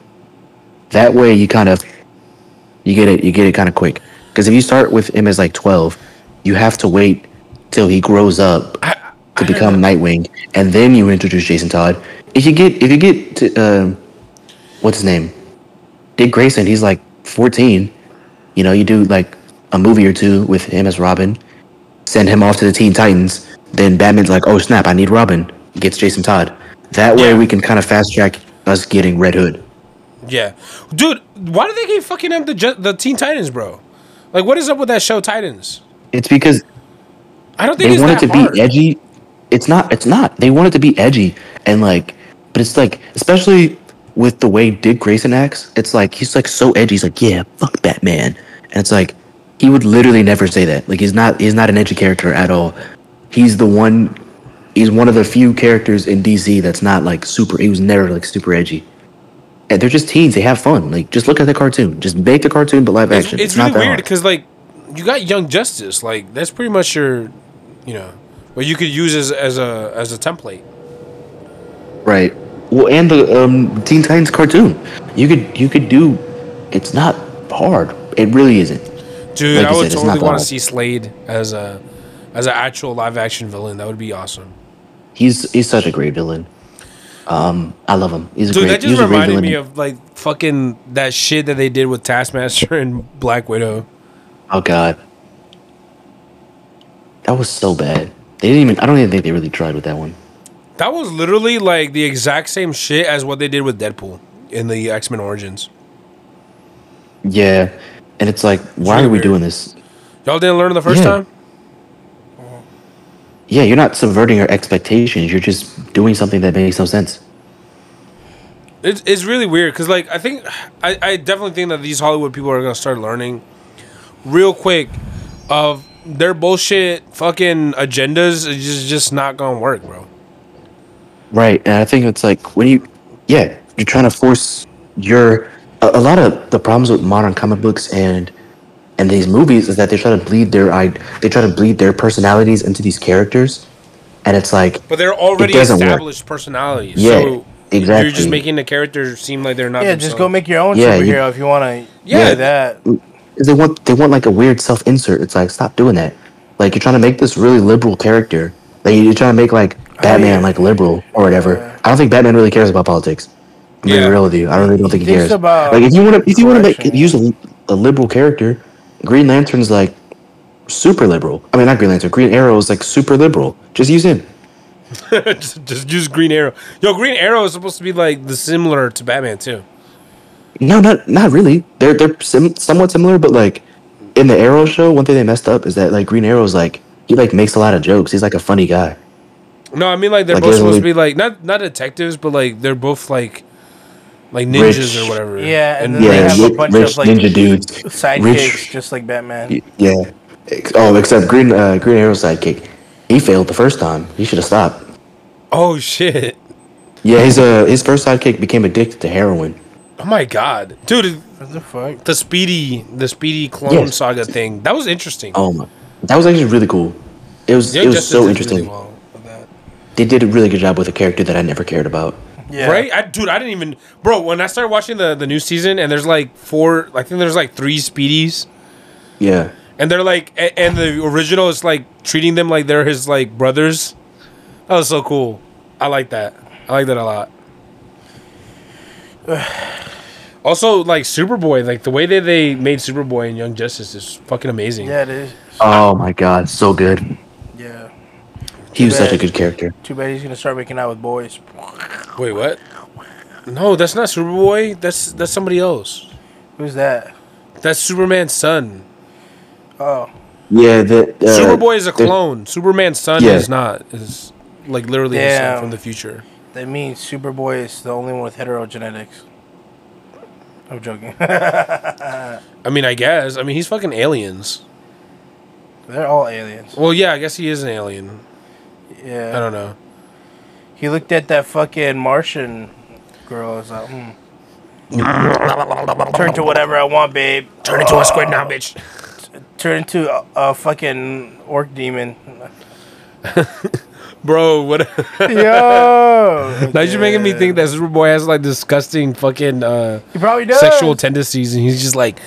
That way, you kind of you get it. You get it kind of quick. Because if you start with him as like twelve, you have to wait till he grows up. I, to become Nightwing, and then you introduce Jason Todd. If you get if you get to um, what's his name, Dick Grayson, he's like 14. You know, you do like a movie or two with him as Robin, send him off to the Teen Titans. Then Batman's like, oh snap, I need Robin. Gets Jason Todd. That way Yeah. we can kind of fast track us getting Red Hood. Yeah, dude. Why do they keep fucking up the the Teen Titans, bro? Like, what is up with that show, Titans? It's because I don't think they want it to hard. be edgy. It's not. It's not. They want it to be edgy and like, but it's like, especially with the way Dick Grayson acts. It's like he's like so edgy. He's like, yeah, fuck Batman, and it's like he would literally never say that. Like he's not. He's not an edgy character at all. He's the one. He's one of the few characters in DC that's not like super. He was never like super edgy. And they're just teens. They have fun. Like just look at the cartoon. Just make the cartoon, but live It's, action. it's not really that weird because like you got Young Justice, like that's pretty much your, you know, what you could use as as a as a template. Right. Well, and the um, Teen Titans cartoon, you could you could do. It's not hard. It really isn't. Dude, Like I would said, totally want to see Slade as a as an actual live action villain. That would be awesome. He's he's such a great villain. Um, I love him. He's a Dude, great. that just he's a great reminded me of like fucking that shit that they did with Taskmaster and Black Widow. Oh God, that was so bad. They didn't even. I don't even think they really tried with that one. That was literally like the exact same shit as what they did with Deadpool in the X Men Origins. Yeah, and it's like, why really are we weird. doing this? Y'all didn't learn the first Yeah. time. Yeah, you're not subverting your expectations. You're just doing something that makes no sense. It's, it's really weird because like I think I, I definitely think that these Hollywood people are gonna start learning real quick of their bullshit fucking agendas is just just not gonna work, bro. Right, and I think it's like when you, yeah, you're trying to force your. A, a lot of the problems with modern comic books and and these movies is that they try to bleed their i they try to bleed their personalities into these characters, and it's like But they're already doesn't work. established personalities. Yeah, so You're just making the character seem like they're not. Yeah, just go make your own Yeah, you- superhero if you want to. Yeah. Yeah, that. they want they want like a weird self insert. It's like stop doing that. Like you're trying to make this really liberal character. Like you're trying to make like Batman oh, yeah. like liberal or whatever. I don't think Batman really cares about politics. I'm being Yeah. real with you. I really don't think he thinks cares. about like if you want to if you want to make use a, a liberal character, Green Lantern's like super liberal. I mean not Green Lantern. Green Arrow is like super liberal. Just use him. just, just use Green Arrow. Yo, Green Arrow is supposed to be like the similar to Batman too. No, not not really. They're they're sim- somewhat similar, but like in the Arrow show, one thing they messed up is that like Green Arrow's like he like makes a lot of jokes. He's like a funny guy. No, I mean like they're Like, both there's supposed to be like not not detectives, but like they're both like like ninjas Rich. or whatever. Yeah, and then Yeah, they have a rich- bunch rich of like ninja dudes. sidekicks, just like Batman. Yeah. Oh, except Green uh, Green Arrow sidekick. He failed the first time. He should have stopped. Oh shit! Yeah, his uh his first sidekick became addicted to heroin. Oh my god, dude, What the fuck? the Speedy the Speedy Clone Yes. Saga thing that was interesting. Oh my, that was actually really cool. It was Young it was Justice so interesting. really well with that. They did a really good job with a character that I never cared about. Yeah. Right, I, dude, I didn't even, bro. When I started watching the the new season, and there's like four, I think there's like three Speedies, Yeah. and they're like, a- and the original is like treating them like they're his like brothers. That was so cool. I like that. I like that a lot. also, like Superboy, like the way that they made Superboy and Young Justice is fucking amazing. Yeah, it is. Oh my god, so good. Yeah. He was such a good character. Too bad he's gonna start making out with boys. Wait, what? No, that's not Superboy. That's that's somebody else. Who's that? That's Superman's son. Oh, Yeah, the uh, Superboy is a the- clone. Superman's son Yeah. is not. Is like literally his son Damn. from the future. that means Superboy is the only one with heterogenetics. I'm joking. I mean, I guess. I mean, he's fucking aliens. They're all aliens. Well, yeah, I guess he is an alien. Yeah. I don't know. He looked at that fucking Martian girl. and was like, hmm. Turn to whatever I want, babe. Turn into a squid now, bitch. Turn into a, a fucking orc demon. Bro, what? Yo. now you're making me think that Superboy has like disgusting fucking uh, He probably does. sexual tendencies, and he's just like,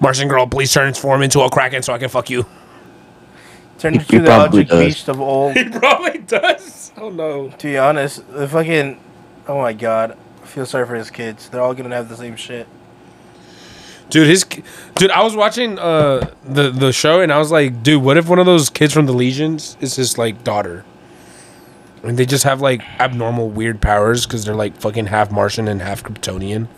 Martian girl, please transform into a kraken so I can fuck you. Turn He- into he the probably Eldritch does. Beast of old. He probably does. Oh no. To be honest, the fucking oh my god, I feel sorry for his kids. They're all gonna have the same shit. Dude, his dude. I was watching uh the the show and I was like, dude, what if one of those kids from the Legions is his like daughter, and they just have like abnormal weird powers because they're like fucking half Martian and half Kryptonian.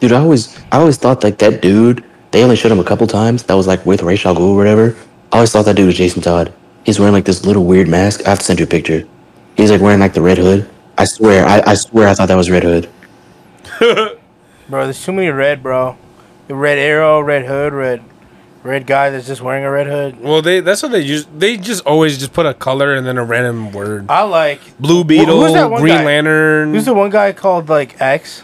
Dude, I always, I always thought like that dude. They only showed him a couple times. That was like with Ra's al Ghul or whatever. I always thought that dude was Jason Todd. He's wearing like this little weird mask. I have to send you a picture. He's like wearing like the red hood. I swear, I, I swear, I thought that was Red Hood. Bro, there's too many red, bro. The red arrow, red hood, red red guy that's just wearing a red hood. Well, they that's what they use. They just always just put a color and then a random word. I like Blue Wh- Beetle, who's that one Green guy? Lantern. Who's the one guy called like X?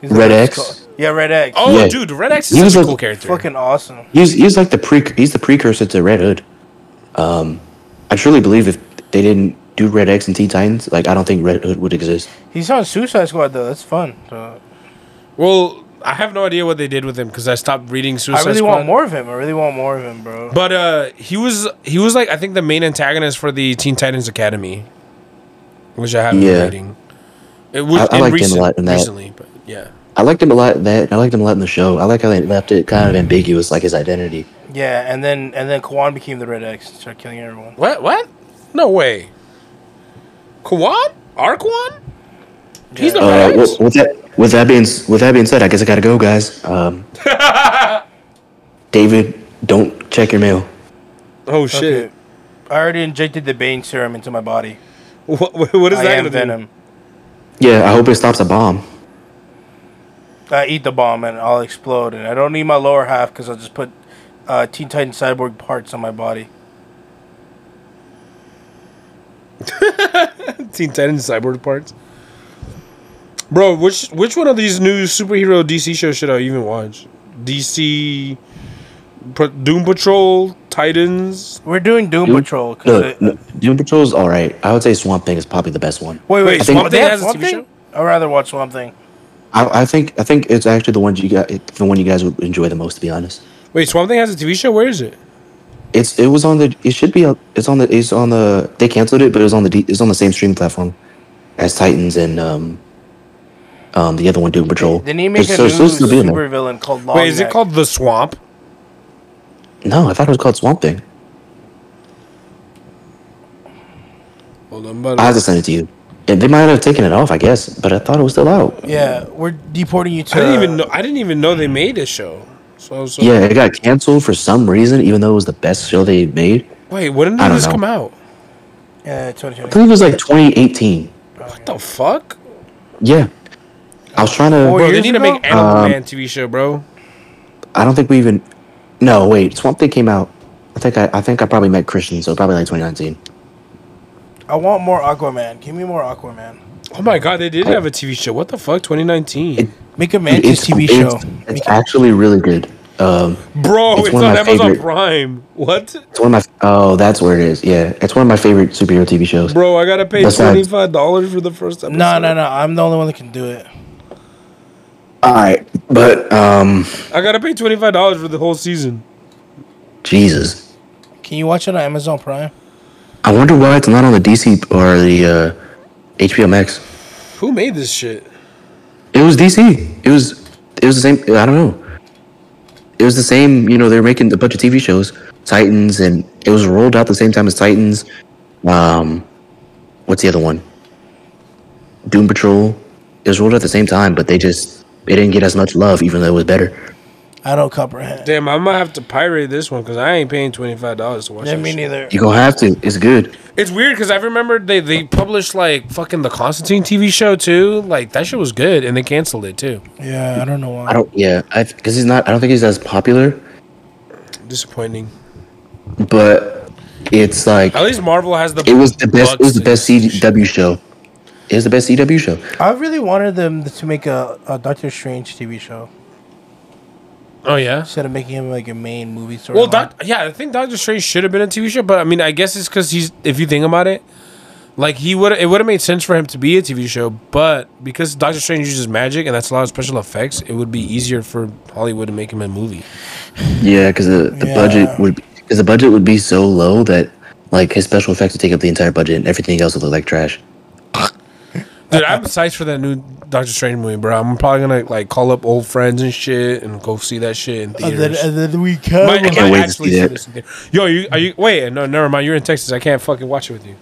Who's Red X? called- Yeah, Red X. oh, Yeah. dude, Red X He is was such a like- cool character. fucking awesome. He's he's like the pre he's the precursor to Red Hood. Um, I truly believe if they didn't do Red X and Teen Titans, like I don't think Red Hood would exist. He's on Suicide Squad though. That's fun. So, Well, I have no idea what they did with him because I stopped reading Suicide. Squad. I really Squad. want more of him. I really want more of him, bro. But uh, he was he was like I think the main antagonist for the Teen Titans Academy, which I have been Yeah. reading. It was I- I in liked him a lot in that. recently, but yeah. I liked him a lot in that. I liked him a lot in the show. I like how they left it kind of ambiguous, like his identity. yeah, and then and then Kwan became the Red X and started killing everyone. What? What? No way. Kwan? Our Kwan? He's the Uh, Red X? with, with that with that being with that being said, I guess I gotta go, guys. Um, David, don't check your mail. Oh shit! Okay. I already injected the Bane serum into my body. What, what is I that am gonna do? Venom. Yeah, I hope it stops a bomb. I eat the bomb and I'll explode, and I don't need my lower half because I'll just put uh, Teen Titan Cyborg parts on my body. Teen Titans Cyborg parts. Bro, which which one of these new superhero DC shows should I even watch? DC, Pro- Doom Patrol, Titans. We're doing Doom Doom- Patrol. 'cause No, it- no, Doom Patrol's all right. I would say Swamp Thing is probably the best one. Wait, wait, Wait, Swamp Swamp Thing Thing has a TV Thing? show? I'd rather watch Swamp Thing. I, I think I think it's actually the one you got the one you guys would enjoy the most. To be honest, Wait, Swamp Thing has a TV show. Where is it? it's it was on the it should be a, it's on the it's on the they canceled it, but it was on the it's on the same stream platform as Titans and um um the other one Doom Patrol. Didn't he make It's a so- new so still be in there. super villain called Long Wait, is it called The Swamp? No, I thought it was called Swamp Thing. Hold on, but I have to send it to you. Yeah, they might have taken it off, I guess, but I thought it was still out. Yeah, we're deporting you to. I didn't even know. I didn't even know they made a show. So, so Yeah, it got canceled for some reason, even though it was the best show they made. Wait, when I did don't this know. come out? Yeah, I 2020. believe it was like 2018. What the fuck? Yeah, I was trying to. Four Bro, they years need to ago? make Animal Um, Man TV show, bro. I don't think we even. No, wait. Swamp Thing came out. I think I, I think I probably met Christian, so probably like 2019. I want more Aquaman. Give me more Aquaman. Oh my god, they did have a TV show. What the fuck? 2019. It- Make a Mantis TV it's, show. It's, it's actually really good. Um, Bro, it's it's, on Amazon favorite- Prime. What? it's one of my. Oh, that's where it is. Yeah, it's one of my favorite superhero TV shows. Bro, I gotta pay twenty five dollars for the first episode. no, no, no. I'm the only one that can do it. All right, but um, I gotta pay twenty five dollars for the whole season. Jesus, Can you watch it on Amazon Prime? I wonder why it's not on the DC or the uh, HBO Max. Who made this shit? It was DC. It was it was the same. I don't know. It was the same. You know, they were making a bunch of TV shows, Titans, and it was rolled out the same time as Titans. Um, what's the other one? Doom Patrol. It was rolled out at the same time, but they just it didn't get as much love, even though it was better. I don't comprehend. Damn, I might have to pirate this one because I ain't paying twenty five dollars to watch. It. Yeah, that me shit. neither. You gonna have to. It's good. It's weird because I remember they they published like fucking the Constantine TV show too. Like that shit was good, and they canceled it too. Yeah, I don't know why. I don't. Yeah, because he's not. I don't think he's as popular, Disappointing. but it's like At least Marvel has the. it was the best. It was the best CW show. It was the best CW show. I really wanted them to make a, a Doctor Strange TV show Oh yeah. instead of making him like a main movie story. Well, doc, yeah, I think Doctor Strange should have been a TV show, but I mean, I guess it's because he's. If you think about it, like he would, it would have made sense for him to be a TV show, but because Doctor Strange uses magic and that's a lot of special effects, it would be easier for Hollywood to make him a movie. Yeah, because the, the Yeah. budget would because the budget would be so low that like his special effects would take up the entire budget and everything else would look like trash. Dude, I'm psyched for that new Doctor Strange movie, bro. I'm probably gonna like call up old friends and shit and go see that shit in And theaters. then, and then we come. Might- I can't wait to actually see that. this. Yo, you are you? Wait, no, never mind. You're in Texas. I can't fucking watch it with you,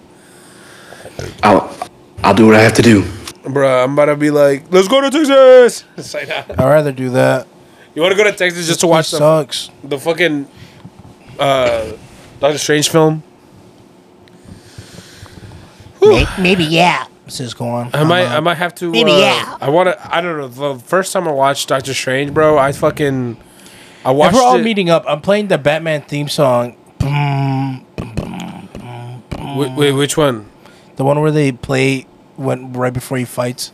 I'll I'll do what I have to do. bro. I'm about to be like, let's go to Texas. It's like, nah. I'd rather do that. You want to go to Texas just to watch the, sucks. the fucking uh, Doctor Strange film? May- Maybe yeah. Let's go on. I might, I might have to. Maybe, uh, yeah. I want to. I don't know. The first time I watched Doctor Strange, bro, I fucking. I If watched we're all it. meeting up, I'm playing the Batman theme song. wait, wait, which one? The one where they play when right before he fights.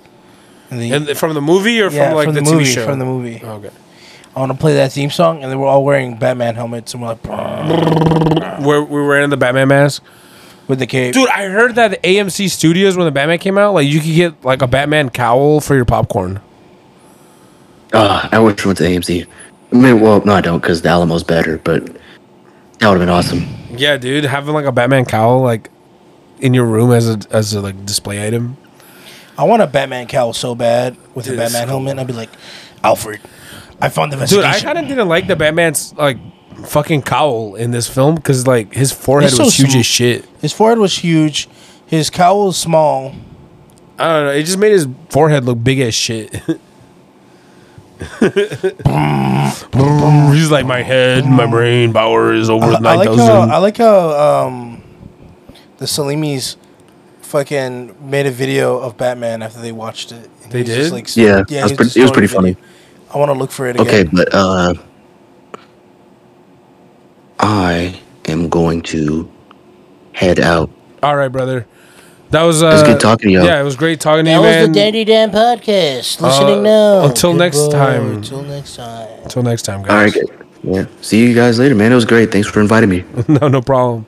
And the, And from the movie or yeah, from like from the, the, TV movie. show? From the movie. Oh, Okay. I want to play that theme song, and then we're all wearing Batman helmets, and we're like Where we were wearing the Batman mask. With the cape. Dude, I heard that the AMC Studios when the Batman came out, like you could get like a Batman cowl for your popcorn. Ah, I wish we went to AMC. I mean, well, no, I don't, because the Alamo's better, but that would have been awesome. Yeah, dude, having like a Batman cowl like in your room as a as a like display item. I want a Batman cowl so bad with Dude, a it's Batman cool. helmet. I'd be like, Alfred, I found the Dude, investigation. I kind of didn't like the Batman's like fucking cowl in this film because like his forehead It's was huge sm- as shit. His forehead was huge. His cowl was small. I don't know. It just made his forehead look big as shit. He's like my head, my brain power is over I, I nine like how thousand. I like how um, the Salimis fucking made a video of Batman after they watched it. And They he's just did? Like, Yeah, that was he's pretty- just it was pretty video. funny. I want to look for it again. Okay, but uh, I am going to head out. All right, brother. That was uh, was good talking to y'all. Yeah, it was great talking to you. That was man. the Dandy Damn podcast. Listening Uh, now. until next Goodbye. time. Until next time. Until next time, All right, guys. good. Yeah. See you guys later, man. It was great. Thanks for inviting me. no, no problem.